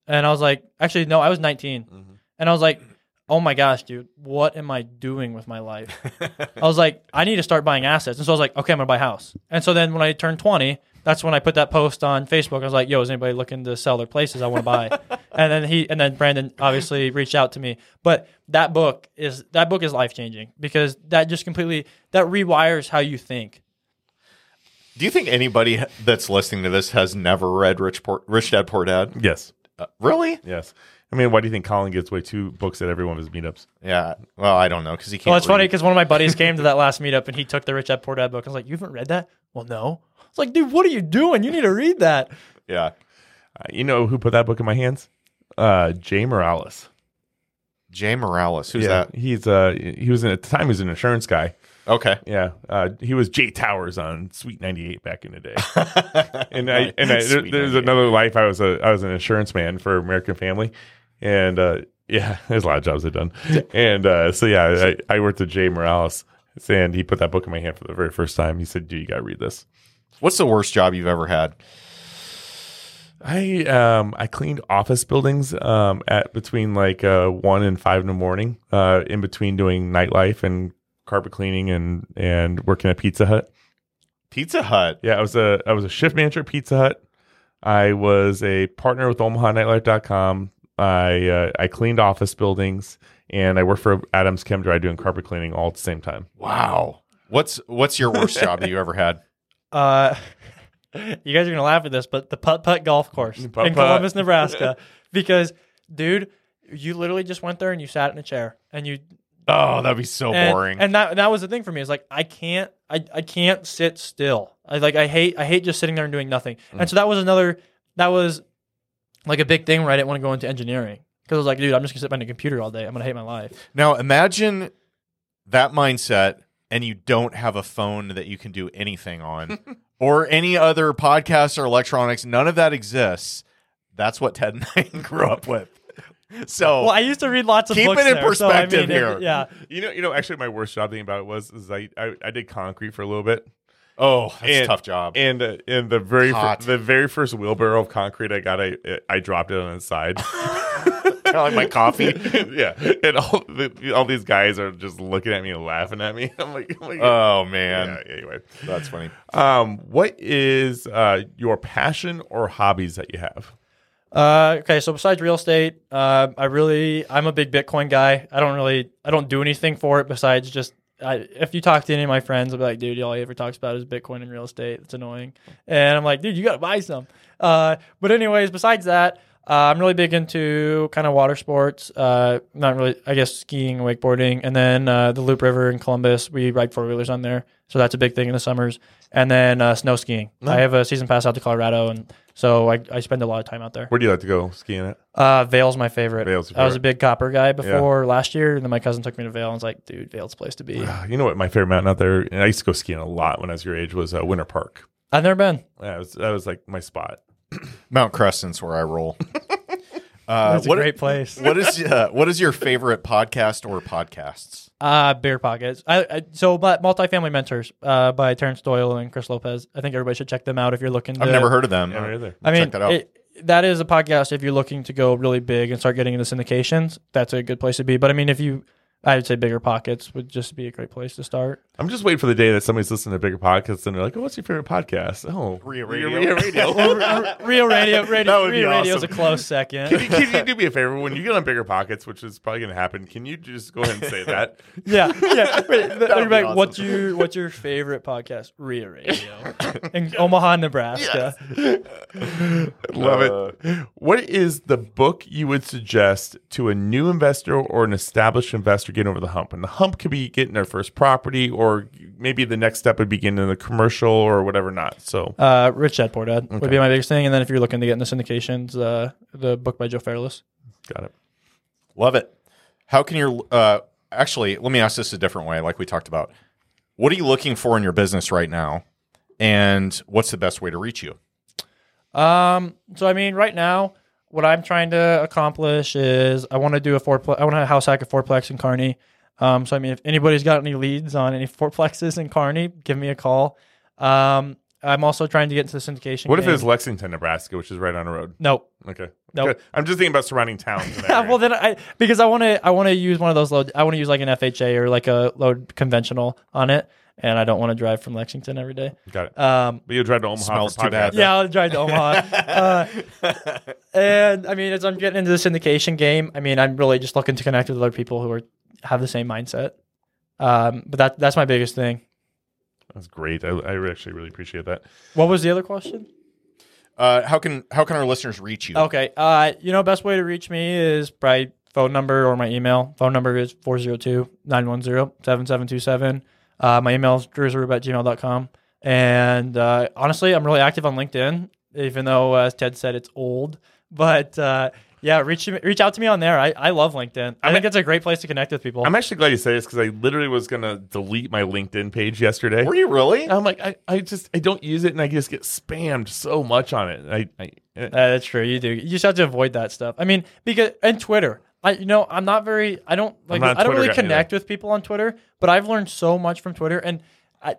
And I was like, actually, no, I was 19. Mm-hmm. And I was like, oh my gosh, dude, what am I doing with my life? I was like, I need to start buying assets. And so I was like, okay, I'm going to buy a house. And so then when I turned 20, that's when I put that post on Facebook. I was like, yo, is anybody looking to sell their places I want to buy? (laughs) and then he, and then Brandon obviously reached out to me. But that book is, that book is life changing because that just completely, that rewires how you think. Do you think anybody that's listening to this has never read Rich, Poor, Rich Dad Poor Dad? Yes. Uh, really? Yes. I mean, why do you think Colin gives away two books at every one of his meetups? Yeah. Well, I don't know because he can't. Well, it's funny because one of my buddies (laughs) came to that last meetup and he took the Rich Dad Poor Dad book. I was like, "You haven't read that?" Well, no. It's like, dude, what are you doing? You need to read that. Yeah. Uh, you know who put that book in my hands? Uh, Jay Morales. Jay Morales. Who's yeah, that? he's uh he was in, at the time he was an insurance guy. Okay. Yeah, uh, he was Jay Towers on Sweet ninety eight back in the day. (laughs) and I and I, there, there's another life. I was a I was an insurance man for American Family, and uh, yeah, (laughs) there's a lot of jobs I've done. And uh, so yeah, I, I worked with Jay Morales, and he put that book in my hand for the very first time. He said, "Dude, you got to read this." What's the worst job you've ever had? I um I cleaned office buildings um at between like uh one and five in the morning uh in between doing nightlife and carpet cleaning and and working at Pizza Hut. Pizza Hut. Yeah, I was a I was a shift manager at Pizza Hut. I was a partner with OmahaNightlife.com. I uh, I cleaned office buildings and I worked for Adams Chem Dry doing carpet cleaning all at the same time. Wow. What's What's your worst (laughs) job that you ever had? Uh, (laughs) you guys are gonna laugh at this, but the putt putt golf course in Putt-putt. Columbus, Nebraska, (laughs) because dude, you literally just went there and you sat in a chair and you Oh, that'd be so and, boring. And that that was the thing for me. Is like I can't I, I can't sit still. I like I hate I hate just sitting there and doing nothing. Mm. And so that was another that was like a big thing where I didn't want to go into engineering because I was like, dude, I'm just gonna sit behind a computer all day. I'm gonna hate my life. now imagine that mindset, and you don't have a phone that you can do anything on, (laughs) or any other podcast or electronics. None of that exists. That's what Ted and I (laughs) grew up with. So (laughs) Well, I used to read lots of books. Keep books it in there, so, I perspective mean, it- here. yeah, You know, you know. Actually, my worst job thing about it was is I I, I did concrete for a little bit. oh, that's a tough job. And uh, and the very fir- the very first wheelbarrow of concrete I got, I I dropped it on its side. (laughs) kind of like my coffee. (laughs) yeah, and all the, all these guys are just looking at me and laughing at me. I'm like, I'm like Oh man, yeah, anyway. that's funny. Um, what is uh your passion or hobbies that you have? Uh, okay, so besides real estate, uh, I really I'm a big Bitcoin guy. I don't really I don't do anything for it besides just I, if you talk to any of my friends, I'll be like, dude, all he ever talks about is Bitcoin and real estate. It's annoying, and I'm like, dude, you gotta buy some. Uh, but anyways, besides that, uh, I'm really big into kind of water sports. Uh, not really, I guess skiing, wakeboarding, and then uh, the Loup River in Columbus. We ride four wheelers on there, so that's a big thing in the summers. And then uh, snow skiing. I have a season pass out to Colorado, and so I, I spend a lot of time out there. Where do you like to go skiing at? Uh, Vail's my favorite. Vail's your I was a big copper guy before last year, and then my cousin took me to Vail and was like, "Dude, Vail's the place to be." (sighs) You know what? My favorite mountain out there, and I used to go skiing a lot when I was your age, was uh, Winter Park. I've never been. Yeah, it was, that was like my spot. (clears throat) Mount Crescent's where I roll. (laughs) Uh, That's a what, great place. what is uh, what is your favorite podcast or podcasts? Uh, bigger pockets. I, I so, but multifamily mentors uh, by Terrence Doyle and Chris Lopez. I think everybody should check them out if you're looking. To, I've never heard of them. Yeah, either. I mean, check that out. It, that is a podcast if you're looking to go really big and start getting into syndications. That's a good place to be. But I mean, if you, I would say bigger pockets would just be a great place to start. I'm just waiting for the day that somebody's listening to bigger podcasts and they're like, "Oh, what's your favorite podcast?" Oh, Ria Ria Radio. Radio. (laughs) Ria (laughs) Radio, That radio, would be Ria Radio's a close second. can, you, can you do me a favor (laughs) when you get on bigger pockets, which is probably going to happen? Can you just go ahead and say that? yeah, yeah. Wait, they're be like, awesome. What's your What's your favorite podcast? Ria Radio in Omaha, Nebraska. Love it. Uh, what is the book you would suggest to a new investor or an established investor getting over the hump? And the hump could be getting their first property, or maybe the next step would be getting in the commercial or whatever not. So, Uh, Rich Dad Poor Dad would be my biggest thing, and then if you're looking to get into syndications, uh, the book by Joe Fairless. got it. Love it. How can your uh, actually? Let me ask this a different way, like we talked about. What are you looking for in your business right now, and what's the best way to reach you? Um, so I mean, right now, what I'm trying to accomplish is I want to do a fourplex. I want to house hack a fourplex in Kearney. Um, so I mean, if anybody's got any leads on any fourplexes in Kearney, give me a call. Um, I'm also trying to get into the syndication. What if game. it's Lexington, Nebraska, which is right on the road? Nope. Okay. Nope. Good. I'm just thinking about surrounding towns. (laughs) Yeah, well then I because I want to I want to use one of those load I want to use like an FHA or like a load conventional on it, and I don't want to drive from Lexington every day. got it. Um, But you'll drive to Omaha. Smells too bad. podcast. yeah, I'll drive to Omaha. (laughs) uh, and I mean, as I'm getting into the syndication game, I mean, I'm really just looking to connect with other people who are have the same mindset. Um, but that that's my biggest thing. That's great. I, I actually really appreciate that. What was the other question? Uh, how can how can our listeners reach you? Okay. Uh, you know, best way to reach me is by phone number or my email. Phone number is 402-910-7727. Uh, my email is drewsrube at gmail.com. And uh, honestly, I'm really active on LinkedIn, even though, as Ted said, it's old. But uh, yeah, reach reach out to me on there. I, I love LinkedIn. I think it's a great place to connect with people. I'm actually glad you say this because I literally was going to delete my LinkedIn page yesterday. Were you really? And I'm like, I, I just I don't use it and I just get spammed so much on it. I, I Uh, that's true. You do. You just have to avoid that stuff. I mean, because and Twitter. I you know I'm not very. I don't like. I don't really guy connect with people on Twitter, but I've learned so much from Twitter, and I,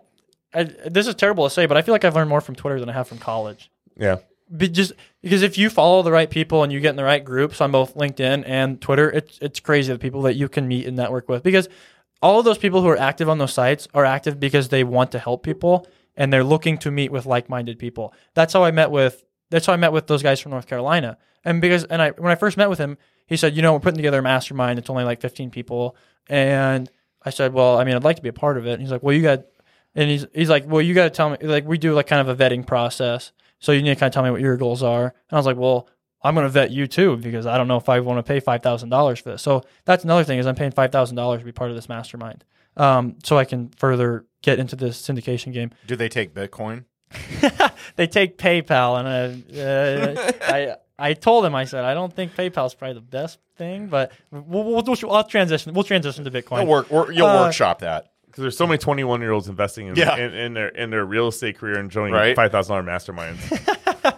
I. This is terrible to say, but I feel like I've learned more from Twitter than I have from college. yeah. Be just because if you follow the right people and you get in the right groups on both LinkedIn and Twitter, it's it's crazy the people that you can meet and network with. Because all of those people who are active on those sites are active because they want to help people and they're looking to meet with like-minded people. That's how I met with that's how I met with those guys from North Carolina. And because and I when I first met with him, he said, "You know, we're putting together a mastermind. It's only like 15 people." And I said, "Well, I mean, I'd like to be a part of it." And he's like, "Well, you got and he's he's like, "Well, you got to tell me like we do like kind of a vetting process. So you need to kind of tell me what your goals are." And I was like, "Well, I'm going to vet you too because I don't know if I want to pay five thousand dollars for this." So that's another thing is I'm paying five thousand dollars to be part of this mastermind, um, so I can further get into this syndication game. Do they take Bitcoin? (laughs) they take PayPal, and uh, uh, I (laughs) I told him I said I don't think PayPal's probably the best thing, but we'll, we'll, we'll, I'll transition. We'll transition to Bitcoin. You'll work. Or, you'll Uh, work that. Because there's so many 21 year olds investing in, Yeah. in, in their in their real estate career and joining Right. five thousand dollar masterminds. (laughs)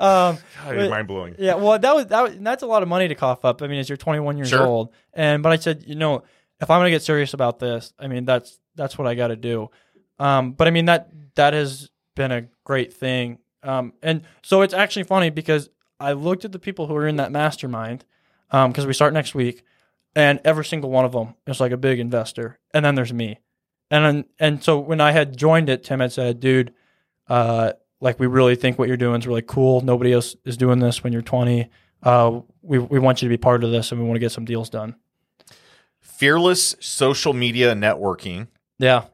Um, God, mind blowing. Yeah, well, that was that. Was, that's a lot of money to cough up. I mean, as you're 21 years Sure. old, and but I said, you know, if I'm gonna get serious about this, I mean, that's that's what I got to do. Um, but I mean that that has been a great thing. Um, and so it's actually funny because I looked at the people who are in that mastermind, um, because we start next week, and every single one of them is like a big investor, and then there's me, and and so when I had joined it, Tim had said, dude, uh, like we really think what you're doing is really cool. Nobody else is doing this when you're 20. Uh, we we want you to be part of this, and we want to get some deals done. Fearless social media networking. Yeah.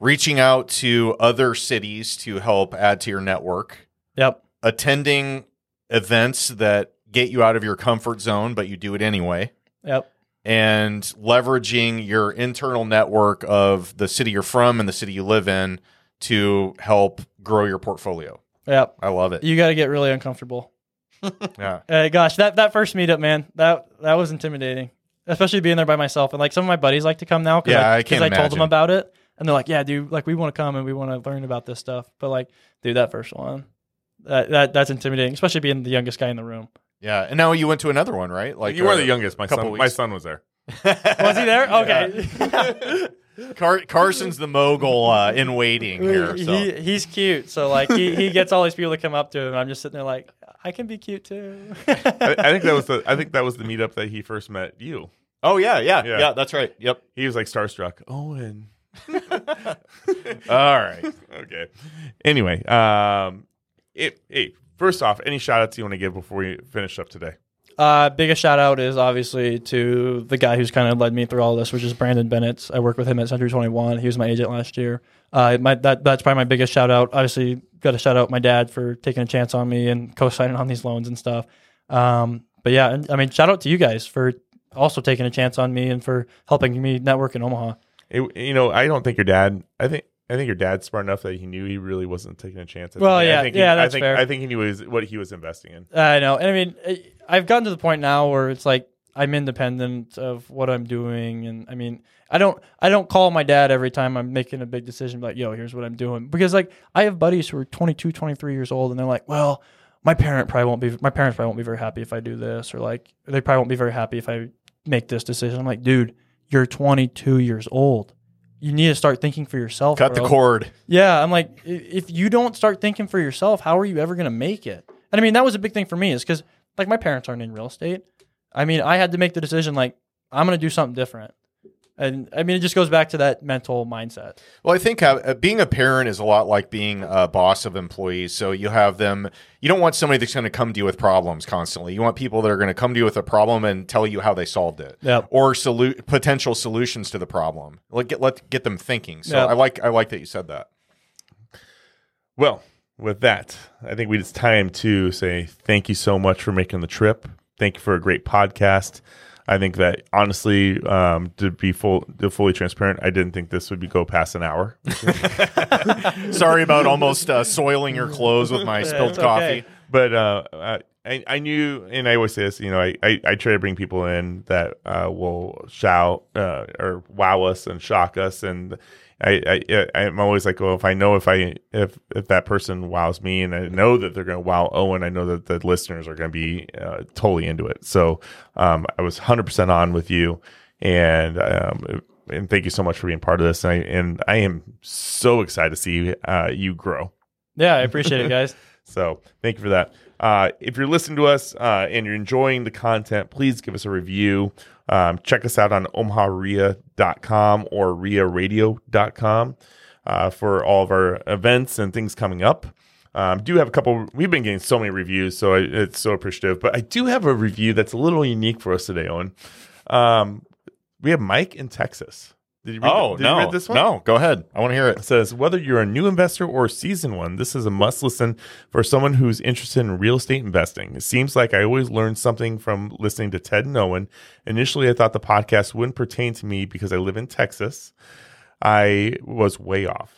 Reaching out to other cities to help add to your network. Yep. Attending events that get you out of your comfort zone, but you do it anyway. Yep. And leveraging your internal network of the city you're from and the city you live in to help grow your portfolio. Yep. I love it. You got to get really uncomfortable. (laughs) Yeah. Uh, gosh, that that first meetup, man, that that was intimidating, especially being there by myself. And like some of my buddies like to come now. Cause Yeah, I, I can't 'cause I told them about it, and they're like, "Yeah, dude, like we want to come and we want to learn about this stuff." But like, dude, that first one, that, that that's intimidating, especially being the youngest guy in the room. Yeah. And now you went to another one, right? Like you were uh, the youngest. My son, weeks. my son was there. (laughs) Was he there? Okay. (laughs) Car- Carson's the mogul uh, in waiting here. So. he, he's cute, so like he, he gets all these people to come up to him. And I'm just sitting there like, I can be cute too. (laughs) I, I think that was the I think that was the meetup that he first met you. oh yeah, yeah, Yeah. yeah, That's right. Yep. He was like starstruck. Owen. All right. okay. Anyway, um, it, hey, first off, any shout outs you want to give before we finish up today? Uh, biggest shout out is obviously to the guy who's kind of led me through all this, which is Brandon Bennett. I work with him at Century 21. He was my agent last year. Uh, my that that's probably my biggest shout out. Obviously, got to shout out my dad for taking a chance on me and co-signing on these loans and stuff. Um, but yeah, and, I mean, shout out to you guys for also taking a chance on me and for helping me network in Omaha. It, you know, I don't think your dad. I think I think your dad's smart enough that he knew he really wasn't taking a chance. At it. Well, yeah, I think he, yeah, I that's think fair. I think he knew what he was investing in. I know, and I mean, I- I've gotten to the point now where it's like I'm independent of what I'm doing, and I mean, I don't, I don't call my dad every time I'm making a big decision, like, yo, here's what I'm doing, because like I have buddies who are 22, 23 years old, and they're like, well, my parent probably won't be, my parents probably won't be very happy if I do this, or like they probably won't be very happy if I make this decision. I'm like, dude, you're 22 years old. You need to start thinking for yourself. Cut the cord. Yeah, I'm like, if you don't start thinking for yourself, how are you ever going to make it? And I mean, that was a big thing for me, is because like my parents aren't in real estate. I mean, I had to make the decision, like, I'm going to do something different. And I mean, it just goes back to that mental mindset. Well, I think uh, uh, being a parent is a lot like being a boss of employees. So you have them. You don't want somebody that's going to come to you with problems constantly. You want people that are going to come to you with a problem and tell you how they solved it, Yep. or solu- potential solutions to the problem. Let get let get them thinking. So Yep. I like I like that you said that. Well, with that, I think we it's time to say thank you so much for making the trip. Thank you for a great podcast. I think that honestly, um, to be full, to fully transparent, I didn't think this would be go past an hour. (laughs) Sorry about almost uh, soiling your clothes with my spilled it's coffee. but uh, I- I, I knew, and I always say this, you know, I, I, I try to bring people in that uh, will shout uh, or wow us and shock us, and I, I I'm always like, well, if I know if I if if that person wows me, and I know that they're going to wow Owen, I know that the listeners are going to be uh, totally into it. So um, I was 100 percent on with you, and um, and thank you so much for being part of this, and I and I am so excited to see uh, you grow. Yeah, I appreciate it, guys. (laughs) So thank you for that. Uh, if you're listening to us uh, and you're enjoying the content, please give us a review. Um, check us out on omaharia.com or riaradio.com uh, for all of our events and things coming up. Um, do have a couple. We've been getting so many reviews, so I, it's so appreciative. But I do have a review that's a little unique for us today, Owen. Um, we have Mike in Texas. Did you read, Oh did no, you read this one? no, go ahead. I want to hear It it. says whether you're a new investor or seasoned one, this is a must listen for someone who's interested in real estate investing. It seems like I always learn something from listening to Ted and Owen. Initially, I thought the podcast wouldn't pertain to me because I live in Texas. I was way off.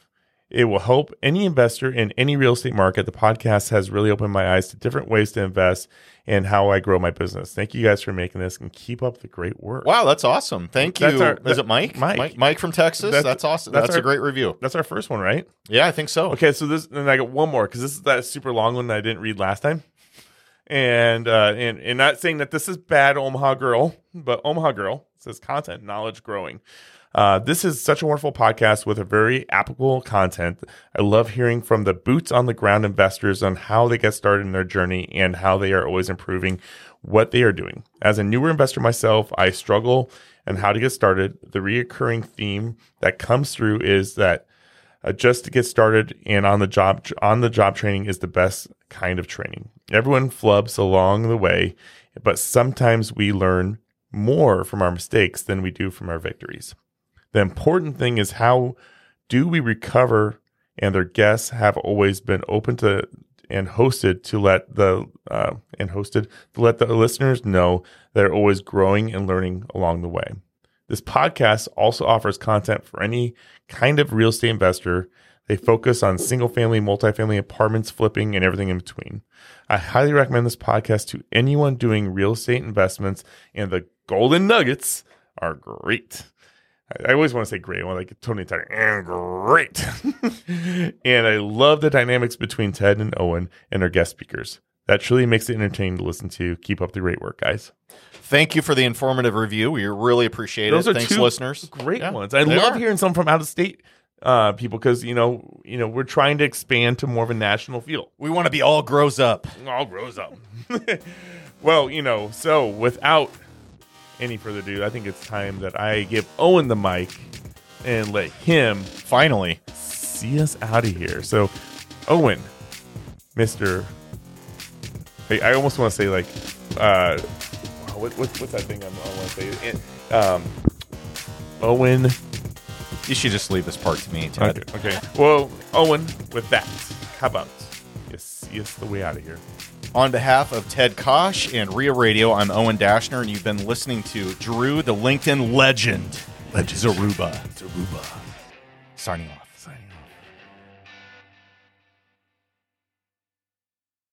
It will help any investor in any real estate market. The podcast has really opened my eyes to different ways to invest and how I grow my business. Thank you guys for making this and keep up the great work. Wow, that's awesome. Thank you. Our- Is it Mike? Mike. Mike, from Texas. That's- That's, awesome. that's That's, our- a great review. That's our first one, right? Yeah, I think so. Okay, so this and I got one more because this is that super long one that I didn't read last time. And uh and and not saying that this is bad Omaha girl, but Omaha girl says content, knowledge growing. Uh, this is such a wonderful podcast with a very applicable content. I love hearing from the boots on the ground investors on how they get started in their journey and how they are always improving what they are doing. As a newer investor myself, I struggle and how to get started. The reoccurring theme that comes through is that uh, just to get started and on the job on the job training is the best kind of training. Everyone flubs along the way, but sometimes we learn more from our mistakes than we do from our victories. The important thing is how do we recover and their guests have always been open to and hosted to let the uh, and hosted to let the listeners know they're always growing and learning along the way. This podcast also offers content for any kind of real estate investor. They focus on single family, multifamily apartments, flipping, and everything in between. I highly recommend this podcast to anyone doing real estate investments, and the golden nuggets are great. I- always want to say great. I want to like Tony Tiger, and great. (laughs) and I love the dynamics between Ted and Owen and our guest speakers. That truly makes it entertaining to listen to. Keep up the great work, guys. Thank you for the informative review. We really appreciate Those it. are Thanks, listeners. Great Yeah, ones. I love are. hearing some from out of state uh, people because you know, you know, we're trying to expand to more of a national feel. We want to be all grows up. All grows up. (laughs) well, you know, so without any further ado, I think it's time that I give Owen the mic and let him Finally, see us out of here. So, Owen, Mister, hey, I almost want to say like, uh, what, what, what's that thing I'm, I want to say? It- um, Owen. you should just leave this part to me, Ted. Okay, okay. Well, Owen, with that, how about you see us the way out of here? On behalf of Ted Kosh and Ria Radio, I'm Owen Dashner, and you've been listening to Drew, the LinkedIn legend, Legend. Zaruba, Zaruba. signing off.